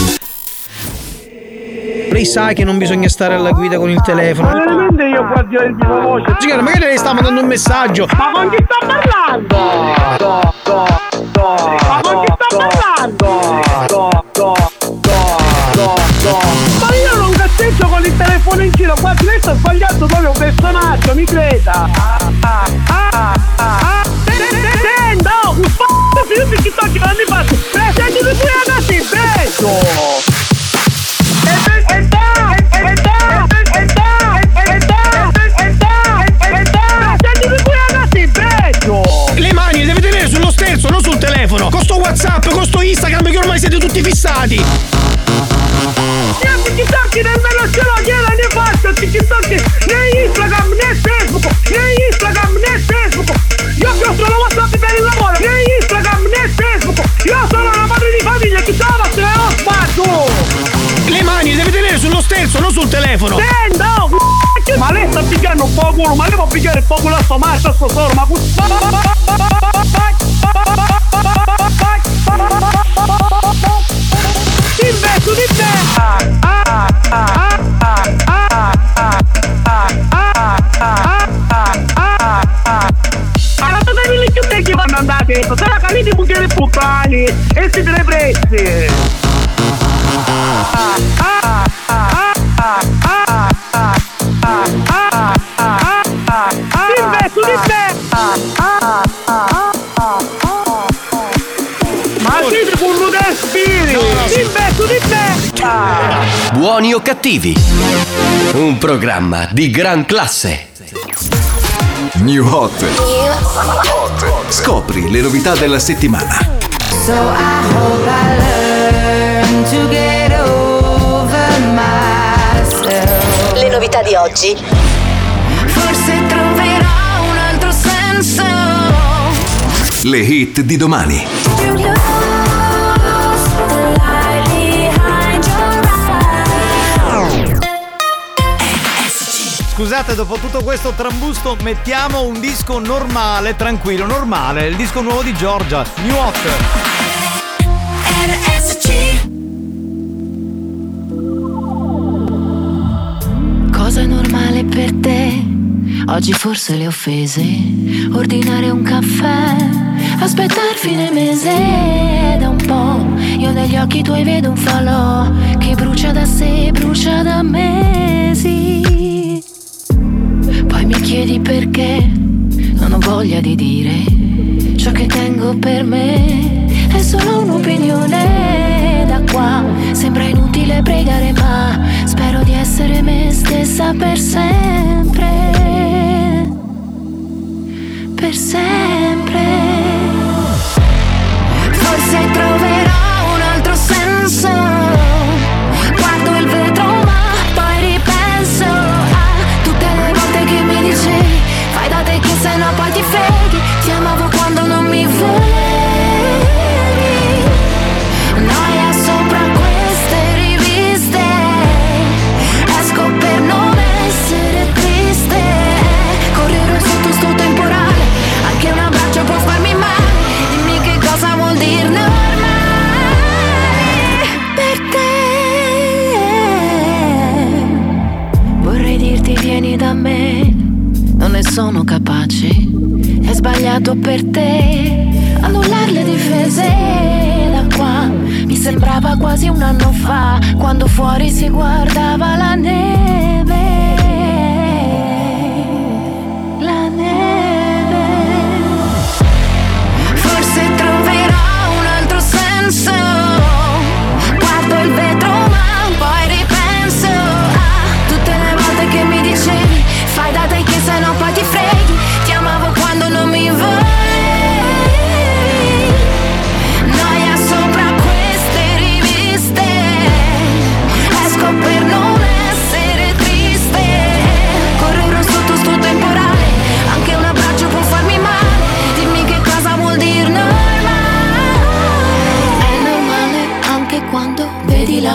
Lei sa che non bisogna stare alla guida con il telefono. veramente io qua di il viva voce. Signora, magari lei sta mandando un messaggio. Ma con chi sta parlando? Ma con chi sta parlando? Ma io non cazzeggio con il telefono in giro, qua lei sta sbagliando proprio un personaggio, mi creda. Ah, ah, ah. Senta, un f***o figlio di TikTok che non mi faccio. Senti tu pure ragazzi, beso. Le mani le deve tenere sullo sterzo, non sul telefono. Con WhatsApp, con Instagram che ormai siete tutti fissati. Gliela ne faccio TikTok né Instagram sul telefono. Senta, oh, c***o, ma lei sta pigliando un po' culo, ma lei può pigliare un po' culo a sto maestro, a sto solo, ma Investo di te! Allora dove li chiude che vanno andate? Se la calite bucchiere puttani e siete le prezze! Investo Buoni o cattivi? Un programma di gran classe. New Hot. Scopri le novità della settimana. So I hope I learn to get over myself. Le novità di oggi. Forse troverò un altro senso. Le hit di domani. Scusate, dopo tutto questo trambusto, mettiamo un disco normale, tranquillo, normale. Il disco nuovo di Giorgia, New Hot. Cosa è normale per te? Oggi forse le offese, ordinare un caffè, aspettar fine mese da un po', Io negli occhi tuoi vedo un falò che brucia da sé, brucia da mesi. Chiedi perché non ho voglia di dire ciò che tengo per me. È solo un'opinione da qua. Sembra inutile pregare, ma spero di essere me stessa per sempre. Per sempre. Forse troverò poi ti amavo quando non mi volevi. Noia sopra queste riviste Esco per non essere triste. Correre sotto sto temporale Anche un abbraccio può farmi male. Dimmi che cosa vuol dire normale Per te. Vorrei dirti vieni da me Non ne sono capace sbagliato per te. Annullare le difese da qua. Mi sembrava quasi un anno fa Quando fuori si guardava la neve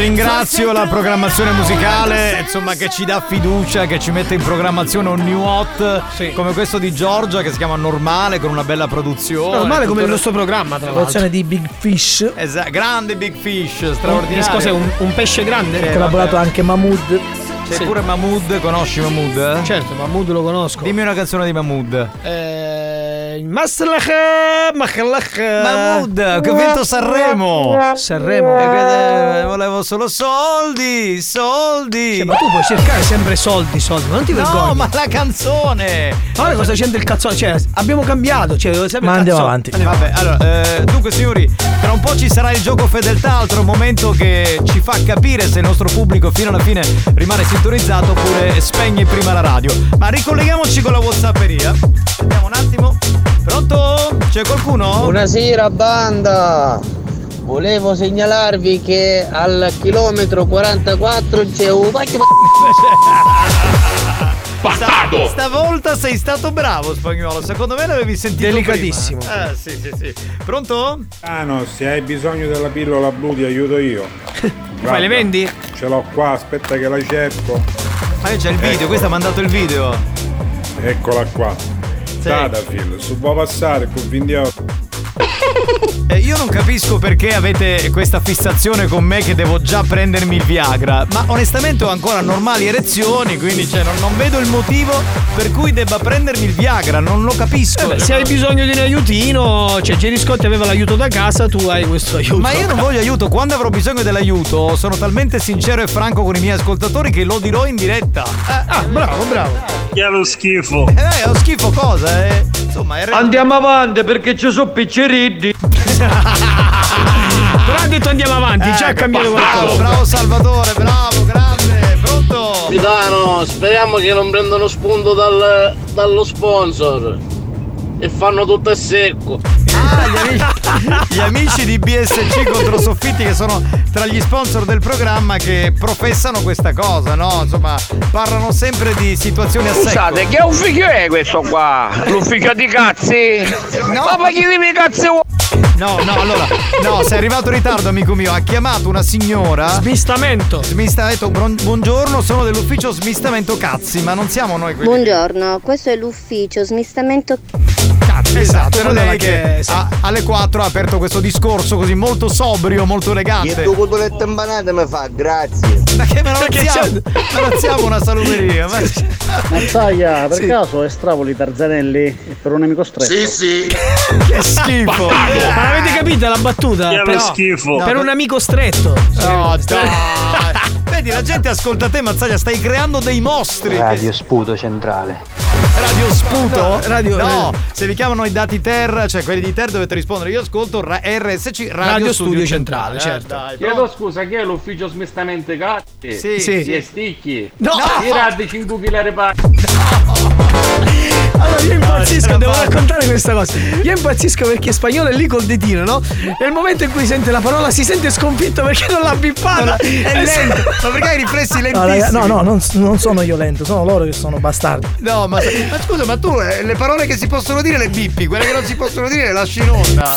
ringrazio la programmazione musicale, insomma, che ci dà fiducia, che ci mette in programmazione un new hot come questo di Giorgia che si chiama Normale con una bella produzione. Normale come il nostro programma, tra l'altro. Produzione di Big Fish. Esatto, grande Big Fish, straordinario. Che cos'è, un, un pesce grande? Eh, Ha collaborato vabbè. anche Mahmood. C'è Sì. pure Mahmood, conosci Mahmood? eh? Certo, Mahmood lo conosco. Dimmi una canzone di Mahmood. Eh, Maslach Mahlach Mahmood, che ha vinto Sanremo. Sanremo. Eh, volevo solo soldi, soldi. Cioè, ma tu puoi cercare sempre soldi, soldi, ma non ti vergogni. No, ma la canzone. Guarda cosa c'entra il cazzo. Cioè, abbiamo cambiato. Cioè, sempre Ma il andiamo avanti. Vabbè, allora, eh, dunque signori, tra un po' ci sarà il gioco fedeltà, altro momento che ci fa capire se il nostro pubblico fino alla fine rimane sintonizzato oppure spegne prima la radio. Ma ricolleghiamoci con la Whatsapperia. Andiamo un attimo. Pronto? C'è qualcuno? Buonasera banda! Volevo segnalarvi che al chilometro 44 c'è un Sta- Stavolta sei stato bravo, spagnolo. Secondo me l'avevi sentito Delicatissimo. prima. Eh, sì, sì, sì. Pronto? Ah no, se hai bisogno della pillola blu ti aiuto io. Fai le vendi? Ce l'ho qua, aspetta che la cerco. Ma io c'è il video, Ecco. questo ha mandato il video. Eccola qua. Tadafil, su può passare con 28. Eh, io non capisco perché avete questa fissazione con me che devo già prendermi il Viagra, ma onestamente ho ancora normali erezioni, quindi cioè, non, non vedo il motivo per cui debba prendermi il Viagra, non lo capisco. Eh beh, se hai bisogno di un aiutino, cioè Jerry Scotti aveva l'aiuto da casa, tu hai questo aiuto. Ma io non voglio aiuto, quando avrò bisogno dell'aiuto sono talmente sincero e franco con i miei ascoltatori che lo dirò in diretta. ah, bravo, bravo. Che lo schifo. Eh, ho schifo cosa, eh. Insomma, è Andiamo avanti perché ci sono picceriddi. Però ha detto andiamo avanti, già ha cambiato bravo, qualcosa. bravo Salvatore, bravo, grande, pronto? Capitano, speriamo che non prendano spunto dal- dallo sponsor. E fanno tutto a secco. Ah, gli amici, gli amici di BSC contro soffitti che sono tra gli sponsor del programma che professano questa cosa, no? Insomma, parlano sempre di situazioni a secco. Scusate, che ufficio è questo qua? L'ufficio di cazzi? No. Ma chi mi cazzi vuoi? No, no, allora, no, sei arrivato in ritardo, amico mio. Ha chiamato una signora. Smistamento. Smistamento, buon- buongiorno, sono dell'ufficio smistamento cazzi, ma non siamo noi quelli. Buongiorno, questo è l'ufficio smistamento Cazzi. Esatto, era Quella lei che che- a- alle 4 ha aperto questo discorso così molto sobrio, molto elegante. E dopo le impanate mi fa grazie. Ma che me lo Perché alziamo? Me lo alziamo una salumeria. Ma... Mazzaglia, per Sì. caso estravoli Tarzanelli per un amico stretto? Sì, sì. Che schifo. Ma l'avete capita la battuta? Che Per- schifo. Per No, un amico stretto. No, dai. Vedi, la gente ascolta te, Mazzaglia, stai creando dei mostri. Radio Sputo Centrale. Radio Sputo? No, radio- No, se vi chiamano i dati Ter, cioè quelli di Ter dovete rispondere. Io ascolto ra- RSC Radio, Radio Studio, Studio Centrale. Centrale, Eh, certo. dai, Chiedo scusa, chi è l'ufficio smistamento catti? Sì. Sì. Si è sticchi. No. Tirate 5 kg reparti. Allora io impazzisco, devo raccontare questa cosa. Io impazzisco perché spagnolo è lì col ditino, no? Nel momento in cui sente la parola si sente sconfitto perché non l'ha bippata. È lento. Ma perché hai riflessi No, lentissimi? raga, no, no, non, non sono io lento, sono loro che sono bastardi. No, ma, ma scusa, ma tu eh, le parole che si possono dire le bippi, quelle che non si possono dire le lasci in onda.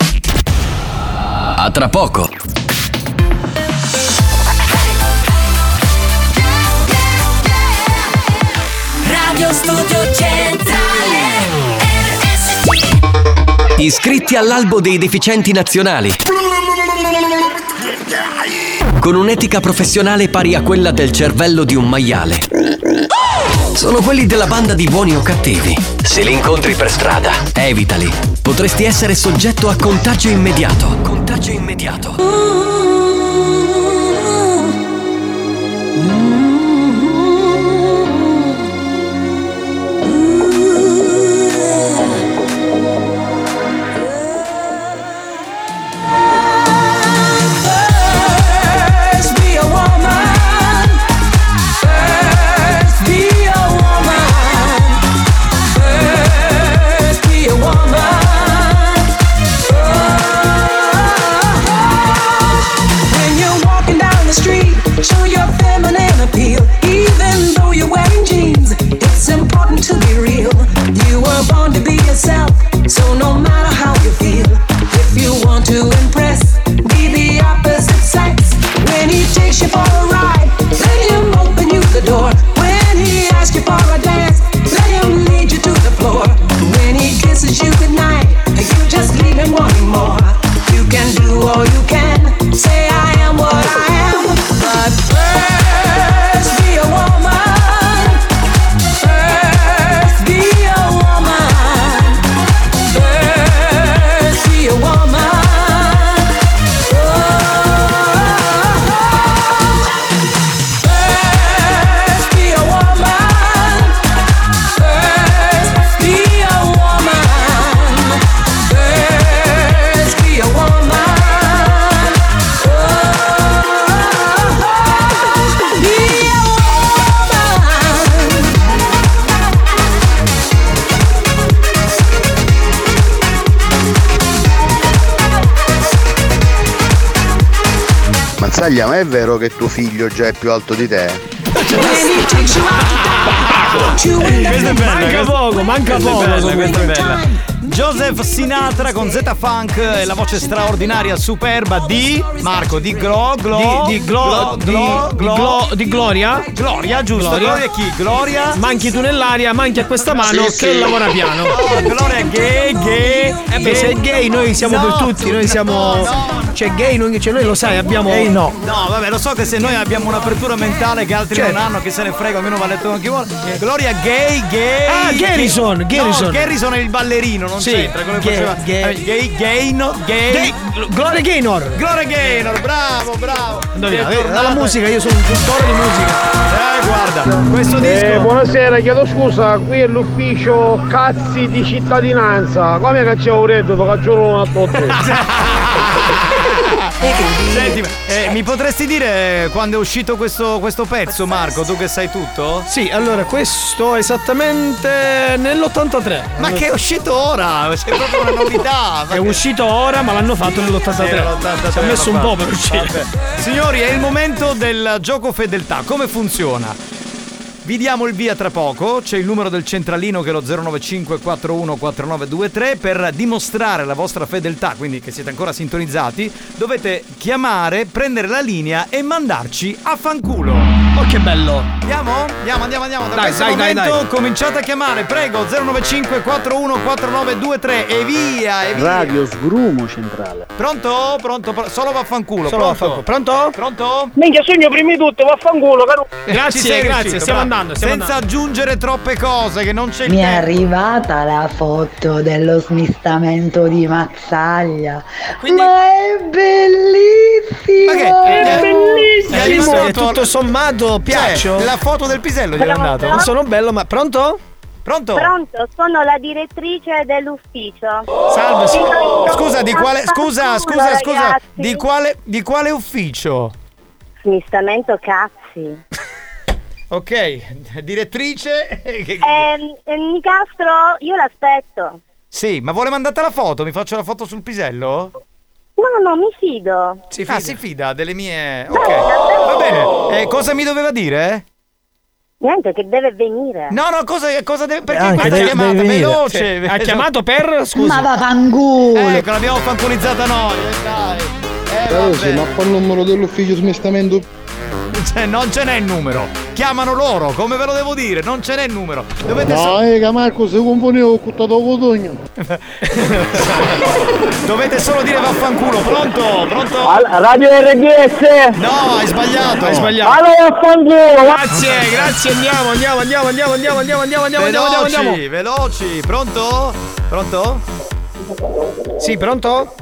A tra poco. Radio Studio Centrale Iscritti all'albo dei deficienti nazionali. Con un'etica professionale pari a quella del cervello di un maiale. Sono quelli della banda di buoni o cattivi. Se li incontri per strada, evitali. Potresti essere soggetto a contagio immediato. Contagio immediato. Mazzaglia, ma è vero che tuo figlio già è più alto di te? Questa è bella, Manca questa- poco, manca questa è poco, bella, questa è bella. Joseph Sinatra con Z Funk e la voce straordinaria, superba di Marco di Glo Glo Di- di Glo- di- di Glo- di Gloria? Gloria, giusto? Gloria. Gloria, chi? Gloria Manchi tu nell'aria, manchi a questa mano Sì, che sì. lavora piano. No, Gloria è gay, gay. Eh beh, se è gay noi siamo No. per tutti, noi siamo. Cioè gay, noi, cioè noi lo sai, abbiamo. Ehi, no. No, vabbè, lo so che se noi abbiamo un'apertura mentale che altri Certo. non hanno, che se ne frega, almeno va letto con chi vuole. Gloria Gay, gay. Ah, Garrison, Garrison. No, Garrison è il ballerino, non Sì, c'entra. Che gay, faceva. gay. eh, gay, gay, no, gay. Gay- Gloria Gaynor. Gloria Gaynor, bravo, bravo. Indovina, dalla musica, io sono un cultore di musica. Eh, guarda, questo disco. Eh, buonasera, chiedo scusa, qui è l'ufficio cazzi di cittadinanza. Come che c'è un reddito? Faccio una a tutti. Senti, eh, mi potresti dire quando è uscito questo, questo pezzo, Marco? Tu che sai tutto? Sì, allora questo esattamente nell'83. Ma che è uscito ora? C'è proprio una novità. È uscito ora, ma l'hanno fatto nell'83. Sì, nell'83, Ci ha messo un po' per uscire. Signori, è il momento del gioco fedeltà. Come funziona? Vi diamo il via tra poco, c'è il numero del centralino che è lo 095 41 4923 per dimostrare la vostra fedeltà, quindi che siete ancora sintonizzati, dovete chiamare, prendere la linea e mandarci a fanculo. Oh che bello! Andiamo? Andiamo, andiamo, andiamo. Da Dai, questo dai, dai, momento dai. cominciate a chiamare, prego, 095 41 4923 e via, e via. Radio Sgrumo Centrale. Pronto? Pronto? Pro- Solo vaffanculo. Solo pronto? vaffanculo. Pronto? Pronto? Minchia, sogno prima di tutto, vaffanculo, caro. Grazie, grazie, riuscito, stiamo bravo. andando, stiamo Senza andando. aggiungere troppe cose, che non c'è Mi è tempo. arrivata la foto dello smistamento di Mazzaglia. Quindi- Ma è bellissimo! È Eh, bellissimo. che tutto sommato piaccio? Cioè, la foto del pisello gli è mandato. Non sono bello, ma pronto? Pronto? Pronto, sono la direttrice dell'ufficio. Salve, sì. Scusa, di quale scusa, scusa, scusa, di quale di quale ufficio? Smistamento cazzi. Ok, direttrice eh, Nicastro, io l'aspetto. Sì, ma vuole mandare la foto? Mi faccio la foto sul pisello? No, no, no, mi fido. Si fida. Ah, si fida delle mie. Ok. Va bene. Eh, cosa mi doveva dire? Niente, che deve venire. No, no, cosa, cosa deve. Perché Anche questa deve- chiamata deve venire. veloce? Sì. Ha chiamato per scusa. Ma vaffanculo! Ecco, l'abbiamo fanculizzata noi, eh, dai. Eh, vabbè. ma fa il numero dell'ufficio smistamento. Cioè, non ce n'è il numero. Chiamano loro, come ve lo devo dire? Non ce n'è il numero. Dovete, so- No, eh, che Marco, se compone ho cuttato cotogno. dovete solo dire vaffanculo. Pronto? Pronto? Radio RDS. No, hai sbagliato. Hai sbagliato. Allora vaffanculo. Grazie, grazie, andiamo, andiamo, andiamo, andiamo, andiamo, andiamo, andiamo, andiamo, andiamo, andiamo, Veloci, andiamo. veloci. Pronto? Pronto? Sì, pronto?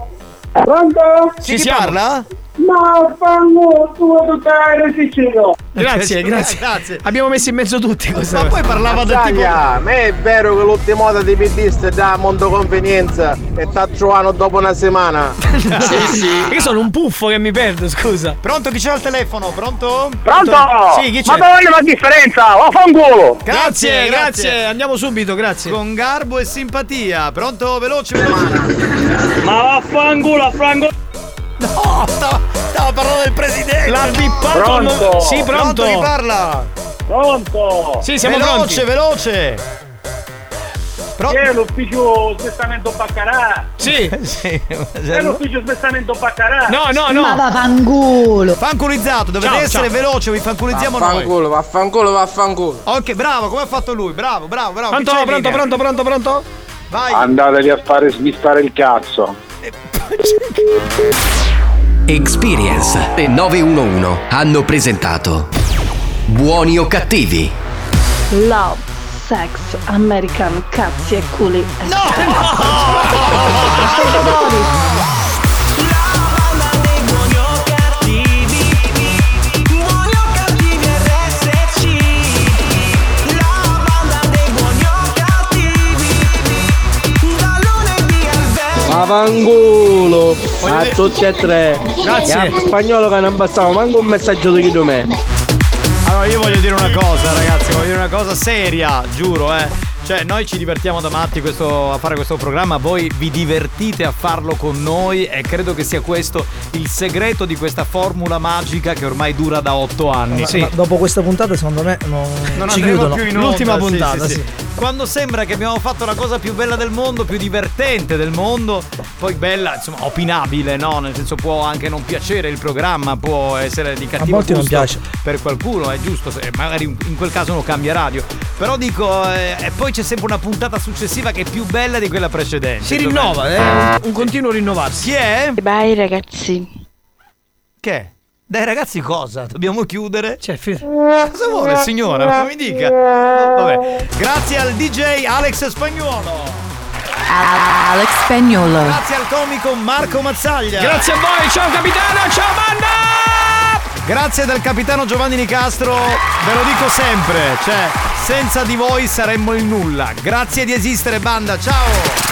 Pronto? Chi siamo. parla? Ma fanculo, tu tutta RSC. Grazie, grazie. Grazie. Abbiamo messo in mezzo tutti questa Ma poi parlava del tipo. Taglia, ma è vero che l'ultima moda di pedista da Mondo Convenienza e sta trovando dopo una settimana. sì, sì. Io sono un puffo che mi perdo, scusa. Pronto? Chi c'è al telefono? Pronto? Pronto? Sì, chi c'è? Ma dove la differenza? Vaffanculo. Grazie, grazie, andiamo subito, grazie. Con garbo e simpatia. Pronto? Veloce, veloce. Ma vaffanculo, vaffanculo. No, stava, stava parlando del presidente. L'ha pippato. Pronto? Sì, pronto. Chi parla? Pronto? Sì, siamo veloce, pronti. veloce. Pro- È l'ufficio smestamento Baccarà? Sì. sì, È l'ufficio smestamento Baccarà? No, no, Ma no. vaffanculo! Fanculizzato, dovete Ciao, essere ciao. veloce, vi fanculizziamo noi. Vaffanculo, vaffanculo, vaffanculo. Ok, bravo, come ha fatto lui? Bravo, bravo, bravo. Pronto, c'è pronto, linea? pronto, pronto, pronto? Vai. Andatevi a fare smistare il cazzo. Experience e 911 hanno presentato Buoni o cattivi? Love, sex, American, cazzi e culi. Vaffanculo Voglio a tutti e tre. Grazie. E spagnolo che non bastava manco un messaggio di chi me. Allora io voglio dire una cosa ragazzi, voglio dire una cosa seria, giuro eh. Cioè noi ci divertiamo da matti questo- a fare questo programma, voi vi divertite a farlo con noi e credo che sia questo il segreto di questa formula magica che ormai dura da otto anni. Ma- ma dopo questa puntata, secondo me, non, Non ci andremo chiudono. più in onda, L'ultima sì, puntata, sì, sì. sì. Quando sembra che abbiamo fatto la cosa più bella del mondo, più divertente del mondo, poi bella, insomma, opinabile, no? Nel senso può anche non piacere il programma, può essere di cattivo molti non gusto piace. per qualcuno, è giusto, magari in quel caso uno cambia radio. Però dico, eh, e poi c'è sempre una puntata successiva che è più bella di quella precedente. Si rinnova, è un, un continuo rinnovarsi. Chi è? Bye ragazzi. Che? Dai ragazzi cosa? Dobbiamo chiudere? Cioè, fi- Cosa vuole signora? Ma mi dica. Vabbè. Grazie al DJ Alex Spagnuolo. Alex Spagnolo. Grazie al comico Marco Mazzaglia. Grazie a voi, ciao capitano, ciao banda! Grazie dal capitano Giovanni Nicastro, ve lo dico sempre, cioè senza di voi saremmo il nulla. Grazie di esistere banda, ciao!